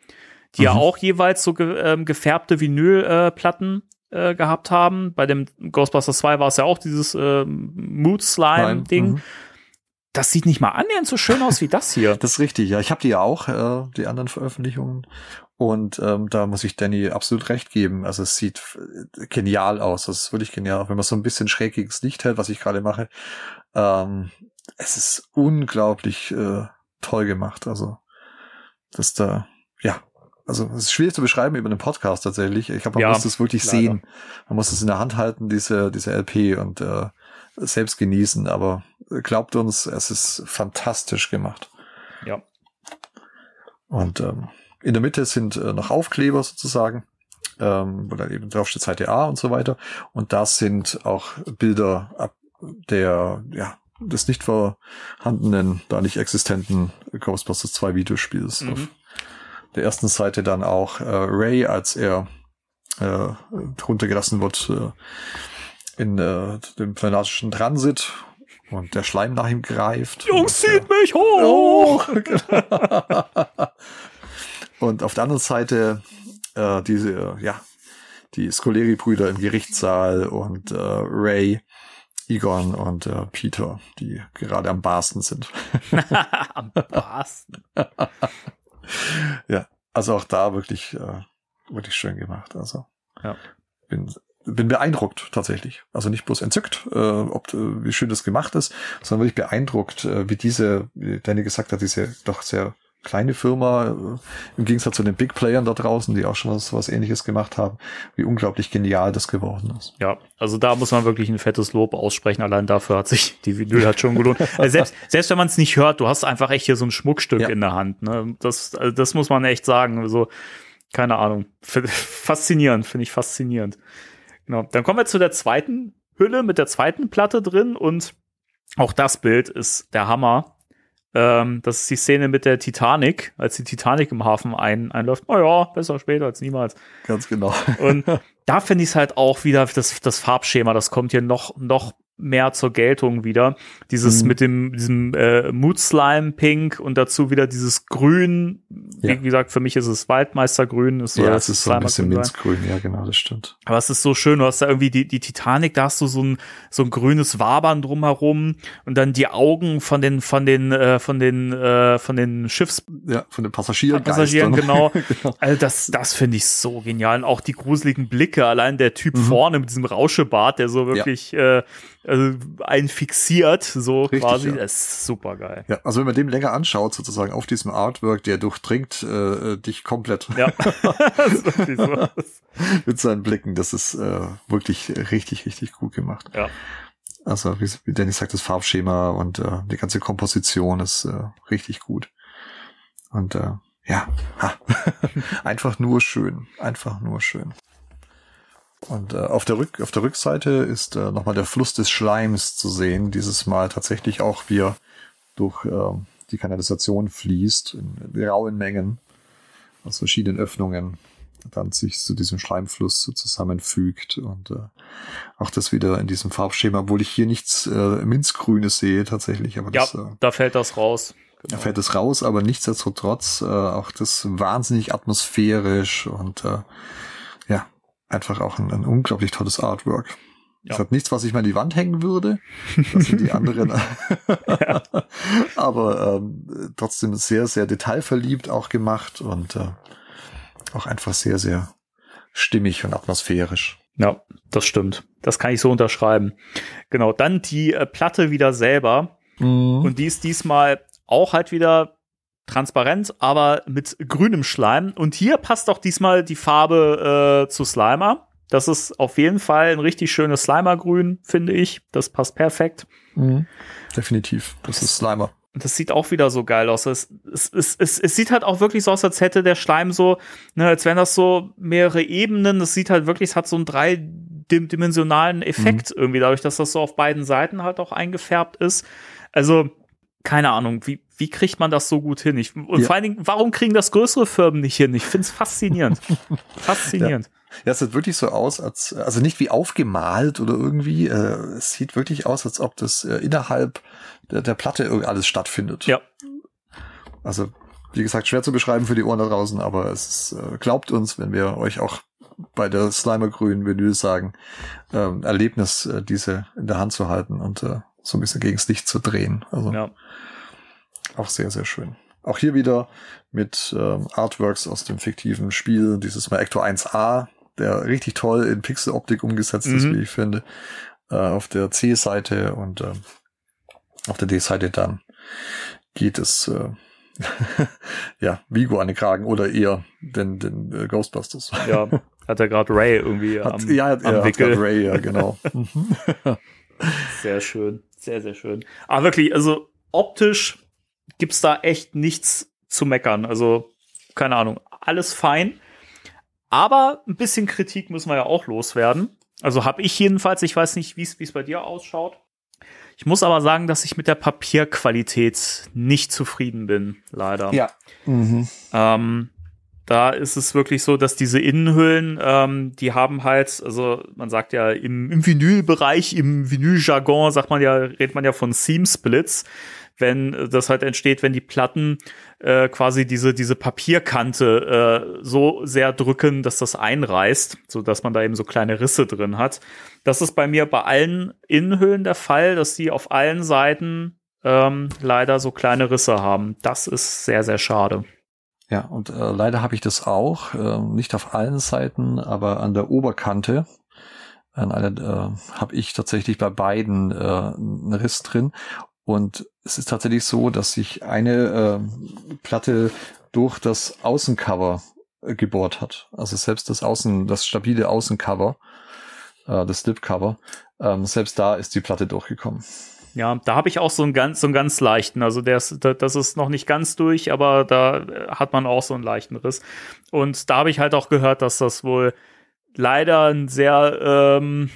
die ja Mhm. auch jeweils so ge ähm, gefärbte Vinylplatten äh, gehabt haben. Bei dem Ghostbusters 2 war es ja auch dieses äh, Mood Slime Ding. Mhm. Das sieht nicht mal annähernd so schön aus wie das hier. Das ist richtig, ja. Ich habe die ja auch, äh, die anderen Veröffentlichungen. Und ähm, da muss ich Danny absolut recht geben. Also es sieht äh, genial aus. Das ist wirklich genial. Wenn man so ein bisschen schrägiges Licht hält, was ich gerade mache. Ähm, es ist unglaublich äh, toll gemacht. Also das da, ja. Also es ist schwierig zu beschreiben über einen Podcast tatsächlich. Ich glaube, man Ja, muss das wirklich leider. sehen. Man muss es in der Hand halten, diese, diese LP und äh, selbst genießen. Aber glaubt uns, es ist fantastisch gemacht. Ja. Und ähm, in der Mitte sind äh, noch Aufkleber sozusagen, ähm, wo dann eben drauf steht CTA und so weiter. Und da sind auch Bilder ab der, ja, des nicht vorhandenen, da nicht existenten Ghostbusters 2 Videospiels. Mhm. Auf der ersten Seite dann auch äh, Ray, als er äh, runtergelassen wird äh, in äh, dem planetischen Transit und der Schleim nach ihm greift. Jungs, der- zieht mich hoch! Und auf der anderen Seite äh, diese, ja, die Scoleri-Brüder im Gerichtssaal und äh, Ray, Egon und äh, Peter, die gerade am barsten sind. Am besten. Also auch da wirklich, äh, wirklich schön gemacht. Also Ja. bin, bin beeindruckt tatsächlich. Also nicht bloß entzückt, äh, ob äh, wie schön das gemacht ist, sondern wirklich beeindruckt, äh, wie diese, wie Danny gesagt hat, diese doch sehr kleine Firma, äh, im Gegensatz zu den Big Playern da draußen, die auch schon was, was ähnliches gemacht haben, wie unglaublich genial das geworden ist. Ja, also da muss man wirklich ein fettes Lob aussprechen. Allein dafür hat sich die Vinyl hat schon gelohnt. Also selbst, selbst wenn man es nicht hört, du hast einfach echt hier so ein Schmuckstück Ja. in der Hand. Ne? Das, also das muss man echt sagen. Also, keine Ahnung. Faszinierend, finde ich faszinierend. Genau. Dann kommen wir zu der zweiten Hülle mit der zweiten Platte drin und auch das Bild ist der Hammer. Ähm, das ist die Szene mit der Titanic, als die Titanic im Hafen ein, einläuft. Oh ja, besser später als niemals. Ganz genau. Und da finde ich es halt auch wieder, das, das Farbschema, das kommt hier noch, noch mehr zur Geltung wieder. Dieses Mhm. mit dem, diesem äh, Mood Slime Pink und dazu wieder dieses Grün. Wie Ja. gesagt, für mich ist es Waldmeistergrün. Ist ja, das es ist so ein bisschen. Minzgrün, ja genau, das stimmt. Aber es ist so schön, du hast da irgendwie die, die Titanic, da hast du so ein, so ein grünes Wabern drumherum und dann die Augen von den, von den, äh, von den, äh, von den Schiffs, Ja, von den Passagieren. Passagieren, genau. Also das, das finde ich so genial. Und auch die gruseligen Blicke, allein der Typ Mhm. vorne mit diesem Rauschebart, der so wirklich äh, also einen fixiert, so Richtig, quasi. ja. Das ist super geil. Ja, also wenn man dem länger anschaut, sozusagen auf diesem Artwork, der durchdringt äh, dich komplett Ja. mit seinen Blicken. Das ist äh, wirklich richtig, richtig gut gemacht. Ja. Also wie, wie Dennis sagt, das Farbschema und äh, die ganze Komposition ist äh, richtig gut. Und äh, ja, ha. einfach nur schön, einfach nur schön. Und äh, auf der Rück auf der Rückseite ist äh, nochmal der Fluss des Schleims zu sehen. Dieses Mal tatsächlich auch wie er durch äh, die Kanalisation fließt in rauen Mengen aus verschiedenen Öffnungen dann sich zu diesem Schleimfluss so zusammenfügt und äh, auch das wieder in diesem Farbschema, obwohl ich hier nichts äh, Minzgrünes sehe tatsächlich, aber Ja, das äh, da fällt das raus. da fällt es raus, aber nichtsdestotrotz äh, auch das wahnsinnig atmosphärisch und äh, einfach auch ein, ein unglaublich tolles Artwork. Ja. Es hat nichts, was ich mal an die Wand hängen würde. Das sind die anderen. Aber ähm, trotzdem sehr, sehr detailverliebt auch gemacht und äh, auch einfach sehr, sehr stimmig und atmosphärisch. Ja, das stimmt. Das kann ich so unterschreiben. Genau, dann die äh, Platte wieder selber. Und die ist diesmal auch halt wieder transparent, aber mit grünem Schleim. Und hier passt auch diesmal die Farbe äh, zu Slimer. Das ist auf jeden Fall ein richtig schönes Slimer-Grün, finde ich. Das passt perfekt. Mhm. Definitiv. Das ist Slimer. Und das sieht auch wieder so geil aus. Es, es, es, es, es sieht halt auch wirklich so aus, als hätte der Schleim so, ne, als wären das so mehrere Ebenen. Das sieht halt wirklich, es hat so einen dreidimensionalen Effekt irgendwie, dadurch, dass das so auf beiden Seiten halt auch eingefärbt ist. Also, keine Ahnung, wie, wie kriegt man das so gut hin? Ich, und Ja. vor allen Dingen, warum kriegen das größere Firmen nicht hin? Ich finde es faszinierend. faszinierend. Ja, es sieht wirklich so aus, als, also nicht wie aufgemalt oder irgendwie, äh, es sieht wirklich aus, als ob das äh, innerhalb der, der Platte irgendwie alles stattfindet. Ja. Also, wie gesagt, schwer zu beschreiben für die Ohren da draußen, aber es ist, äh, glaubt uns, wenn wir euch auch bei der Slimer-grünen Vinyl sagen, ähm, Erlebnis, äh, diese in der Hand zu halten und äh, so ein bisschen gegens Licht zu drehen. Also Ja. Auch sehr, sehr schön. Auch hier wieder mit ähm, Artworks aus dem fiktiven Spiel, dieses Mal Ecto 1a, der richtig toll in Pixeloptik umgesetzt ist, Mhm. wie ich finde, äh, auf der C-Seite und ähm, auf der D-Seite dann geht es äh, ja Vigo an den Kragen oder eher den, den äh, Ghostbusters. ja. Hat er gerade Ray irgendwie Hat, am, ja, am er hat Wickel. grad Ray, ja, genau. Mhm. Sehr schön, sehr, sehr schön. Aber wirklich, also optisch gibt's da echt nichts zu meckern. Also, keine Ahnung, alles fein. Aber ein bisschen Kritik müssen wir ja auch loswerden. Also habe ich jedenfalls, ich weiß nicht, wie es bei dir ausschaut. Ich muss aber sagen, dass ich mit der Papierqualität nicht zufrieden bin, leider. ja. Mhm. Ähm, da ist es wirklich so, dass diese Innenhüllen, ähm, die haben halt, also man sagt ja im, im Vinylbereich, im Vinyljargon sagt man ja, redet man ja von Seam Splits, wenn äh, das halt entsteht, wenn die Platten äh, quasi diese diese Papierkante äh, so sehr drücken, dass das einreißt, so dass man da eben so kleine Risse drin hat. Das ist bei mir bei allen Innenhüllen der Fall, dass die auf allen Seiten ähm, leider so kleine Risse haben. Das ist sehr sehr schade. Ja, und äh, leider habe ich das auch, äh, nicht auf allen Seiten, aber an der Oberkante. An einer äh, habe ich tatsächlich bei beiden äh, einen Riss drin. Und es ist tatsächlich so, dass sich eine äh, Platte durch das Außencover äh, gebohrt hat. Also selbst das Außen, das stabile Außencover, äh, das Slipcover, ähm, selbst da ist die Platte durchgekommen. Ja, da habe ich auch so einen ganz, so einen ganz leichten. Also der ist, das ist noch nicht ganz durch, aber da äh, hat man auch so einen leichten Riss. Und da habe ich halt auch gehört, dass das wohl leider ein sehr ähm,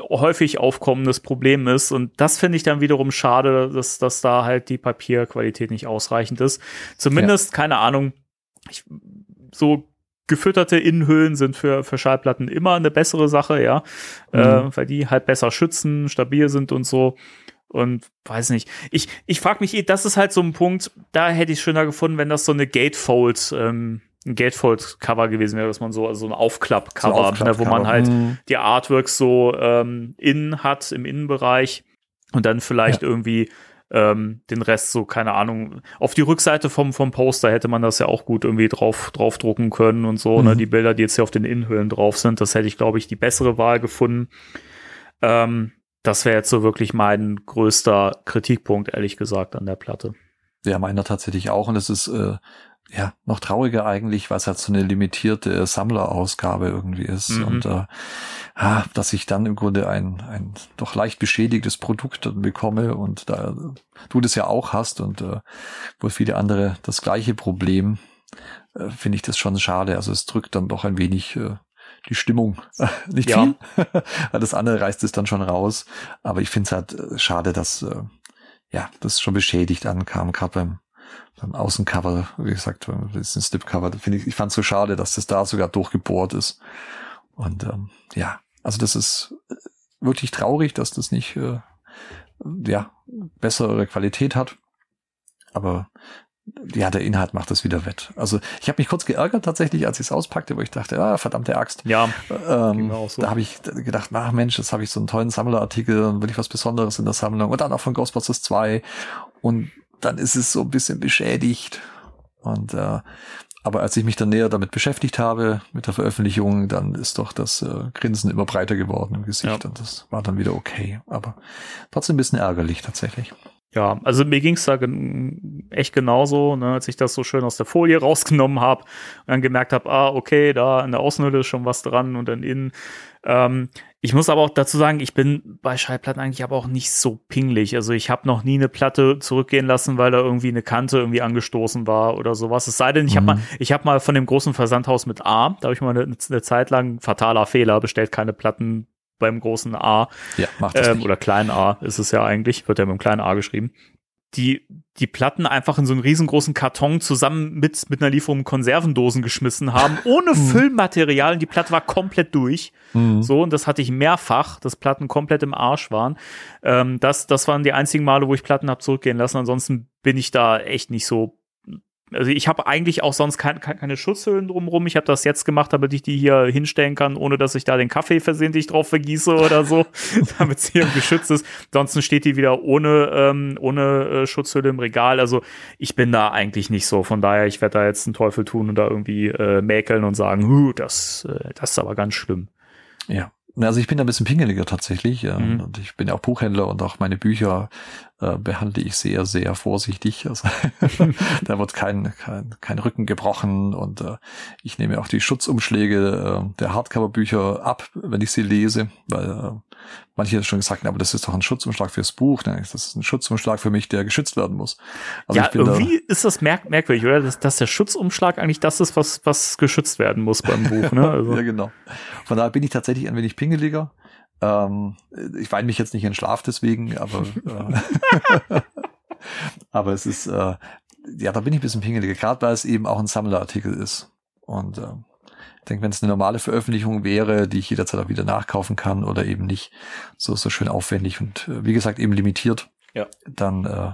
häufig aufkommendes Problem ist. Und das finde ich dann wiederum schade, dass, dass da halt die Papierqualität nicht ausreichend ist. Zumindest, ja. keine Ahnung, ich, so gefütterte Innenhöhlen sind für, für Schallplatten immer eine bessere Sache, ja, mhm. äh, weil die halt besser schützen, stabil sind und so. Und weiß nicht. Ich, ich frage mich, eh, das ist halt so ein Punkt, da hätte ich schöner gefunden, wenn das so eine Gatefold, ähm, ein Gatefold-Cover gewesen wäre, dass man so, also ein Aufklapp-Cover, so Aufklapp ne, wo man halt mhm. die Artworks so ähm, innen hat, im Innenbereich und dann vielleicht ja. irgendwie ähm, den Rest so, keine Ahnung, auf die Rückseite vom, vom Poster hätte man das ja auch gut irgendwie drauf, draufdrucken können und so, ne, mhm. ne, die Bilder, die jetzt hier auf den Innenhüllen drauf sind, das hätte ich, glaube ich, die bessere Wahl gefunden. Ähm, das wäre jetzt so wirklich mein größter Kritikpunkt, ehrlich gesagt, an der Platte. Ja, meiner tatsächlich auch. Und es ist äh, ja noch trauriger eigentlich, weil es halt so eine limitierte Sammlerausgabe irgendwie ist. Mhm. Und äh, ah, dass ich dann im Grunde ein, ein doch leicht beschädigtes Produkt bekomme und da du das ja auch hast und äh, wohl viele andere das gleiche Problem, äh, finde ich das schon schade. Also es drückt dann doch ein wenig äh, die Stimmung. Nicht ja. viel. das andere reißt es dann schon raus. Aber ich finde es halt äh, schade, dass äh, ja, das schon beschädigt ankam, gerade beim, beim Außencover, wie gesagt, das ist ein Slipcover, finde ich, ich fand es so schade, dass das da sogar durchgebohrt ist. Und ähm, ja, also das ist äh, wirklich traurig, dass das nicht äh, ja bessere Qualität hat. Aber ja, der Inhalt macht das wieder wett. Also ich habe mich kurz geärgert tatsächlich, als ich es auspackte, wo ich dachte, ah, verdammte Axt. Ja, ähm, so. da habe ich gedacht, ach Mensch, jetzt habe ich so einen tollen Sammlerartikel und will ich was Besonderes in der Sammlung und dann auch von Ghostbusters 2 und dann ist es so ein bisschen beschädigt und äh, aber als ich mich dann näher damit beschäftigt habe, mit der Veröffentlichung, dann ist doch das äh, Grinsen immer breiter geworden im Gesicht ja. und das war dann wieder okay. Aber trotzdem ein bisschen ärgerlich tatsächlich. Ja, also mir ging's da gen echt genauso, ne, als ich das so schön aus der Folie rausgenommen habe und dann gemerkt habe, ah, okay, da in der Außenhülle ist schon was dran und dann innen. Ähm, ich muss aber auch dazu sagen, ich bin bei Schallplatten eigentlich aber auch nicht so pingelig. Also ich habe noch nie eine Platte zurückgehen lassen, weil da irgendwie eine Kante irgendwie angestoßen war oder sowas. Es sei denn, ich mhm. habe mal, ich habe mal von dem großen Versandhaus mit A, da habe ich mal eine, eine Zeit lang fataler Fehler bestellt, keine Platten beim großen A. Ja, macht das ähm, Oder kleinen A ist es ja eigentlich, wird ja mit einem kleinen A geschrieben. Die, die Platten einfach in so einen riesengroßen Karton zusammen mit, mit einer Lieferung Konservendosen geschmissen haben, ohne mhm. Füllmaterial. Und die Platte war komplett durch. Mhm. So, und das hatte ich mehrfach, dass Platten komplett im Arsch waren. Ähm, das, das waren die einzigen Male, wo ich Platten habe zurückgehen lassen. Ansonsten bin ich da echt nicht so also ich habe eigentlich auch sonst kein, keine Schutzhüllen drumrum. Ich habe das jetzt gemacht, damit ich die hier hinstellen kann, ohne dass ich da den Kaffee versehentlich drauf vergieße oder so, damit sie hier geschützt ist. Ansonsten steht die wieder ohne, ähm, ohne äh, Schutzhülle im Regal. Also ich bin da eigentlich nicht so. Von daher, ich werde da jetzt einen Teufel tun und da irgendwie äh, mäkeln und sagen, das, äh, das ist aber ganz schlimm. Ja. Also ich bin da ein bisschen pingeliger tatsächlich. Mhm. Und ich bin ja auch Buchhändler und auch meine Bücher äh, behandle ich sehr, sehr vorsichtig. Also, da wird kein, kein, kein Rücken gebrochen und äh, ich nehme auch die Schutzumschläge äh, der Hardcover-Bücher ab, wenn ich sie lese, weil äh, manche schon gesagt aber das ist doch ein Schutzumschlag fürs Buch. Ne? Das ist ein Schutzumschlag für mich, der geschützt werden muss. Also ja, irgendwie da, ist das merk merkwürdig, oder? Dass, dass der Schutzumschlag eigentlich das ist, was, was geschützt werden muss beim Buch. Ne? Also. ja, genau. Von daher bin ich tatsächlich ein wenig pingeliger. Ähm, ich weine mich jetzt nicht in Schlaf deswegen, aber, äh, aber es ist, äh, ja, da bin ich ein bisschen pingeliger, gerade weil es eben auch ein Sammlerartikel ist. Und äh, ich denke, wenn es eine normale Veröffentlichung wäre, die ich jederzeit auch wieder nachkaufen kann oder eben nicht so, so schön aufwendig und äh, wie gesagt eben limitiert, ja. dann äh,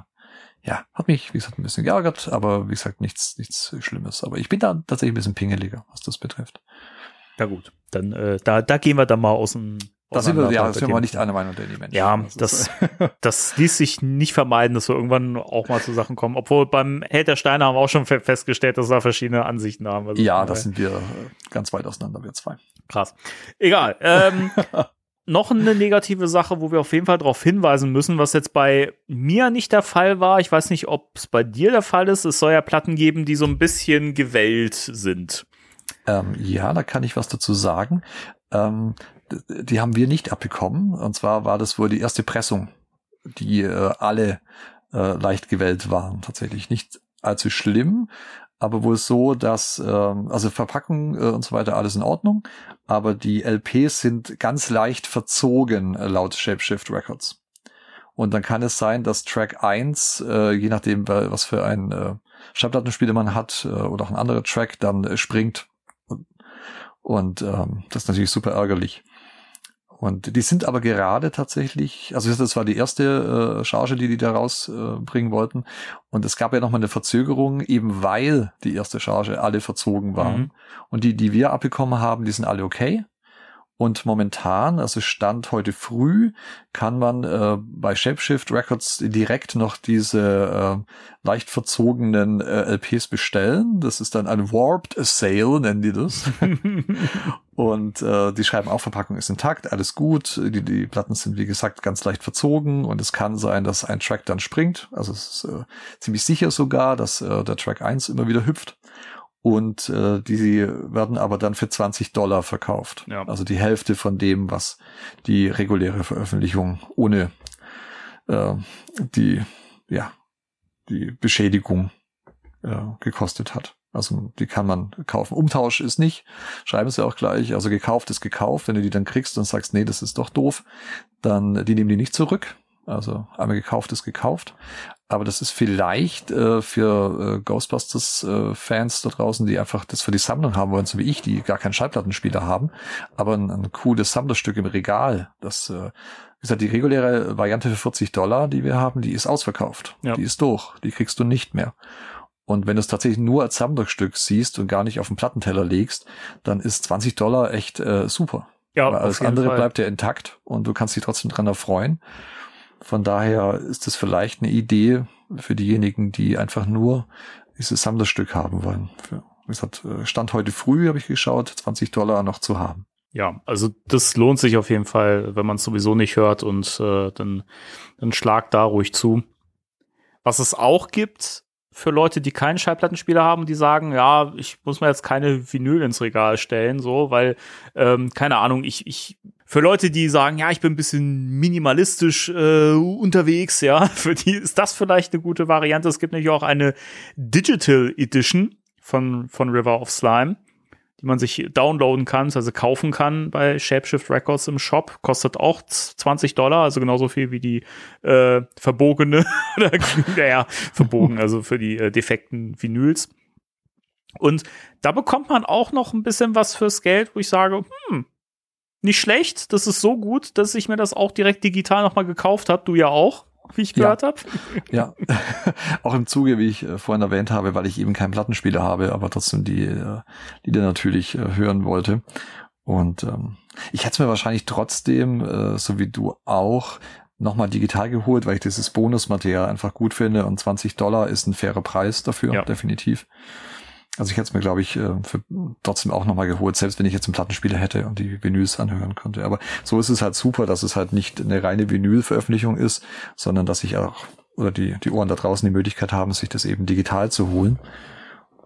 ja, hat mich, wie gesagt, ein bisschen geärgert, aber wie gesagt, nichts, nichts Schlimmes. Aber ich bin da tatsächlich ein bisschen pingeliger, was das betrifft. Ja gut, dann äh, da, da gehen wir dann mal aus dem Da sind wir, ja, das sind wir nicht einer Meinung der die Menschen. Ja, das, das ließ sich nicht vermeiden, dass wir irgendwann auch mal zu Sachen kommen. Obwohl beim Held der Steine haben wir auch schon fe- festgestellt, dass wir da verschiedene Ansichten haben. Also ja, das sind wir äh, ganz weit auseinander, wir zwei. Krass. Egal. Ähm, noch eine negative Sache, wo wir auf jeden Fall darauf hinweisen müssen, was jetzt bei mir nicht der Fall war. Ich weiß nicht, ob es bei dir der Fall ist. Es soll ja Platten geben, die so ein bisschen gewellt sind. Ähm, ja, da kann ich was dazu sagen. Ähm, die haben wir nicht abbekommen. Und zwar war das wohl die erste Pressung, die äh, alle äh, leicht gewellt waren. Tatsächlich nicht allzu schlimm, aber wohl so, dass ähm, also Verpackung äh, und so weiter alles in Ordnung, aber die LPs sind ganz leicht verzogen äh, laut Shapeshift Records. Und dann kann es sein, dass Track 1, äh, je nachdem, wa- was für ein äh, Schallplattenspieler man hat äh, oder auch ein anderer Track, dann äh, springt. Und, und ähm, das ist natürlich super ärgerlich. Und die sind aber gerade tatsächlich, also das war die erste äh, Charge, die die da rausbringen äh, wollten. Und es gab ja nochmal eine Verzögerung, eben weil die erste Charge alle verzogen waren. Mhm. Und die, die wir abbekommen haben, die sind alle okay. Und momentan, also Stand heute früh, kann man äh, bei Shapeshift Records direkt noch diese äh, leicht verzogenen äh, LPs bestellen. Das ist dann ein Warped Sale, nennen die das. und äh, die schreiben auch, Verpackung ist intakt, alles gut. Die, die Platten sind, wie gesagt, ganz leicht verzogen und es kann sein, dass ein Track dann springt. Also es ist äh, ziemlich sicher sogar, dass äh, der Track 1 immer wieder hüpft. Und äh, die werden aber dann für 20 Dollar verkauft. Ja. Also die Hälfte von dem, was die reguläre Veröffentlichung ohne äh, die, ja, die Beschädigung äh, gekostet hat. Also die kann man kaufen. Umtausch ist nicht, schreiben sie auch gleich. Also gekauft ist gekauft. Wenn du die dann kriegst und sagst, nee, das ist doch doof, dann die nehmen die nicht zurück. Also einmal gekauft ist gekauft. Aber das ist vielleicht äh, für äh, Ghostbusters-Fans da draußen, die einfach das für die Sammlung haben wollen, so wie ich, die gar keinen Schallplattenspieler haben, aber ein, ein cooles Sammlerstück im Regal. Das, äh, wie gesagt, die reguläre Variante für 40 Dollar, die wir haben, die ist ausverkauft. Ja. Die ist durch. Die kriegst du nicht mehr. Und wenn du es tatsächlich nur als Sammlerstück siehst und gar nicht auf den Plattenteller legst, dann ist 20 Dollar echt äh, super. Ja, Weil alles andere Fall. bleibt ja intakt und du kannst dich trotzdem dran erfreuen. Von daher ist es vielleicht eine Idee für diejenigen, die einfach nur dieses Sammlerstück haben wollen. Wie gesagt, äh, Stand heute früh habe ich geschaut, 20 Dollar noch zu haben. Ja, also das lohnt sich auf jeden Fall, wenn man es sowieso nicht hört und äh, dann, dann schlag da ruhig zu. Was es auch gibt für Leute, die keinen Schallplattenspieler haben, die sagen, ja, ich muss mir jetzt keine Vinyl ins Regal stellen, so, weil, ähm, keine Ahnung, ich, ich, für Leute, die sagen, ja, ich bin ein bisschen minimalistisch äh, unterwegs, ja, für die ist das vielleicht eine gute Variante. Es gibt nämlich auch eine Digital Edition von, von River of Slime die man sich downloaden kann, also kaufen kann bei Shapeshift Records im Shop. Kostet auch 20 Dollar, also genauso viel wie die äh, verbogene naja, verbogen, also für die äh, defekten Vinyls. Und da bekommt man auch noch ein bisschen was fürs Geld, wo ich sage, hm, nicht schlecht, das ist so gut, dass ich mir das auch direkt digital nochmal gekauft habe. Du ja auch, wie ich Ja. gehört habe. Ja, auch im Zuge, wie ich äh, vorhin erwähnt habe, weil ich eben keinen Plattenspieler habe, aber trotzdem die äh, Lieder natürlich äh, hören wollte. Und ähm, ich hätte es mir wahrscheinlich trotzdem, äh, so wie du auch, nochmal digital geholt, weil ich dieses Bonusmaterial einfach gut finde und 20 Dollar ist ein fairer Preis dafür, Ja. definitiv. Also ich hätte es mir, glaube ich, äh, für trotzdem auch nochmal geholt, selbst wenn ich jetzt einen Plattenspieler hätte und die Vinyls anhören konnte. Aber so ist es halt super, dass es halt nicht eine reine Vinyl-Veröffentlichung ist, sondern dass ich auch, oder die, die Ohren da draußen die Möglichkeit haben, sich das eben digital zu holen.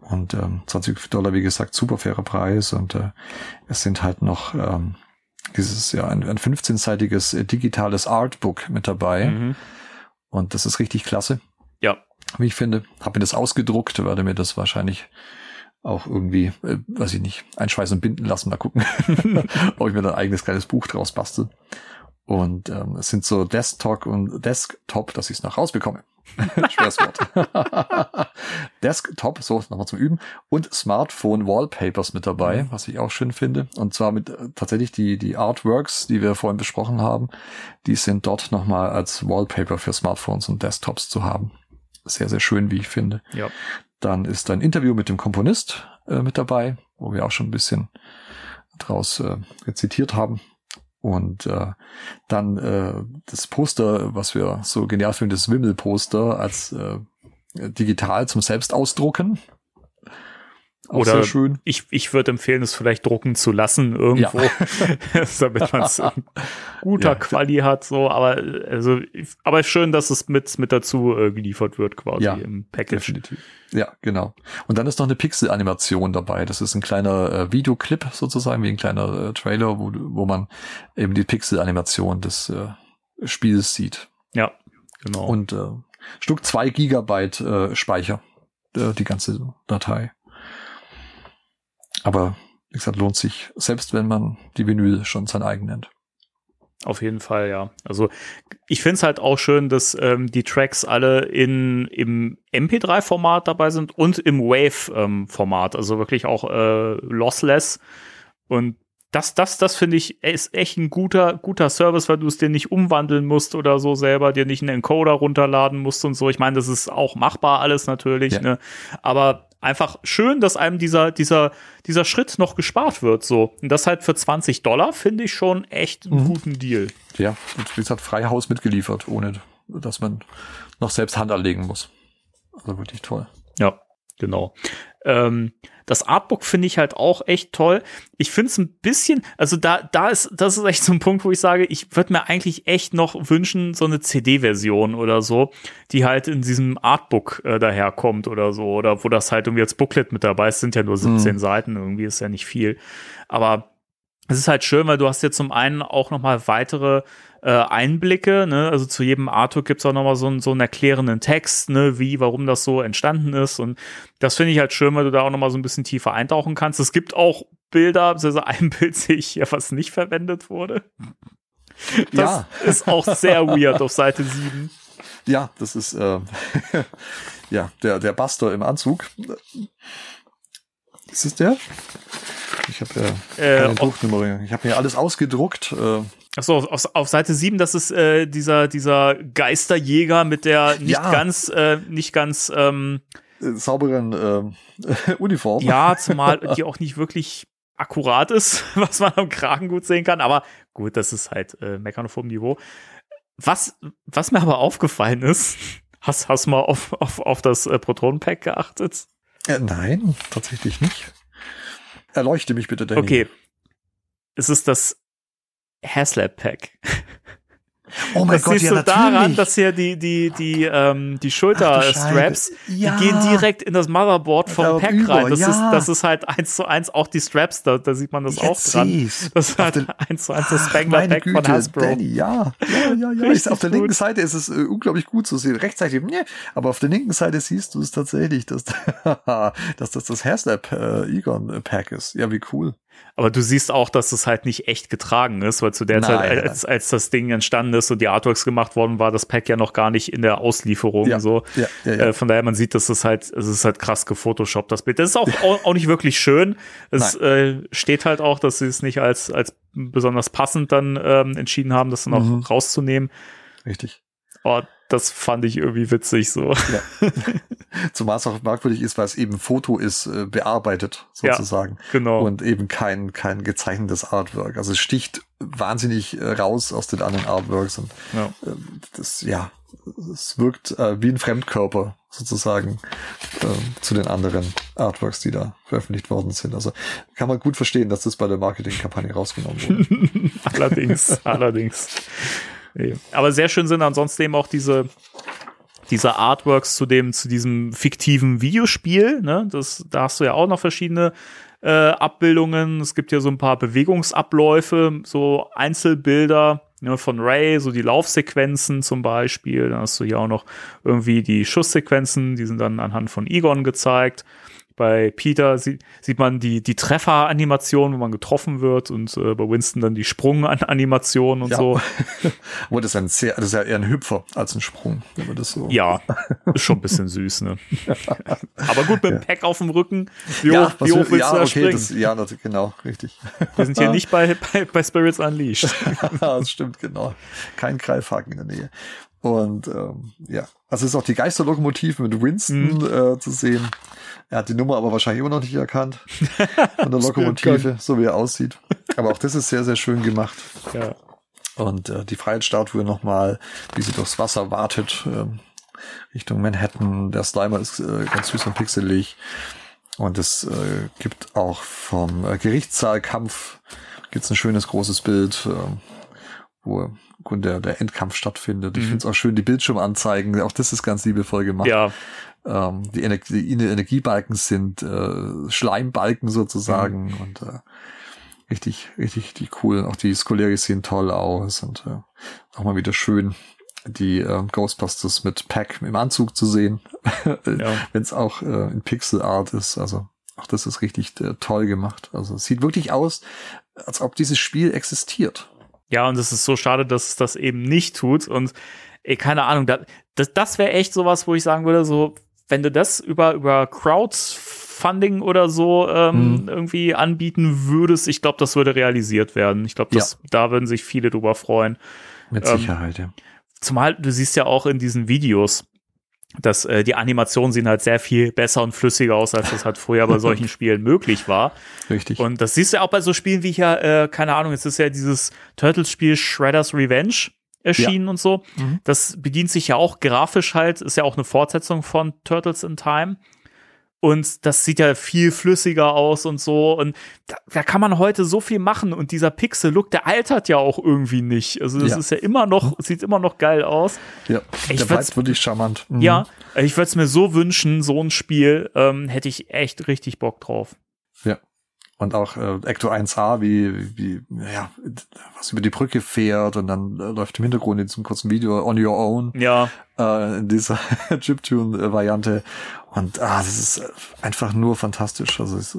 Und ähm, 20 Dollar, wie gesagt, super fairer Preis. Und äh, es sind halt noch ähm, dieses, ja, ein, ein 15-seitiges äh, digitales Artbook mit dabei. Mhm. Und das ist richtig klasse wie ich finde. Habe mir das ausgedruckt, werde mir das wahrscheinlich auch irgendwie, äh, weiß ich nicht, einschweißen und binden lassen. Mal gucken, ob ich mir da ein eigenes kleines Buch draus bastel. Und ähm, es sind so Desktop und Desktop, dass ich es noch rausbekomme. Schweres Wort. Desktop, so nochmal zum Üben. Und Smartphone Wallpapers mit dabei, was ich auch schön finde. Und zwar mit äh, tatsächlich die, die Artworks, die wir vorhin besprochen haben, die sind dort nochmal als Wallpaper für Smartphones und Desktops zu haben. Sehr, sehr schön, wie ich finde. ja. Dann ist ein Interview mit dem Komponist äh, mit dabei, wo wir auch schon ein bisschen draus äh, rezitiert haben. Und äh, dann äh, das Poster, was wir so genial finden, das Wimmel-Poster als äh, digital zum Selbstausdrucken. Auch Oder sehr schön. ich, ich würde empfehlen, es vielleicht drucken zu lassen irgendwo, damit man es in guter Ja. Quali hat, so, aber, also, aber schön, dass es mit, mit dazu äh, geliefert wird, quasi Ja, im Package. Definitiv. Ja, genau. Und dann ist noch eine Pixel-Animation dabei. Das ist ein kleiner äh, Videoclip sozusagen, wie ein kleiner äh, Trailer, wo, wo man eben die Pixel-Animation des äh, Spiels sieht. Ja, genau. Und äh, Stück zwei Gigabyte äh, Speicher, äh, die ganze Datei. Aber wie gesagt, lohnt sich, selbst wenn man die Vinyl schon sein eigen nennt. Auf jeden Fall, ja. Also ich finde es halt auch schön, dass ähm, die Tracks alle in im MP3-Format dabei sind und im Wave-Format, also wirklich auch äh, lossless. Und das, das, das finde ich, ist echt ein guter, guter Service, weil du es dir nicht umwandeln musst oder so selber, dir nicht einen Encoder runterladen musst und so. Ich meine, das ist auch machbar alles natürlich, Ja. ne? Aber einfach schön, dass einem dieser, dieser, dieser Schritt noch gespart wird, so. Und das halt für 20 Dollar finde ich schon echt einen Mhm. guten Deal. Ja, und wie gesagt, Freihaus mitgeliefert, ohne dass man noch selbst Hand anlegen muss. Also wirklich toll. Ja, genau. Ähm, das Artbook finde ich halt auch echt toll. Ich finde es ein bisschen, also da, da ist, das ist echt so ein Punkt, wo ich sage, ich würde mir eigentlich echt noch wünschen, so eine CD-Version oder so, die halt in diesem Artbook äh, daherkommt oder so, oder wo das halt irgendwie als Booklet mit dabei ist, sind ja nur 17 Seiten, irgendwie ist ja nicht viel. Aber es ist halt schön, weil du hast jetzt zum einen auch noch mal weitere äh, Einblicke, ne? also zu jedem Artwork gibt's auch noch mal so, einen- so einen erklärenden Text, ne? wie, warum das so entstanden ist und das finde ich halt schön, weil du da auch noch mal so ein bisschen tiefer eintauchen kannst. Es gibt auch Bilder, also ein Bild sehe ich hier, was nicht verwendet wurde. Das Ja. ist auch sehr weird auf Seite 7. Ja, das ist äh, ja der der Buster im Anzug. Ist es der? Ich habe ja Äh, keine auf- Drucknummer. Ich habe mir alles ausgedruckt. Äh, Achso, auf, auf, Seite 7, das ist äh, dieser, dieser Geisterjäger mit der nicht Ja. ganz, äh, nicht ganz ähm, äh, sauberen äh, Uniform. Ja, zumal die auch nicht wirklich akkurat ist, was man am Kragen gut sehen kann. Aber gut, das ist halt äh, Meckern auf hohem Niveau. Was, was mir aber aufgefallen ist, hast, hast du mal auf, auf, auf das äh, Protonenpack geachtet? Äh, nein, tatsächlich nicht. Erleuchte mich bitte, Danny. Okay. Es ist das Haslab-Pack. Oh mein Das Gott, siehst ja du natürlich. daran, dass hier die, die, die, ähm, die Schulterstraps, Scheiße. die gehen direkt in das Motherboard vom Da Pack über, rein. Das, ja. ist, das ist halt eins zu eins auch die Straps, da, da sieht man das auch Jetzt dran. seh's. Das ist halt eins zu eins das Spangler Pack von Güte, Hasbro. Danny, ja. Ja, ja, ja. Richtig auf der gut. linken Seite ist es äh, unglaublich gut zu sehen. Rechtzeitig, ne, aber auf der linken Seite siehst du es tatsächlich, dass, dass das das Haslab äh, Egon äh, Pack ist. Ja, wie cool. Aber du siehst auch, dass es halt nicht echt getragen ist, weil zu der Nein, Zeit, als, als das Ding entstanden ist und die Artworks gemacht worden war, das Pack ja noch gar nicht in der Auslieferung Ja, so. ja, ja, ja. Äh, von daher, man sieht, dass es halt, es ist halt krass gefotoshoppt, das Bild. Das ist auch, auch, auch nicht wirklich schön. Es äh, steht halt auch, dass sie es nicht als, als besonders passend dann ähm, entschieden haben, das dann auch Mhm. rauszunehmen. Richtig. Oh, das fand ich irgendwie witzig so. Zumal es auch merkwürdig ist, weil es eben Foto ist, äh, bearbeitet sozusagen. Genau. Und eben kein, kein gezeichnetes Artwork. Also es sticht wahnsinnig äh, raus aus den anderen Artworks und ja. ähm, das, ja, es wirkt äh, wie ein Fremdkörper sozusagen ähm, zu den anderen Artworks, die da veröffentlicht worden sind. Also kann man gut verstehen, dass das bei der Marketingkampagne rausgenommen wurde. allerdings, allerdings. Aber sehr schön sind ansonsten eben auch diese, diese Artworks zu dem, zu diesem fiktiven Videospiel. Ne? Das, da hast du ja auch noch verschiedene äh, Abbildungen. Es gibt ja so ein paar Bewegungsabläufe, so Einzelbilder ne, von Ray, so die Laufsequenzen zum Beispiel. Dann hast du hier auch noch irgendwie die Schusssequenzen, die sind dann anhand von Egon gezeigt. Bei Peter sieht, sieht man die, die Trefferanimation, wo man getroffen wird und äh, bei Winston dann die Sprunganimation und Ja. so. Aber das ist ein sehr, das ist ja eher ein Hüpfer als ein Sprung, wenn man das so. Ja, ist schon ein bisschen süß, ne? Aber gut, mit dem Pack auf dem Rücken, wie ja, hoch, wie hoch will- willst ja, du da okay, springen? das, ja, das, genau, richtig. Wir sind hier nicht bei, bei, bei Spirits Unleashed. das stimmt, genau. Kein Greifhaken in der Nähe. Und ähm, ja, also es ist auch die Geisterlokomotive mit Winston Mhm. äh, zu sehen. Er hat die Nummer aber wahrscheinlich immer noch nicht erkannt von der Lokomotive, so wie er aussieht. Aber auch das ist sehr, sehr schön gemacht. Ja. Und äh, die Freiheitsstatue nochmal, wie sie durchs Wasser wartet, ähm, Richtung Manhattan. Der Slimer ist äh, ganz süß und pixelig. Und es äh, gibt auch vom äh, Gerichtssaalkampf gibt's ein schönes großes Bild, äh, wo der, der Endkampf stattfindet. Ich Mhm. finde es auch schön, die Bildschirmanzeigen, auch das ist ganz liebevoll gemacht. Ja, Ähm, die, Energie, die Energiebalken sind äh, Schleimbalken sozusagen Mhm. und äh, richtig, richtig, die cool. Auch die Skolaris sehen toll aus und äh, auch mal wieder schön, die äh, Ghostbusters mit Pack im Anzug zu sehen, Ja. wenn es auch äh, in Pixel Art ist. Also auch das ist richtig äh, toll gemacht. Also es sieht wirklich aus, als ob dieses Spiel existiert. Ja, und es ist so schade, dass es das eben nicht tut. Und ey, keine Ahnung, da, das, das wäre echt sowas, wo ich sagen würde, so, wenn du das über, über Crowdfunding oder so ähm, Mhm. irgendwie anbieten würdest, ich glaube, das würde realisiert werden. Ich glaube, das da würden sich viele drüber freuen. Mit Ähm, Sicherheit, ja. Zumal du siehst ja auch in diesen Videos, dass äh, die Animationen sehen halt sehr viel besser und flüssiger aus, als das halt früher bei solchen Spielen möglich war. Richtig. Und das siehst du ja auch bei so Spielen wie hier, äh, keine Ahnung, es ist ja dieses Turtles-Spiel Shredder's Revenge erschienen und so. Mhm. Das bedient sich ja auch grafisch halt, ist ja auch eine Fortsetzung von Turtles in Time. Und das sieht ja viel flüssiger aus und so. Und da, da kann man heute so viel machen. Und dieser Pixel-Look, der altert ja auch irgendwie nicht. Also das Ja. ist ja immer noch, sieht immer noch geil aus. ja, ich der bleibt wirklich charmant. Mhm. Ja, ich würde es mir so wünschen, so ein Spiel, ähm, hätte ich echt richtig Bock drauf. Ja. Und auch äh, Ecto 1A, wie, wie, ja, was über die Brücke fährt und dann äh, läuft im Hintergrund in diesem kurzen Video On Your Own, Ja, äh, in dieser Chiptune-Variante. Und ah, das ist einfach nur fantastisch. Also ist,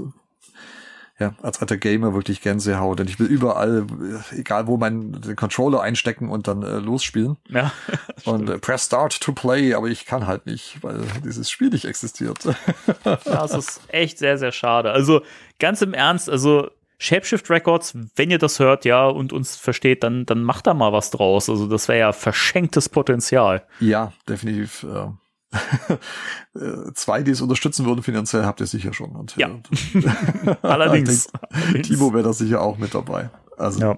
ja, als alter Gamer wirklich Gänsehaut. Und ich will überall, äh, egal wo, meinen den Controller einstecken und dann äh, losspielen. ja. Und äh, press start to play, aber ich kann halt nicht, weil dieses Spiel nicht existiert. Das ist echt sehr, sehr schade. Also ganz im Ernst, also Shapeshift Records, wenn ihr das hört, ja, und uns versteht, dann, dann macht da mal was draus. Also das wäre ja verschenktes Potenzial. Ja, definitiv. Äh, äh, zwei, die es unterstützen würden finanziell, habt ihr sicher schon. Und, Ja. äh, Allerdings. ich denke, Timo wäre da sicher auch mit dabei. Also Ja.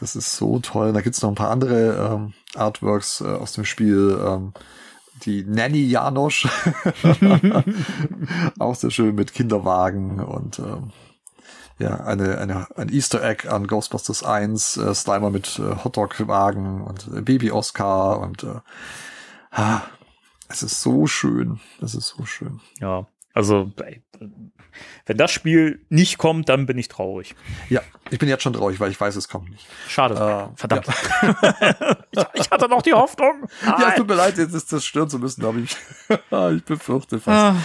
das ist so toll. Da gibt's noch ein paar andere ähm, Artworks äh, aus dem Spiel. Ähm, die Nanny Janosch. auch sehr schön mit Kinderwagen und ähm, ja, eine, eine, ein Easter Egg an Ghostbusters 1, äh, Slimer mit äh, Hotdog-Wagen und äh, Baby Oscar und äh, ah, es ist so schön. Es ist so schön. Ja. Also, wenn das Spiel nicht kommt, dann bin ich traurig. Ja, ich bin jetzt schon traurig, weil ich weiß, es kommt nicht. Schade. Äh, Verdammt. ich, ich hatte noch die Hoffnung. Ja, es Nein. tut mir leid, jetzt ist das stören zu müssen, aber ich, ich befürchte fast, Ah.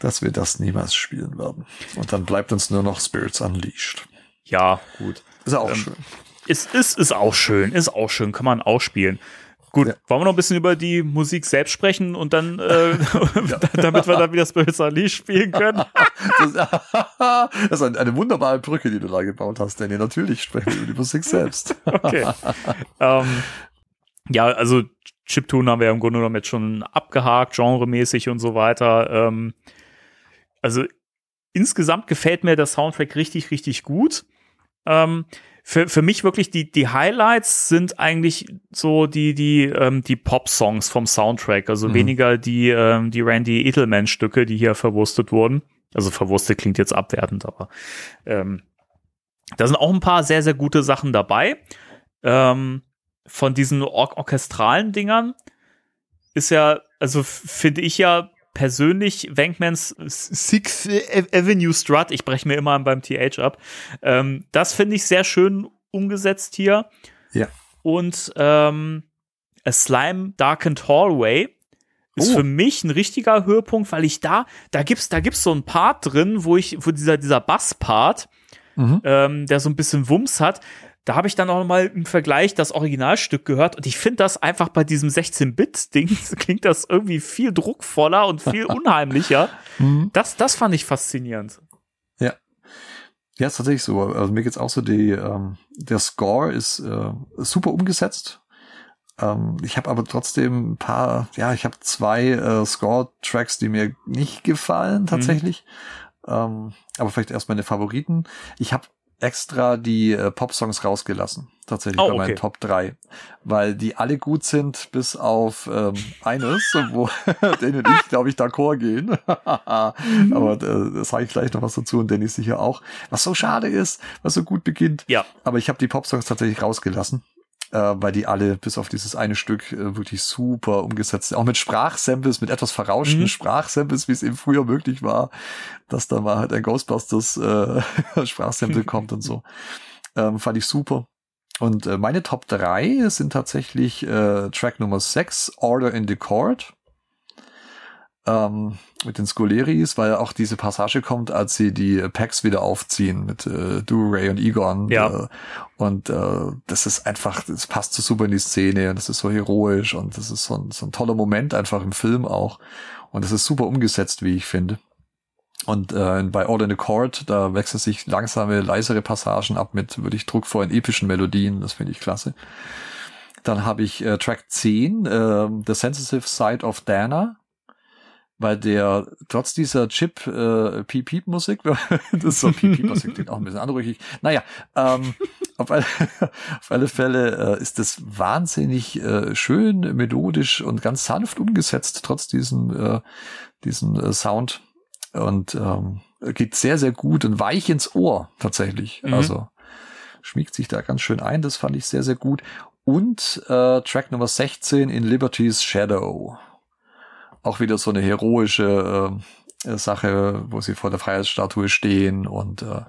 dass wir das niemals spielen werden. Und dann bleibt uns nur noch Spirits Unleashed. ja, gut. Ist ja auch Ähm, schön. Ist, ist, ist auch schön, ist auch schön, kann man auch spielen. Gut, Ja. wollen wir noch ein bisschen über die Musik selbst sprechen und dann, äh, damit wir dann wieder Spirits Unleashed spielen können? Das, ist eine, eine wunderbare Brücke, die du da gebaut hast, Danny. Natürlich sprechen wir über die Musik selbst. Okay. ähm, ja, also Chiptune haben wir ja im Grunde genommen jetzt schon abgehakt, genremäßig und so weiter. Ähm, also insgesamt gefällt mir der Soundtrack richtig, richtig gut. Ähm, für, für mich wirklich die, die Highlights sind eigentlich so die, die, ähm, die Pop-Songs vom Soundtrack, also Mhm. weniger die, ähm, die Randy Edelman-Stücke, die hier verwurstet wurden. Also verwurstet klingt jetzt abwertend, aber ähm, da sind auch ein paar sehr, sehr gute Sachen dabei. Ähm, von diesen or orchestralen Dingern ist ja, also finde ich ja persönlich Wankmans Sixth Avenue Strut, ich breche mir immer beim TH ab, ähm, das finde ich sehr schön umgesetzt hier. Ja. Und ähm, A Slime Darkened Hallway ist Oh. für mich ein richtiger Höhepunkt, weil ich da, da gibt's, da gibt's so ein Part drin, wo ich, wo dieser, dieser Bass-Part, Mhm. ähm, der so ein bisschen Wumms hat. Da habe ich dann auch noch mal im Vergleich das Originalstück gehört und ich finde das einfach bei diesem 16-Bit-Ding klingt das irgendwie viel druckvoller und viel unheimlicher. Mhm. Das, das fand ich faszinierend. Ja, ist tatsächlich so. Also mir geht's auch so, die, ähm, der Score ist äh, super umgesetzt. Ähm, ich habe aber trotzdem ein paar, ja, ich habe zwei äh, Score-Tracks, die mir nicht gefallen tatsächlich. Ähm, aber vielleicht erst meine Favoriten. Ich habe extra die äh, Pop-Songs rausgelassen. Tatsächlich Oh, bei meinen okay. Top 3. Weil die alle gut sind, bis auf ähm, eines, wo denen ich, glaube ich, d'accord gehen. Aber äh, das sage ich gleich noch was dazu und Dennis sicher auch. Was so schade ist, was so gut beginnt. Ja. Aber ich habe die Pop-Songs tatsächlich rausgelassen. Äh, weil die alle bis auf dieses eine Stück äh, wirklich super umgesetzt sind. Auch mit Sprachsamples, mit etwas verrauschten Mhm. Sprachsamples, wie es eben früher möglich war, dass da mal halt ein Ghostbusters äh, Sprachsample kommt und so. Ähm, fand ich super. Und äh, meine Top 3 sind tatsächlich äh, Track Nummer 6, Order in the Court. Ähm, mit den Scoleris, weil auch diese Passage kommt, als sie die Packs wieder aufziehen mit äh, Ray und Egon. Ja. Äh, und äh, das ist einfach, das passt so super in die Szene und das ist so heroisch und das ist so ein, so ein toller Moment einfach im Film auch. Und das ist super umgesetzt, wie ich finde. Und äh, bei Order in the Court, da wechseln sich langsame, leisere Passagen ab mit wirklich druckvollen, epischen Melodien. Das finde ich klasse. Dann habe ich äh, Track 10, äh, The Sensitive Side of Dana, weil der trotz dieser Chip äh, Piep Piep Musik, das ist so Piep Piep Musik klingt auch ein bisschen anrüchig. Naja, ähm, auf, alle, auf alle Fälle äh, ist das wahnsinnig äh, schön, melodisch und ganz sanft umgesetzt, trotz diesem, äh, diesem äh, Sound und ähm, geht sehr, sehr gut und weich ins Ohr tatsächlich. Mhm. Also schmiegt sich da ganz schön ein, das fand ich sehr, sehr gut. Und äh, Track Nummer 16 in Liberty's Shadow. Auch wieder so eine heroische äh, Sache, wo sie vor der Freiheitsstatue stehen und äh,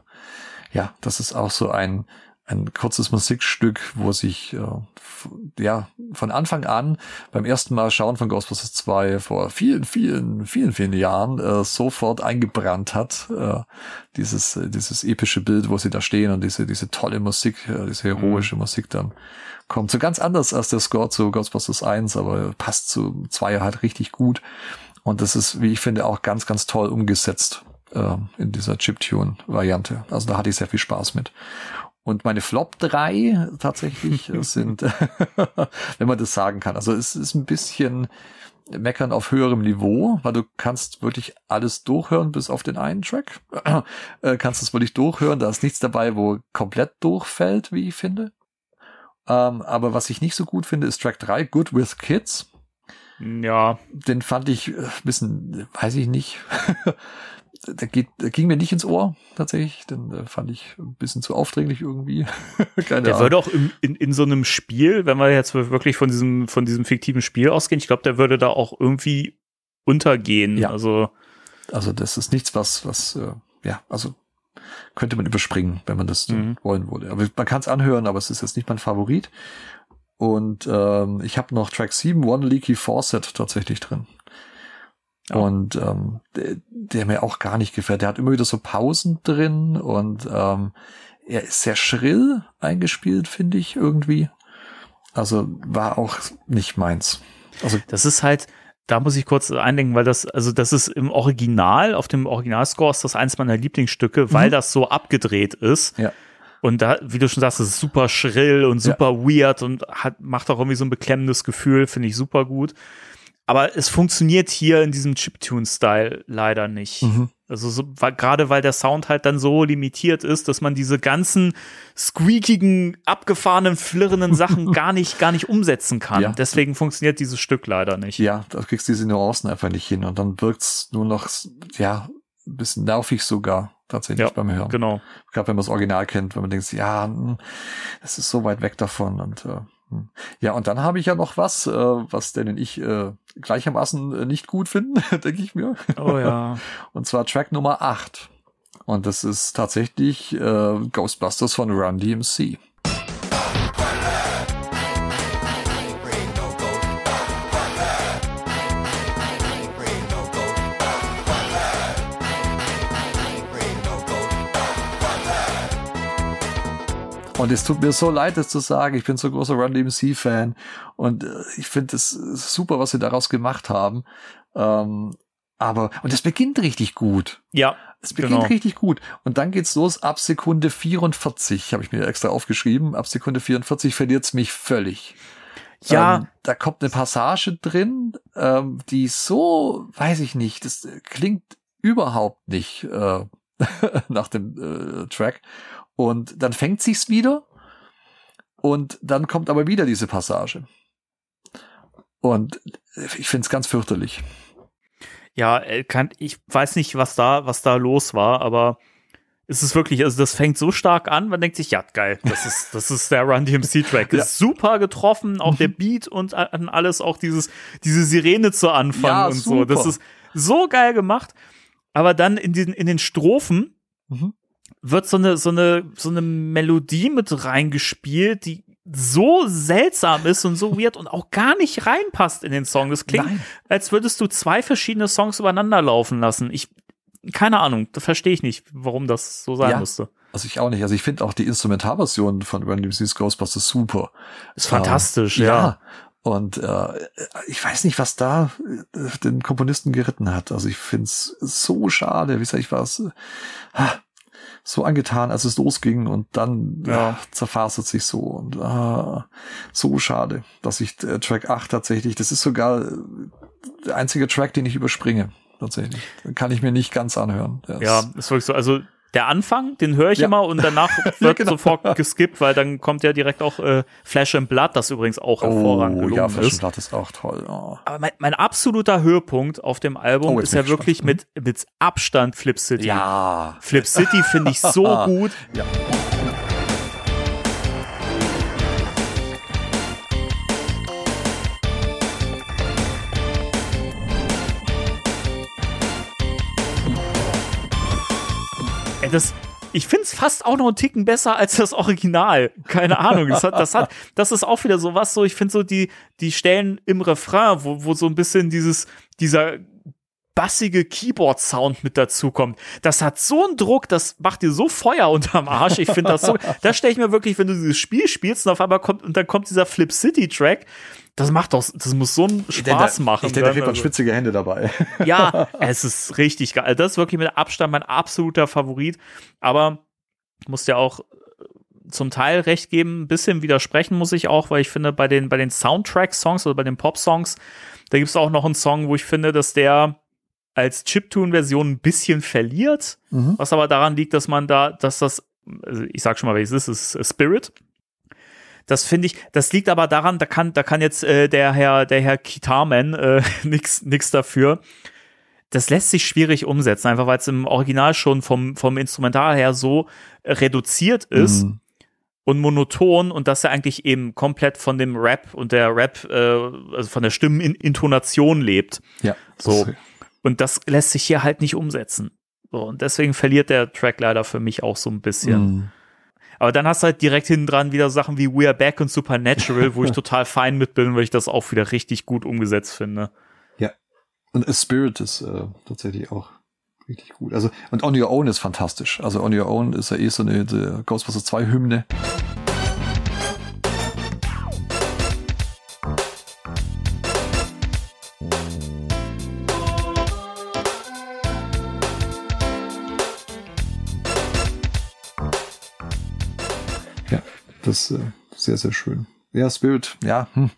ja, das ist auch so ein ein kurzes Musikstück, wo sich äh, ja von Anfang an beim ersten Mal schauen von Ghostbusters 2 vor vielen, vielen, vielen, vielen Jahren äh, sofort eingebrannt hat. Äh, dieses, äh, dieses epische Bild, wo sie da stehen und diese, diese tolle Musik, äh, diese heroische Musik dann kommt. So ganz anders als der Score zu Ghostbusters 1, aber passt zu 2 halt richtig gut. Und das ist, wie ich finde, auch ganz, ganz toll umgesetzt äh, in dieser Chiptune-Variante. Also da hatte ich sehr viel Spaß mit. Und meine Flop 3 tatsächlich sind, wenn man das sagen kann. Also es ist ein bisschen meckern auf höherem Niveau, weil du kannst wirklich alles durchhören bis auf den einen Track. äh, kannst es wirklich durchhören. Da ist nichts dabei, wo komplett durchfällt, wie ich finde. Ähm, aber was ich nicht so gut finde, ist Track 3, Good with Kids. Ja, Den fand ich äh, ein bisschen, weiß ich nicht. der, geht, der ging mir nicht ins Ohr, tatsächlich. Den äh, fand ich ein bisschen zu aufdringlich irgendwie. Keine der Ahnung. würde auch im, in, in so einem Spiel, wenn wir jetzt wirklich von diesem, von diesem fiktiven Spiel ausgehen, ich glaube, der würde da auch irgendwie untergehen. Ja. Also, Also das ist nichts, was, was, äh, ja, also könnte man überspringen, wenn man das Mhm. wollen würde. Aber man kann es anhören, aber es ist jetzt nicht mein Favorit. Und ähm, ich habe noch Track 7, One Leaky Faucet tatsächlich drin. Ja. Und ähm, der, der mir auch gar nicht gefällt. Der hat immer wieder so Pausen drin und ähm, er ist sehr schrill eingespielt, finde ich irgendwie. Also war auch nicht meins. Also das ist halt, da muss ich kurz eindenken, weil das, also das ist im Original, auf dem Originalscore ist das eins meiner Lieblingsstücke, weil Mhm. das so abgedreht ist. Ja. Und da, wie du schon sagst, es ist super schrill und super weird und hat, macht auch irgendwie so ein beklemmendes Gefühl, finde ich super gut. Aber es funktioniert hier in diesem Chiptune-Style leider nicht. Mhm. Also so, gerade weil der Sound halt dann so limitiert ist, dass man diese ganzen squeakigen, abgefahrenen, flirrenden Sachen gar nicht, gar nicht umsetzen kann. Ja. Deswegen funktioniert dieses Stück leider nicht. Ja, da kriegst du diese Nuancen einfach nicht hin und dann wirkt's nur noch, ja, ein bisschen nervig sogar tatsächlich Ja, beim Hören. Genau. Gerade wenn man das Original kennt, wenn man denkt, ja, hm, es ist so weit weg davon und äh. Ja, und dann habe ich ja noch was, äh, was denn und ich äh, gleichermaßen äh, nicht gut finden, denke ich mir. Oh ja. Und zwar Track Nummer 8. Und das ist tatsächlich äh, Ghostbusters von Run DMC. Und es tut mir so leid, das zu sagen. Ich bin so großer Run DMC-Fan und äh, ich finde es super, was sie daraus gemacht haben. Ähm, aber, und es beginnt richtig gut. Ja, Es beginnt Genau. richtig gut. Und dann geht's los ab Sekunde 44, habe ich mir extra aufgeschrieben. Ab Sekunde 44 verliert's mich völlig. Ja. Ähm, da kommt eine Passage drin, ähm, die so, weiß ich nicht, das klingt überhaupt nicht äh, nach dem äh, Track. Und dann fängt sich's wieder. Und dann kommt aber wieder diese Passage. Und ich find's ganz fürchterlich. Ja, äh, kann, ich weiß nicht, was da, was da los war, aber es ist wirklich, also das fängt so stark an, man denkt sich, ja, geil, das ist, das ist der Run DMC Track. Ja. Ist super getroffen, auch der Beat und an alles, auch dieses, diese Sirene zu Anfang ja, und super. so. Das ist so geil gemacht. Aber dann in den, in den Strophen mhm. Wird so eine, so eine, so eine Melodie mit reingespielt, die so seltsam ist und so weird und auch gar nicht reinpasst in den Song. Das klingt, Nein. als würdest du zwei verschiedene Songs übereinander laufen lassen. Ich, keine Ahnung, da verstehe ich nicht, warum das so sein ja, musste. Also ich auch nicht. Also ich finde auch die Instrumentalversion von Random Seas Ghostbusters super. Ist fantastisch, äh, ja. ja. Und äh, ich weiß nicht, was da äh, den Komponisten geritten hat. Also ich finde es so schade. Wie sag ich was? Äh, so angetan, als es losging und dann ja. zerfasert sich so und äh, so schade, dass ich äh, Track 8 tatsächlich, das ist sogar der einzige Track, den ich überspringe tatsächlich. Den kann ich mir nicht ganz anhören. Der ja, ist wirklich so. Also der Anfang, den höre ich ja. immer und danach wird genau. sofort geskippt, weil dann kommt ja direkt auch äh, Flash and Blood, das übrigens auch hervorragend oh, ja, Flash and Blood ist auch toll. Oh. Aber mein, mein, absoluter Höhepunkt auf dem Album oh, ist ja wirklich mit, mit Abstand Flip City. Ja. Flip City finde ich so gut. Ja. Das, ich finde es fast auch noch einen Ticken besser als das Original. Keine Ahnung. Das hat, das hat, das ist auch wieder so was so, ich finde so die, die Stellen im Refrain, wo, wo so ein bisschen dieses, dieser bassige Keyboard-Sound mit dazu kommt. Das hat so einen Druck, das macht dir so Feuer unterm Arsch. Ich finde das so, da stelle ich mir wirklich, wenn du dieses Spiel spielst und auf einmal kommt, und dann kommt dieser Flip City Track, das macht doch, das muss so einen Spaß da, machen. Ich denke, da kriegt man also. schwitzige Hände dabei. Ja, es ist richtig geil. Das ist wirklich mit Abstand mein absoluter Favorit. Aber ich muss dir auch zum Teil recht geben, ein bisschen widersprechen muss ich auch, weil ich finde, bei den, bei den Soundtrack-Songs oder bei den Pop-Songs, da gibt es auch noch einen Song, wo ich finde, dass der als Chiptune-Version ein bisschen verliert, mhm. was aber daran liegt, dass man da, dass das, also ich sag schon mal, welches ist, ist Spirit. Das finde ich, das liegt aber daran, da kann, da kann jetzt äh, der Herr, der Herr Kitarman äh, nix, nix dafür. Das lässt sich schwierig umsetzen, einfach weil es im Original schon vom, vom Instrumental her so reduziert ist. Mhm und monoton und dass er eigentlich eben komplett von dem Rap und der Rap, äh, also von der Stimmenintonation lebt. Ja. So. Und das lässt sich hier halt nicht umsetzen. So, und deswegen verliert der Track leider für mich auch so ein bisschen. Mm. Aber dann hast du halt direkt hinten dran wieder Sachen wie We Are Back und Supernatural, wo ich total fein mit bin, weil ich das auch wieder richtig gut umgesetzt finde. Ja. Und A Spirit ist äh, tatsächlich auch richtig gut. Also, und On Your Own ist fantastisch. Also On Your Own ist ja eh so eine Ghostbusters 2 Hymne. Sehr, sehr schön. Ja, Spirit, ja, hm.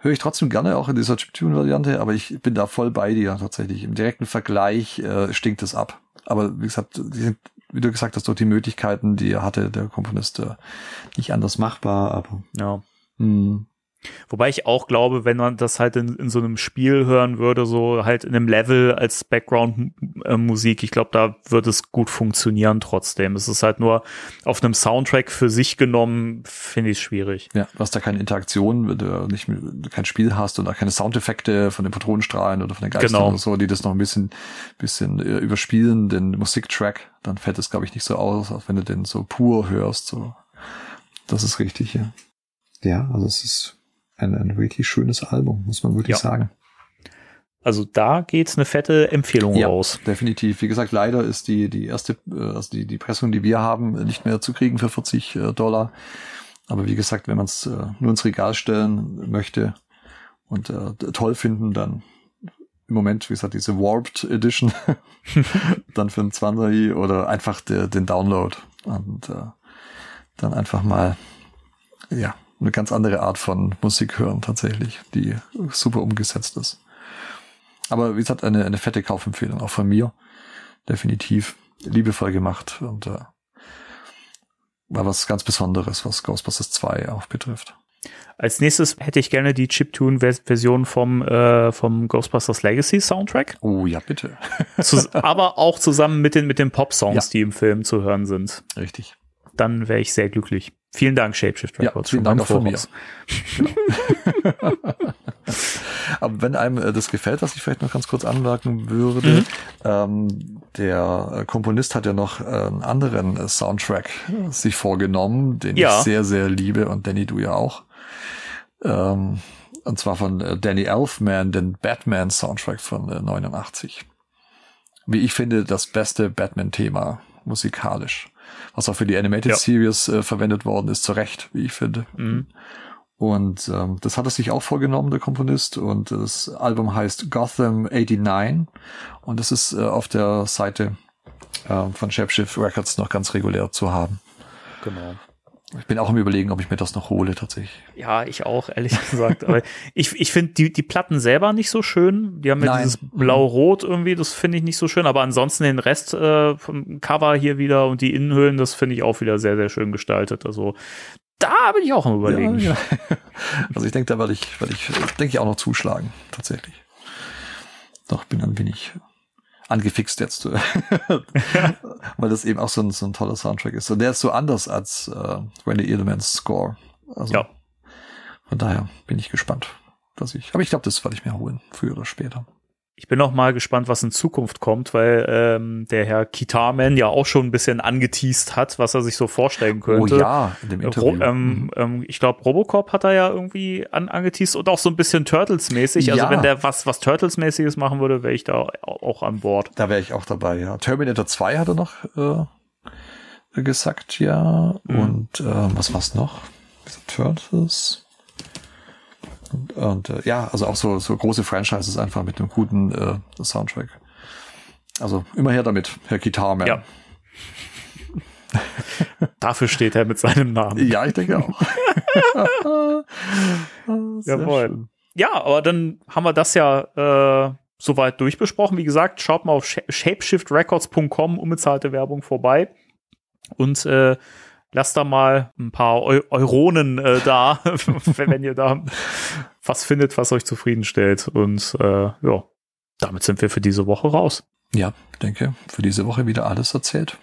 höre ich trotzdem gerne auch in dieser Chiptune-Variante, aber ich bin da voll bei dir tatsächlich. Im direkten Vergleich äh, stinkt es ab. Aber wie gesagt, sind, wie du gesagt hast, durch die Möglichkeiten, die er hatte, der Komponist, äh, nicht anders machbar, aber ja. Mh, hm. Wobei ich auch glaube, wenn man das halt in, in so einem Spiel hören würde, so halt in einem Level als Background-Musik, ich glaube, da wird es gut funktionieren trotzdem. Es ist halt nur auf einem Soundtrack für sich genommen, finde ich es schwierig. Ja, du hast da keine Interaktion, wenn du nicht kein Spiel hast und auch keine Soundeffekte von den Patronenstrahlen oder von den Geistern genau. oder so, die das noch ein bisschen, bisschen äh, überspielen, den Musiktrack, dann fällt es, glaube ich, nicht so aus, als wenn du den so pur hörst. So. Das ist richtig, ja. Ja, also es ist ein, ein wirklich schönes Album, muss man wirklich ja. sagen. Also da geht's eine fette Empfehlung ja, raus. Definitiv. Wie gesagt, leider ist die die erste, äh, also die die Pressung, die wir haben, nicht mehr zu kriegen für 40 äh, Dollar. Aber wie gesagt, wenn man es äh, nur ins Regal stellen möchte und äh, toll finden, dann im Moment, wie gesagt, diese Warped Edition, dann für einen 20 oder einfach der, den Download und äh, dann einfach mal ja eine ganz andere Art von Musik hören tatsächlich, die super umgesetzt ist. Aber wie gesagt, eine, eine fette Kaufempfehlung auch von mir. Definitiv liebevoll gemacht und äh, war was ganz Besonderes, was Ghostbusters 2 auch betrifft. Als nächstes hätte ich gerne die Chiptune-Version vom, äh, vom Ghostbusters Legacy Soundtrack. Oh ja, bitte. Aber auch zusammen mit den, mit den Pop-Songs, Ja. die im Film zu hören sind. Richtig. Dann wäre ich sehr glücklich. Vielen Dank, Shapeshift Ja, Records. vielen schon Dank auch von mir. voraus. Aber wenn einem äh, das gefällt, was ich vielleicht noch ganz kurz anmerken würde, Mhm. ähm, der äh, Komponist hat ja noch äh, einen anderen äh, Soundtrack sich vorgenommen, den Ja. ich sehr, sehr liebe und Danny, du ja auch. Ähm, und zwar von Danny Elfman, den Batman-Soundtrack von äh, 89. Wie ich finde, das beste Batman-Thema musikalisch. Was auch für die Animated Ja. Series äh, verwendet worden ist, zu Recht, wie ich finde. Mhm. Und ähm, das hat er sich auch vorgenommen, der Komponist. Und das Album heißt Gotham 89. Und das ist äh, auf der Seite äh, von Shapeshift Records noch ganz regulär zu haben. Genau. Ich bin auch im Überlegen, ob ich mir das noch hole, tatsächlich. Ja, ich auch, ehrlich gesagt. Aber ich, ich finde die, die Platten selber nicht so schön. Die haben ja Nein. dieses Blau-Rot irgendwie, das finde ich nicht so schön. Aber ansonsten den Rest äh, vom Cover hier wieder und die Innenhüllen, das finde ich auch wieder sehr, sehr schön gestaltet. Also da bin ich auch am überlegen. Ja, ja. Also ich denke, da werde ich, werde ich, denke ich auch noch zuschlagen, tatsächlich. Doch, bin ein wenig angefixt jetzt, weil das eben auch so ein, so ein toller Soundtrack ist. Und der ist so anders als äh, Randy Edelmans Score. Also Ja. von daher bin ich gespannt, dass ich. Aber ich glaube, das werde ich mir holen, früher oder später. Ich bin auch mal gespannt, was in Zukunft kommt, weil ähm, der Herr Kitarman ja auch schon ein bisschen angeteased hat, was er sich so vorstellen könnte. Oh ja, in dem Interview. Ro ähm, ähm, ich glaube, Robocop hat er ja irgendwie an, angeteased und auch so ein bisschen Turtles-mäßig. Also Ja. wenn der was, was Turtles-mäßiges machen würde, wäre ich da au- auch an Bord. Da wäre ich auch dabei, ja. Terminator 2 hat er noch äh, gesagt, ja. Mhm. Und ähm, was war's noch? Turtles. Und, und äh, ja, also auch so, so große Franchises einfach mit einem guten äh, Soundtrack. Also immer her damit, Herr Guitarman. Ja. Dafür steht er mit seinem Namen. ja ich denke auch. Sehr Jawohl. schön. Ja, aber dann haben wir das ja äh, soweit durchbesprochen. Wie gesagt, schaut mal auf sh shapeshiftrecords.com, unbezahlte Werbung vorbei. Und äh, lasst da mal ein paar Eu Euronen äh, da, wenn ihr da was findet, was euch zufriedenstellt. Und äh, ja, damit sind wir für diese Woche raus. Ja, denke, für diese Woche wieder alles erzählt.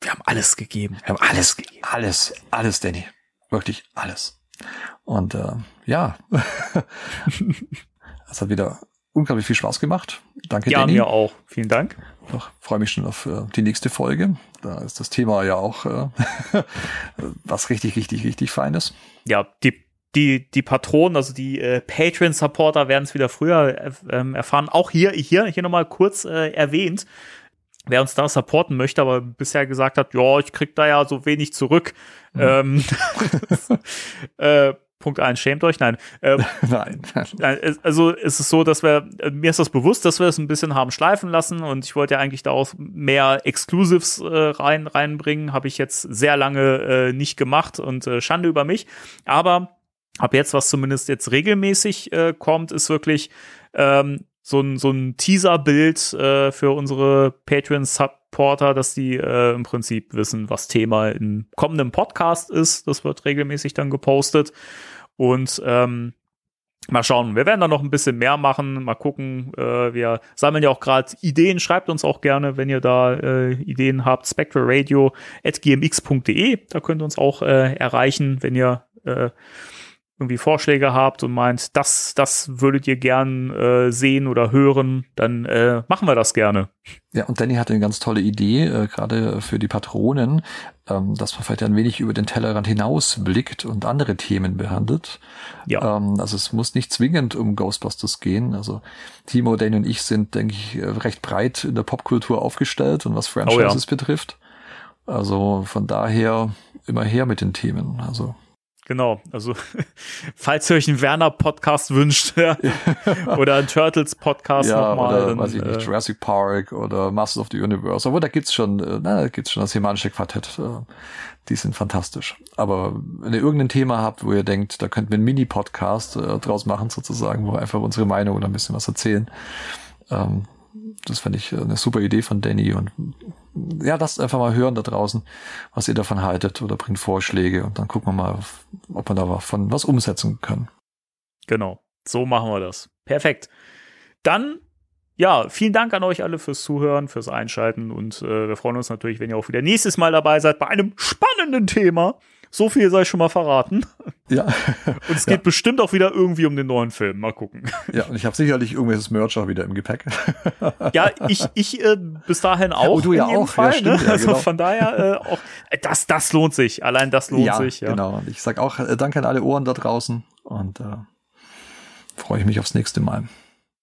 Wir haben alles gegeben. Wir haben alles, alles, alles, Danny. Wirklich alles. Und äh, ja, es hat wieder unglaublich viel Spaß gemacht. Danke, Ja, Danny. mir auch. Vielen Dank. Doch, freue mich schon auf äh, die nächste Folge. Da ist das Thema ja auch äh, was richtig, richtig, richtig Feines. ja, die, die, die Patronen, also die äh, Patreon-Supporter werden es wieder früher äh, ähm, erfahren. Auch hier, hier, hier nochmal kurz äh, erwähnt, wer uns da supporten möchte, aber bisher gesagt hat, ja, ich krieg da ja so wenig zurück. Ähm, äh, Punkt eins, schämt euch, nein. Ähm, Nein. Es- also es ist so, dass wir, äh, mir ist das bewusst, dass wir es ein bisschen haben schleifen lassen und ich wollte ja eigentlich da auch mehr Exclusives äh, rein, reinbringen, habe ich jetzt sehr lange äh, nicht gemacht und äh, Schande über mich. Aber ab jetzt, was zumindest jetzt regelmäßig äh, kommt, ist wirklich ähm, so ein, so ein Teaser-Bild äh, für unsere Patreon-Supporter, dass die äh, im Prinzip wissen, was Thema im kommenden Podcast ist. Das wird regelmäßig dann gepostet. Und ähm, Mal schauen, wir werden da noch ein bisschen mehr machen. Mal gucken. Äh, wir sammeln ja auch gerade Ideen. Schreibt uns auch gerne, wenn ihr da äh, Ideen habt. spectralradio.gmx.de. Da könnt ihr uns auch äh, erreichen, wenn ihr äh, irgendwie Vorschläge habt und meint, das, das würdet ihr gern äh, sehen oder hören, dann äh, machen wir das gerne. Ja, und Danny hatte eine ganz tolle Idee, äh, gerade für die Patronen, ähm, dass man vielleicht ein wenig über den Tellerrand hinaus blickt und andere Themen behandelt. Ja. Ähm, also es muss nicht zwingend um Ghostbusters gehen. Also Timo, Danny und ich sind, denke ich, äh, recht breit in der Popkultur aufgestellt und was Franchises betrifft. Also von daher immer her mit den Themen. Also Genau, also falls ihr euch einen Werner-Podcast wünscht ja, oder einen Turtles-Podcast ja, nochmal, oder dann, weiß ich nicht, äh, Jurassic Park oder Masters of the Universe. Aber da gibt's schon, äh, na, da gibt's schon das Hemanische Quartett. Äh, die sind fantastisch. Aber wenn ihr irgendein Thema habt, wo ihr denkt, da könnten wir einen Mini-Podcast äh, draus machen, sozusagen, wo wir einfach unsere Meinung oder ein bisschen was erzählen. Ähm, das fände ich äh, eine super Idee von Danny und ja, lasst einfach mal hören da draußen, was ihr davon haltet oder bringt Vorschläge und dann gucken wir mal, ob wir davon was umsetzen können. Genau. So machen wir das. Perfekt. Dann ja, vielen Dank an euch alle fürs Zuhören, fürs Einschalten und äh, wir freuen uns natürlich, wenn ihr auch wieder nächstes Mal dabei seid bei einem spannenden Thema. So viel sei schon mal verraten. Ja. Und es geht ja. bestimmt auch wieder irgendwie um den neuen Film. Mal gucken. Ja, und ich habe sicherlich irgendwelches Merch auch wieder im Gepäck. Ja, ich, ich äh, bis dahin auch. Oh, du ja auch. Fall, ja, stimmt, ne? ja, also genau. von daher äh, auch, äh, das, das lohnt sich. Allein das lohnt ja, sich. Ja, genau. Und ich sag auch äh, danke an alle Ohren da draußen und äh, freue ich mich aufs nächste Mal.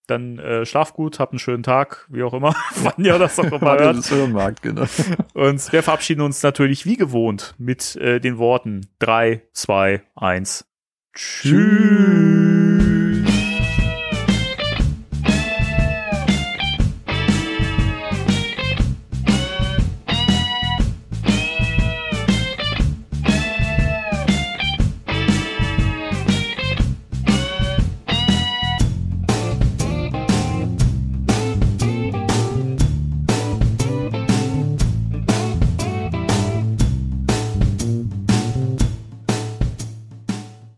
Dann äh, schlaf gut, habt einen schönen Tag, wie auch immer, wann ihr das auch immer hört. das hören mag, genau. Und wir verabschieden uns natürlich wie gewohnt mit äh, den Worten 3, 2, 1. Tschüss.